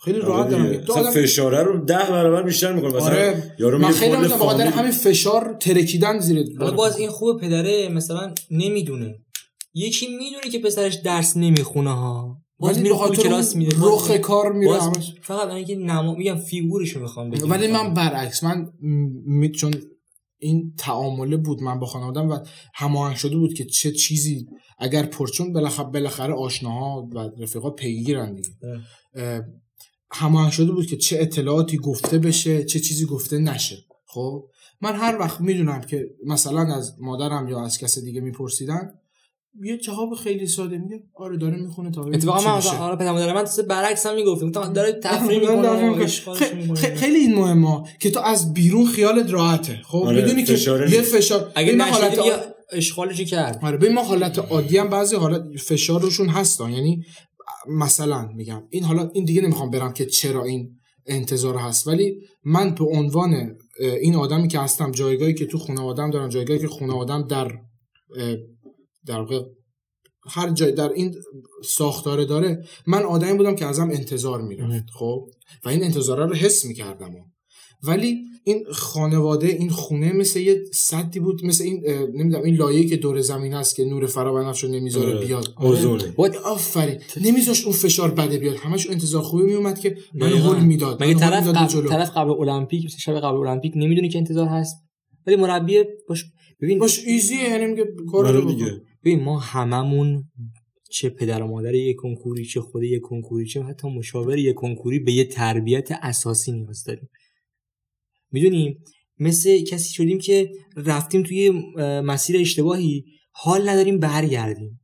Speaker 3: خیلی
Speaker 1: آره
Speaker 3: راحت دارم. تو آدم
Speaker 1: فشاره رو ده برابر بیشتر می‌کنه مثلا
Speaker 3: آره.
Speaker 1: یارو
Speaker 3: من خیلی مثلا بخاطر
Speaker 1: فامیل-
Speaker 3: همین فشار ترکیدن زیر
Speaker 2: حالا باز این خوبه پدره مثلا نمی‌دونه. یکی می‌دونه که پسرش درس نمی‌خونه ها. باز میره
Speaker 3: خاطر
Speaker 2: کلاس میره.
Speaker 3: رخ کار میره همش.
Speaker 2: فقط من که نما میگم فیگورشو می‌خوام بگم.
Speaker 3: ولی من برعکس من می... چون این تعامله بود من با خانوادم و هماهنگ شده بود که چه چیزی اگر پرچون بالاخره بالاخره آشناها و رفیقا پیگیرن دیگه.
Speaker 2: اه.
Speaker 3: اه، هماهنگ شده بود که چه اطلاعاتی گفته بشه چه چیزی گفته نشه. خب؟ من هر وقت می‌دونم که مثلا از مادرم یا از کس دیگه میپرسیدن یه جواب خیلی ساده میگه. آره داره می‌خونه تا
Speaker 2: اتفاقا من. مثلا آره پدر مادر من برعکس هم می‌گفتم. گفتم داره تفریح می‌کنه
Speaker 3: خیلی این مهمه که تو از بیرون خیالت راحته. خب
Speaker 1: آره،
Speaker 3: می‌دونی که یه. فشار
Speaker 2: اگه
Speaker 3: حالت
Speaker 2: اشغالش کرد.
Speaker 3: آره ببین ما حالت عادی هم بعضی حالت فشارشون هستن. یعنی مثلا میگم این حالا این دیگه نمی‌خوام برم که چرا این انتظار هست. ولی من به عنوان این آدمی که هستم جایگاهی که تو خونه آدم دارم جایگاهی که خونه آدم در در واقع هر جای در این ساختاره داره. من آدمی بودم که ازم انتظار می‌رفت. خب؟ و این انتظاره رو حس می‌کردم. ولی این خانواده این خونه مثل یه صدی بود مثل این نمی‌دونم این لایه‌ای که دور زمین هست که نور فرابنفش رو نمی‌ذاره
Speaker 1: آره.
Speaker 3: بیاد.
Speaker 1: اوزونه
Speaker 2: باید-
Speaker 3: آفرین. نمیذاشت اون فشار بده بیاد. همش انتظار خوبی میومد که من. هول می‌داد.
Speaker 2: مگه طرف قبل
Speaker 3: جلو.
Speaker 2: طرف قبل المپیک مثلا شب قبل المپیک نمی‌دونی که انتظار هست؟ ولی مربی باش ببین
Speaker 3: باش ایزیه یعنی میگه کار
Speaker 1: آره
Speaker 3: رو
Speaker 1: دیگه.
Speaker 2: ببین ما هممون چه پدر و مادر یک کنکوری چه خود یک کنکوری چه حتی مشاور یک کنکوری به یه تربیت اساسی نیاز داریم. می‌دونیم مثل کسی شدیم که رفتیم توی مسیر اشتباهی حال نداریم برگردیم.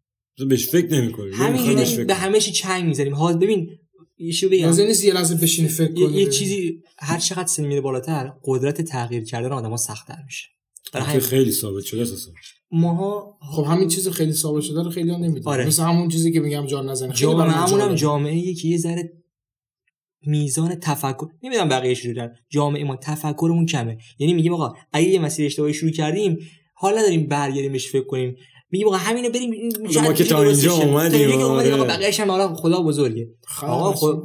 Speaker 1: بهش فکر نمی‌کنی.
Speaker 2: همینجوری
Speaker 1: بهش
Speaker 2: داریم
Speaker 1: فکر
Speaker 2: به همه چی چنگ می‌زنیم. حال ببین یه چیزی بگم.
Speaker 3: لازم نیست یه لحظه بشینی فکر کنی.
Speaker 2: یه چیزی هر چقدر سن میره بالاتر قدرت تغییر کردن آدما سختتر میشه. برای همین.
Speaker 1: خیلی ثابت شده اساسا
Speaker 2: ماها
Speaker 3: خب همین چیز خیلی ثابت شده رو خیلی ها نمی‌دونن
Speaker 2: آره.
Speaker 3: مثل همون چیزی که میگم جان نزنه
Speaker 2: جامعه هم
Speaker 3: جالبه.
Speaker 2: جامعه که یه ذره میزان تفکر نمی‌دونم بقیه دارن جامعه ما تفکرمون کمه یعنی میگیم آقا اگه یه مسیر اشتباهی شروع کردیم حال نداریم برگردیم بهش فکر کنیم میگیم آقا همینو بریم
Speaker 1: ما که تا اینجا اومدیم،
Speaker 2: اومدیم
Speaker 1: آره.
Speaker 2: آقا بقیه‌اش هم حالا خدا بزرگه آقا. خب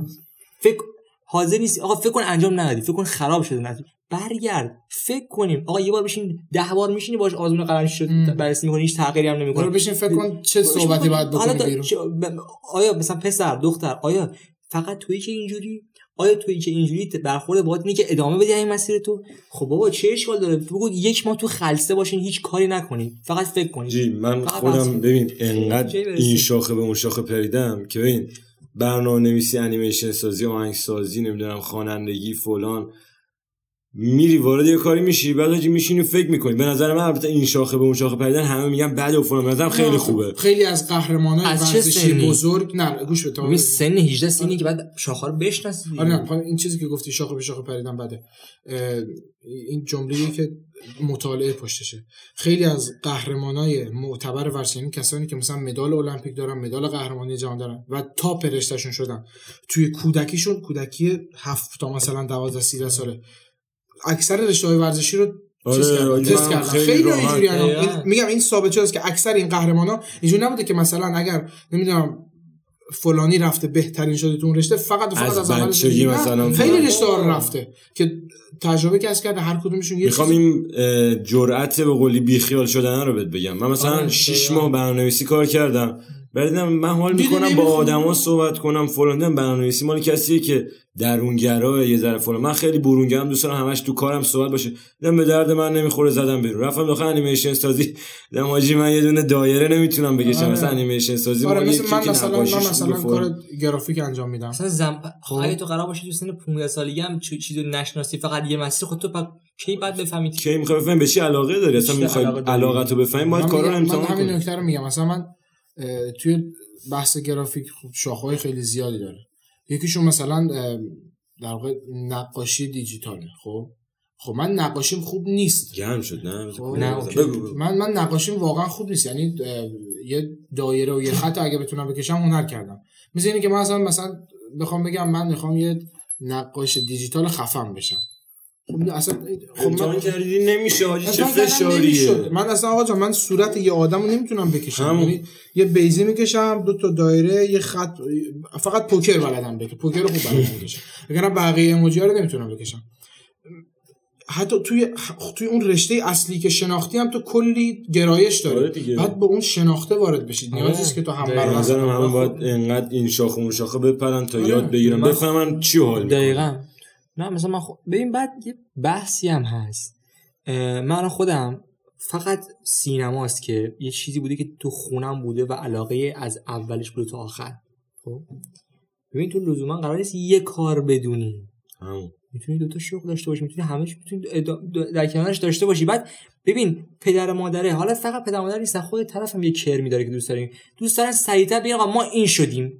Speaker 2: فکر حاضر نیست آقا فکر کن انجام ندادی. فکر کن خراب شده. نتیجه برگرد. فکر کنیم. آقا یه بار بشین ده بار میشینی باش آزمون قلم شد. بررسی می‌کنی هیچ تغییری هم نمی‌کنه
Speaker 3: بشین فکر کن چه صحبتی باید بکنی
Speaker 2: آیا مثلا پسر دختر آیا فقط تویی که اینجوری؟ آیا تویی که اینجوری برخورد باید اینه که ادامه بدی این مسیر تو؟ خب بابا چه اشکال داره؟ بگو یک ماه تو خلسه باشین هیچ کاری نکنین. فقط فکر کنین.
Speaker 1: جی من خودم ببین انقدر. این شاخه به اون شاخه پریدم که ببین برنامه نویسی انیمیشن سازی آهنگ سازی نمی‌دونم خوانندگی فلان. میری وارد یه کاری میشی بعد حاجی میشینی فکر می‌کنی. به نظر من البته این شاخه به اون شاخه پریدن همه میگن بد و فلان. نظرم خیلی خوبه.
Speaker 3: خیلی از
Speaker 2: چه
Speaker 3: ورزشی؟ بزرگ نه گوش بده
Speaker 2: ببین. سن 18 سنی که بعد شاخه رو بشناسی.
Speaker 3: آره نه این چیزی که گفتی شاخه به شاخه پریدن بده. این جمله‌ای که مطالعه پشتشه. خیلی از قهرمانای معتبر ورزشی یعنی کسانی که مثلا مدال المپیک دارن مدال قهرمانی جهان دارن و تا رشتهشون شدن. توی کودکیشون کودکی هفت تا مثلا 12 13 ساله. اکثر رشته های ورزشی رو
Speaker 1: آره،
Speaker 3: چیز کردن،
Speaker 1: آره،
Speaker 3: تست
Speaker 1: من
Speaker 3: کردن
Speaker 1: خیلی.
Speaker 3: اینجوری. این- میگم این ثابت شده است که اکثر این قهرمانا اینجوری نبوده که مثلا اگر نمی‌دونم فلانی رفته بهترین شده تو اون رشته فقط و فقط
Speaker 1: از
Speaker 3: از
Speaker 1: بچگی مثلا
Speaker 3: خیلی. رشته ها رو رفته که تجربه کسب کرده هر کدومشون یه
Speaker 1: می‌خوام این جرأت به قولی بیخیال شدن رو بهت بگم من مثلا
Speaker 3: آره،
Speaker 1: 6
Speaker 3: دقیقاً.
Speaker 1: ماه برنامه‌نویسی کار کردم بعد دیدم من حال می‌کنم با. آدما صحبت کنم فلان دیدم برنامه‌نویسی مال کسیه که درونگرا یه ذره فلان. من خیلی برونگرام دوست دارم همش تو کارم صحبت باشه. دیدم به درد من نمی‌خوره زدم بیرون. رفتم داخل انیمیشن سازی. دیدم حاجی من یه دونه دایره نمی‌تونم بکشم.
Speaker 3: آره.
Speaker 1: مثلا انیمیشن سازی
Speaker 3: آره
Speaker 1: مال
Speaker 3: مثل من
Speaker 1: که
Speaker 3: مثلا من مثلا. کار گرافیک انجام میدم.
Speaker 2: مثلا زم...
Speaker 3: خب.
Speaker 2: اگه تو قرار باشه تو سن 15 سالگی هم چ- چیزو نشناسی فقط یه مسیر خود تو پا... کی بعد بفهمی
Speaker 1: کی می‌خوای بفهمی به چی علاقه داری؟ اصلا می‌خوای
Speaker 2: علاقه
Speaker 1: تو بفهمی باید
Speaker 3: من
Speaker 1: کارا رو
Speaker 3: میگم-
Speaker 1: امتحان
Speaker 3: من همین
Speaker 1: کنی.
Speaker 3: نکته رو میگم. مثلا من توی بحث گرافیک خب شاخه‌های خیلی زیادی داره. یکیشون مثلا در واقع نقاشی دیجیتاله خب؟ خب من نقاشیم خوب نیست.
Speaker 1: گرم شد نه؟
Speaker 3: خب،
Speaker 2: نه،.
Speaker 3: من من نقاشیم واقعا خوب نیست. یعنی یه دایره و یه خط اگه بتونم بکشم هنر کردم مثل اینه که من اصلا مثلا بخوام بگم من می‌خوام یه نقاش دیجیتال خفن بشم. اصلا خب
Speaker 1: امتحان کردی نمیشه حاجی چه فشاریه.
Speaker 3: من اصلا آقا جان من صورت یه آدم رو نمی‌تونم بکشم. یعنی یه بیزی می‌کشم دو تا دایره یه خط فقط پوکر بلدم بکشم پوکر رو خوب بلدم بکشم وگرنه بقیه ایموجی ها رو نمی‌تونم بکشم حتی توی توی اون رشته اصلی که شناختی هم تو کلی گرایش داره. بعد به اون شناخته وارد بشید
Speaker 2: آره.
Speaker 3: نیازی نیست که تو هم بر
Speaker 1: نظرم همه
Speaker 2: خب.
Speaker 1: باید انقدر این شاخه اون شاخه بپرن تا
Speaker 3: آره.
Speaker 1: یاد بگیرن
Speaker 2: من-
Speaker 1: بفهمن چی حال
Speaker 2: دقیقا نه مثلا من خو... ببین بعد یه بحثی هم هست. من خودم فقط سینماست که یه چیزی بوده که تو خونم بوده و علاقه از اولش بوده تا آخر. خب؟ ببین تو لزوما قرار نیست یه کار بدونی.
Speaker 1: همون.
Speaker 2: می‌تونی دوتا شغل داشته باشی می‌تونی همش می‌تونی در کنارش داشته باشی. بعد ببین پدر مادره حالا فقط پدر مادر نیستن خود طرف هم یه کرمی داره که دوست داریم. دوست دارن سریعتر بگن آقا ما این شدیم.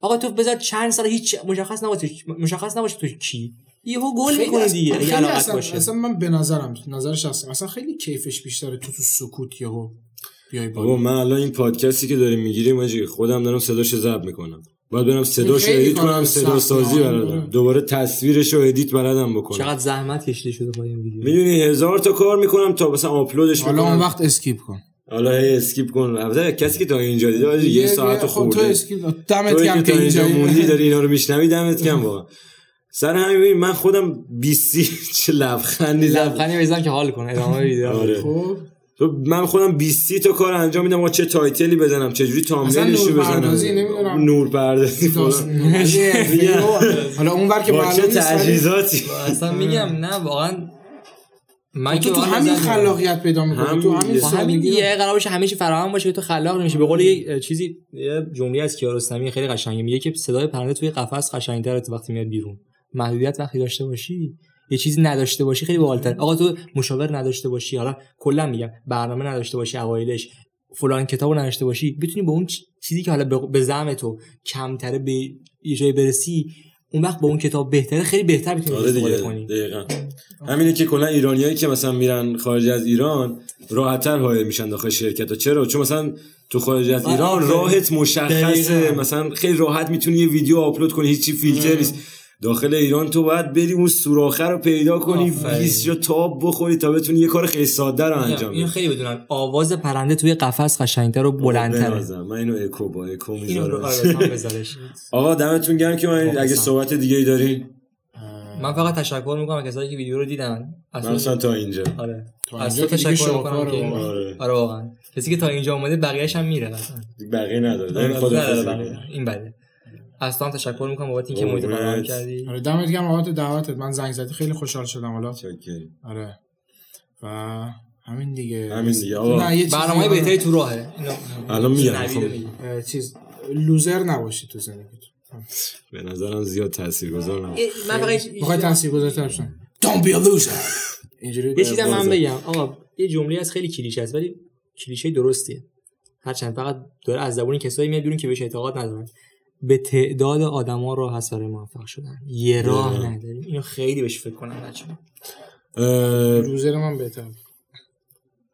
Speaker 2: آقا تو بذار چند سال هیچ مشخص نباشه مشخص نباشه تو کی. یهو گل
Speaker 3: از-
Speaker 2: دیگه اگه
Speaker 3: خیلی
Speaker 2: علاقت
Speaker 3: اصلا,
Speaker 2: باشه.
Speaker 3: اصلا من به نظرم نظر شخصی اصلا خیلی کیفش بیشتره تو تو سکوت یهو بیای
Speaker 1: بابا
Speaker 3: بالا
Speaker 1: من الان این پادکستی که داریم می‌گیریم ماجی خودم دارم صداشو ضبط می‌کنم. باید برم صداشو
Speaker 3: خیلی edit
Speaker 1: کنم. صدا سازی
Speaker 3: آره.
Speaker 1: بلدم. دوباره تصویرشو edit بلدم بکنم.
Speaker 2: چقدر زحمت کشیده شده با این ویدیو.
Speaker 1: می‌دونی هزار تا کار می‌کنم تا مثلا آپلودش
Speaker 3: حالا اون وقت skip کن.
Speaker 1: حالا هی skip کن. البته کسی که تا اینجا دیده یه ساعت
Speaker 3: خب تو
Speaker 1: خورده.
Speaker 3: skip دمت گرم
Speaker 1: که اینجا موندی داری اینا رو میشنوی دمت گرم واقعا. سر همین من خودم 20 چه لبخندی
Speaker 2: لبخندی بزن که حال کن ادامه ویدیو.
Speaker 1: آره.
Speaker 3: خب.
Speaker 1: تو من خودم 20 تا کار انجام میدم و چه title ی بزنم چه جوری
Speaker 3: اصلا
Speaker 1: thumbnail ش رو
Speaker 3: نورپردازی
Speaker 1: بزنم؟
Speaker 3: نمی‌دونم.
Speaker 1: نور پردازی
Speaker 3: حالا اون ور که
Speaker 1: با چه تجهیزاتی؟
Speaker 2: اصلا میگم نه واقعا من
Speaker 3: تو تو
Speaker 2: واقعا
Speaker 3: همین. خلاقیت پیدا می‌کنی تو همین سادگی
Speaker 2: دیگه قرار باشه چی فراهم باشه که تو خلاق نمیشه به قول یه چیزی یه جمله از کیارستمی خیلی قشنگه میگه که صدای پرنده توی قفس قشنگتره تو وقتی میاد بیرون. محدودیت وقتی داشته باشی یه چیزی نداشته باشی خیلی باحال‌تر. آقا تو مشاور نداشته باشی حالا کلا میگم برنامه نداشته باشی اوایلش فلان کتابو نداشته باشی بتونی به اون چیزی که حالا به- زعم تو کمتره به یه جایی برسی اون وقت با اون کتاب بهتره خیلی بهتر می‌تونی
Speaker 1: آره
Speaker 2: استفاده کنی.
Speaker 1: دقیقا. همینه که کلا ایرانیایی که مثلا میرن خارج از ایران راحتتر حائل میشن داخل شرکت ها چرا؟ چون مثلا تو خارج از
Speaker 2: آره،
Speaker 1: ایران
Speaker 2: آفرین.
Speaker 1: راحت مشخصه.
Speaker 2: دقیقاً.
Speaker 1: مثلا خیلی راحت می‌تونی یه ویدیو آپلود کنی هیچی فیلتر نیست. داخل ایران تو باید بری اون سوراخه رو پیدا کنی. 20 یا تاب بخوری تا بتونی یه کار خیلی ساده رو انجام بدی.
Speaker 2: خیلی بدونن آواز پرنده توی قفس قشنگتر و بلندتره.
Speaker 1: بنازم. من اینو اکو با اکو
Speaker 2: اینو رو
Speaker 1: می‌ذارم
Speaker 2: آره
Speaker 1: آقا دمتون گرم که من اگه صحبت دیگه ای دارین.
Speaker 2: من فقط تشکر می‌کنم از کسایی که ویدیو رو دیدن.
Speaker 1: مثلا تا اینجا.
Speaker 2: آره.
Speaker 3: تا
Speaker 2: از
Speaker 3: اینجا
Speaker 2: تو تشکر می‌کنم که.
Speaker 1: آره.
Speaker 2: آره واقعا. کسی که تا اینجا اومده بقیه‌اش هم میره. مثلا
Speaker 1: بقیه. نداره.
Speaker 2: این بده. از تو هم تشکر می‌کنم بابت اینکه محیط. فراهم کردی.
Speaker 3: آره دمت گرم بابت دعوتت. من زنگ زدی. خیلی خوشحال شدم حالا. آره. و همین دیگه.
Speaker 1: همین دیگه،
Speaker 3: چیزی آره.
Speaker 2: بهتری تو راهه.
Speaker 1: الان میگم خب.
Speaker 3: چیز. لوزر نباشی تو زندگیت.
Speaker 1: به نظرم زیاد تاثیرگذار نبود
Speaker 2: من فقط
Speaker 3: می‌خوای تاثیرگذارتر بشن Don't be a loser. اینجوری
Speaker 2: یه چیزم من. بگم. آقا یه جمله از خیلی کلیشه است ولی کلیشه درستیه. هرچند فقط داره از زبون کسایی میاد بیرون که بهش اعتقاد ندارن. به تعداد آدما راه برای موفق شدن. یه راه. نداریم. اینو خیلی بهش فکر کنم بچه‌ها.
Speaker 1: اه،
Speaker 3: لوزر من بهتر.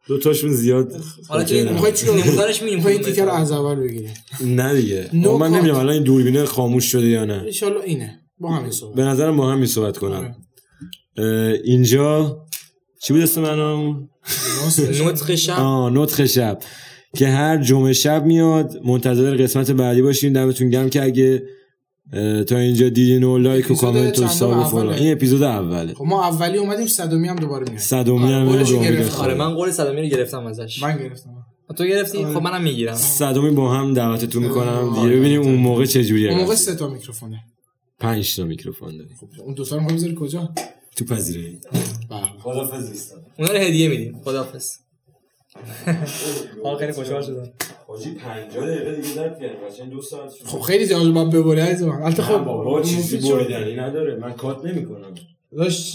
Speaker 1: دو تاشون زیاد.
Speaker 2: حالا
Speaker 1: نه.
Speaker 3: می‌خوای چی
Speaker 2: نمودارش می‌بینیم
Speaker 3: می‌خوای تیکر رو. از اول بگیری.
Speaker 1: نه دیگه. من. نمی‌دونم الان این دوربینه خاموش شده یا نه.
Speaker 3: انشالله اینه. با همین صحبت.
Speaker 1: به نظرم با هم صحبت کنم. اه، اینجا چی بود اسم منو؟
Speaker 2: نطق شب.
Speaker 1: آه شب. که هر جمعه شب میاد منتظر قسمت بعدی باشین دمتون گرم که اگه تا اینجا دیدین و لایک و کامنت و ساب و فلان؟ این اپیزود اوله.
Speaker 3: خب ما اولی اومدیم صدومی هم دوباره میایم
Speaker 1: صدومی هم
Speaker 3: قولش
Speaker 1: جمعه
Speaker 3: گرفت.
Speaker 1: بخوره.
Speaker 2: آره من قول صدامی رو گرفتم ازش.
Speaker 3: من گرفتم.
Speaker 2: تو گرفتی؟ خب منم می‌گیرم.
Speaker 1: صدومی با هم دعوتتون می‌کنم. دیگه
Speaker 3: آره.
Speaker 1: ببینیم اون موقع چه جوریه
Speaker 3: اون موقع سه تا میکروفونه.
Speaker 1: پنج تا میکروفون داریم.
Speaker 3: اون دو تا رو می‌خوای بذاری کجا؟
Speaker 1: تو پذیرایی.
Speaker 3: بله.
Speaker 1: خدافظ نیستم
Speaker 2: اونا رو هدیه میدیم. خداحافظ. آقا خیلی خوشحال شدم.
Speaker 1: حاجی 50 دقیقه دیگه در پیانو قشنگ دو ساعت شد.
Speaker 3: خب خیلی زیاد باید ببری عزیز من البته
Speaker 1: خب بابا چیزی. بریدنی نداره. من کات نمی‌کنم.
Speaker 3: داشت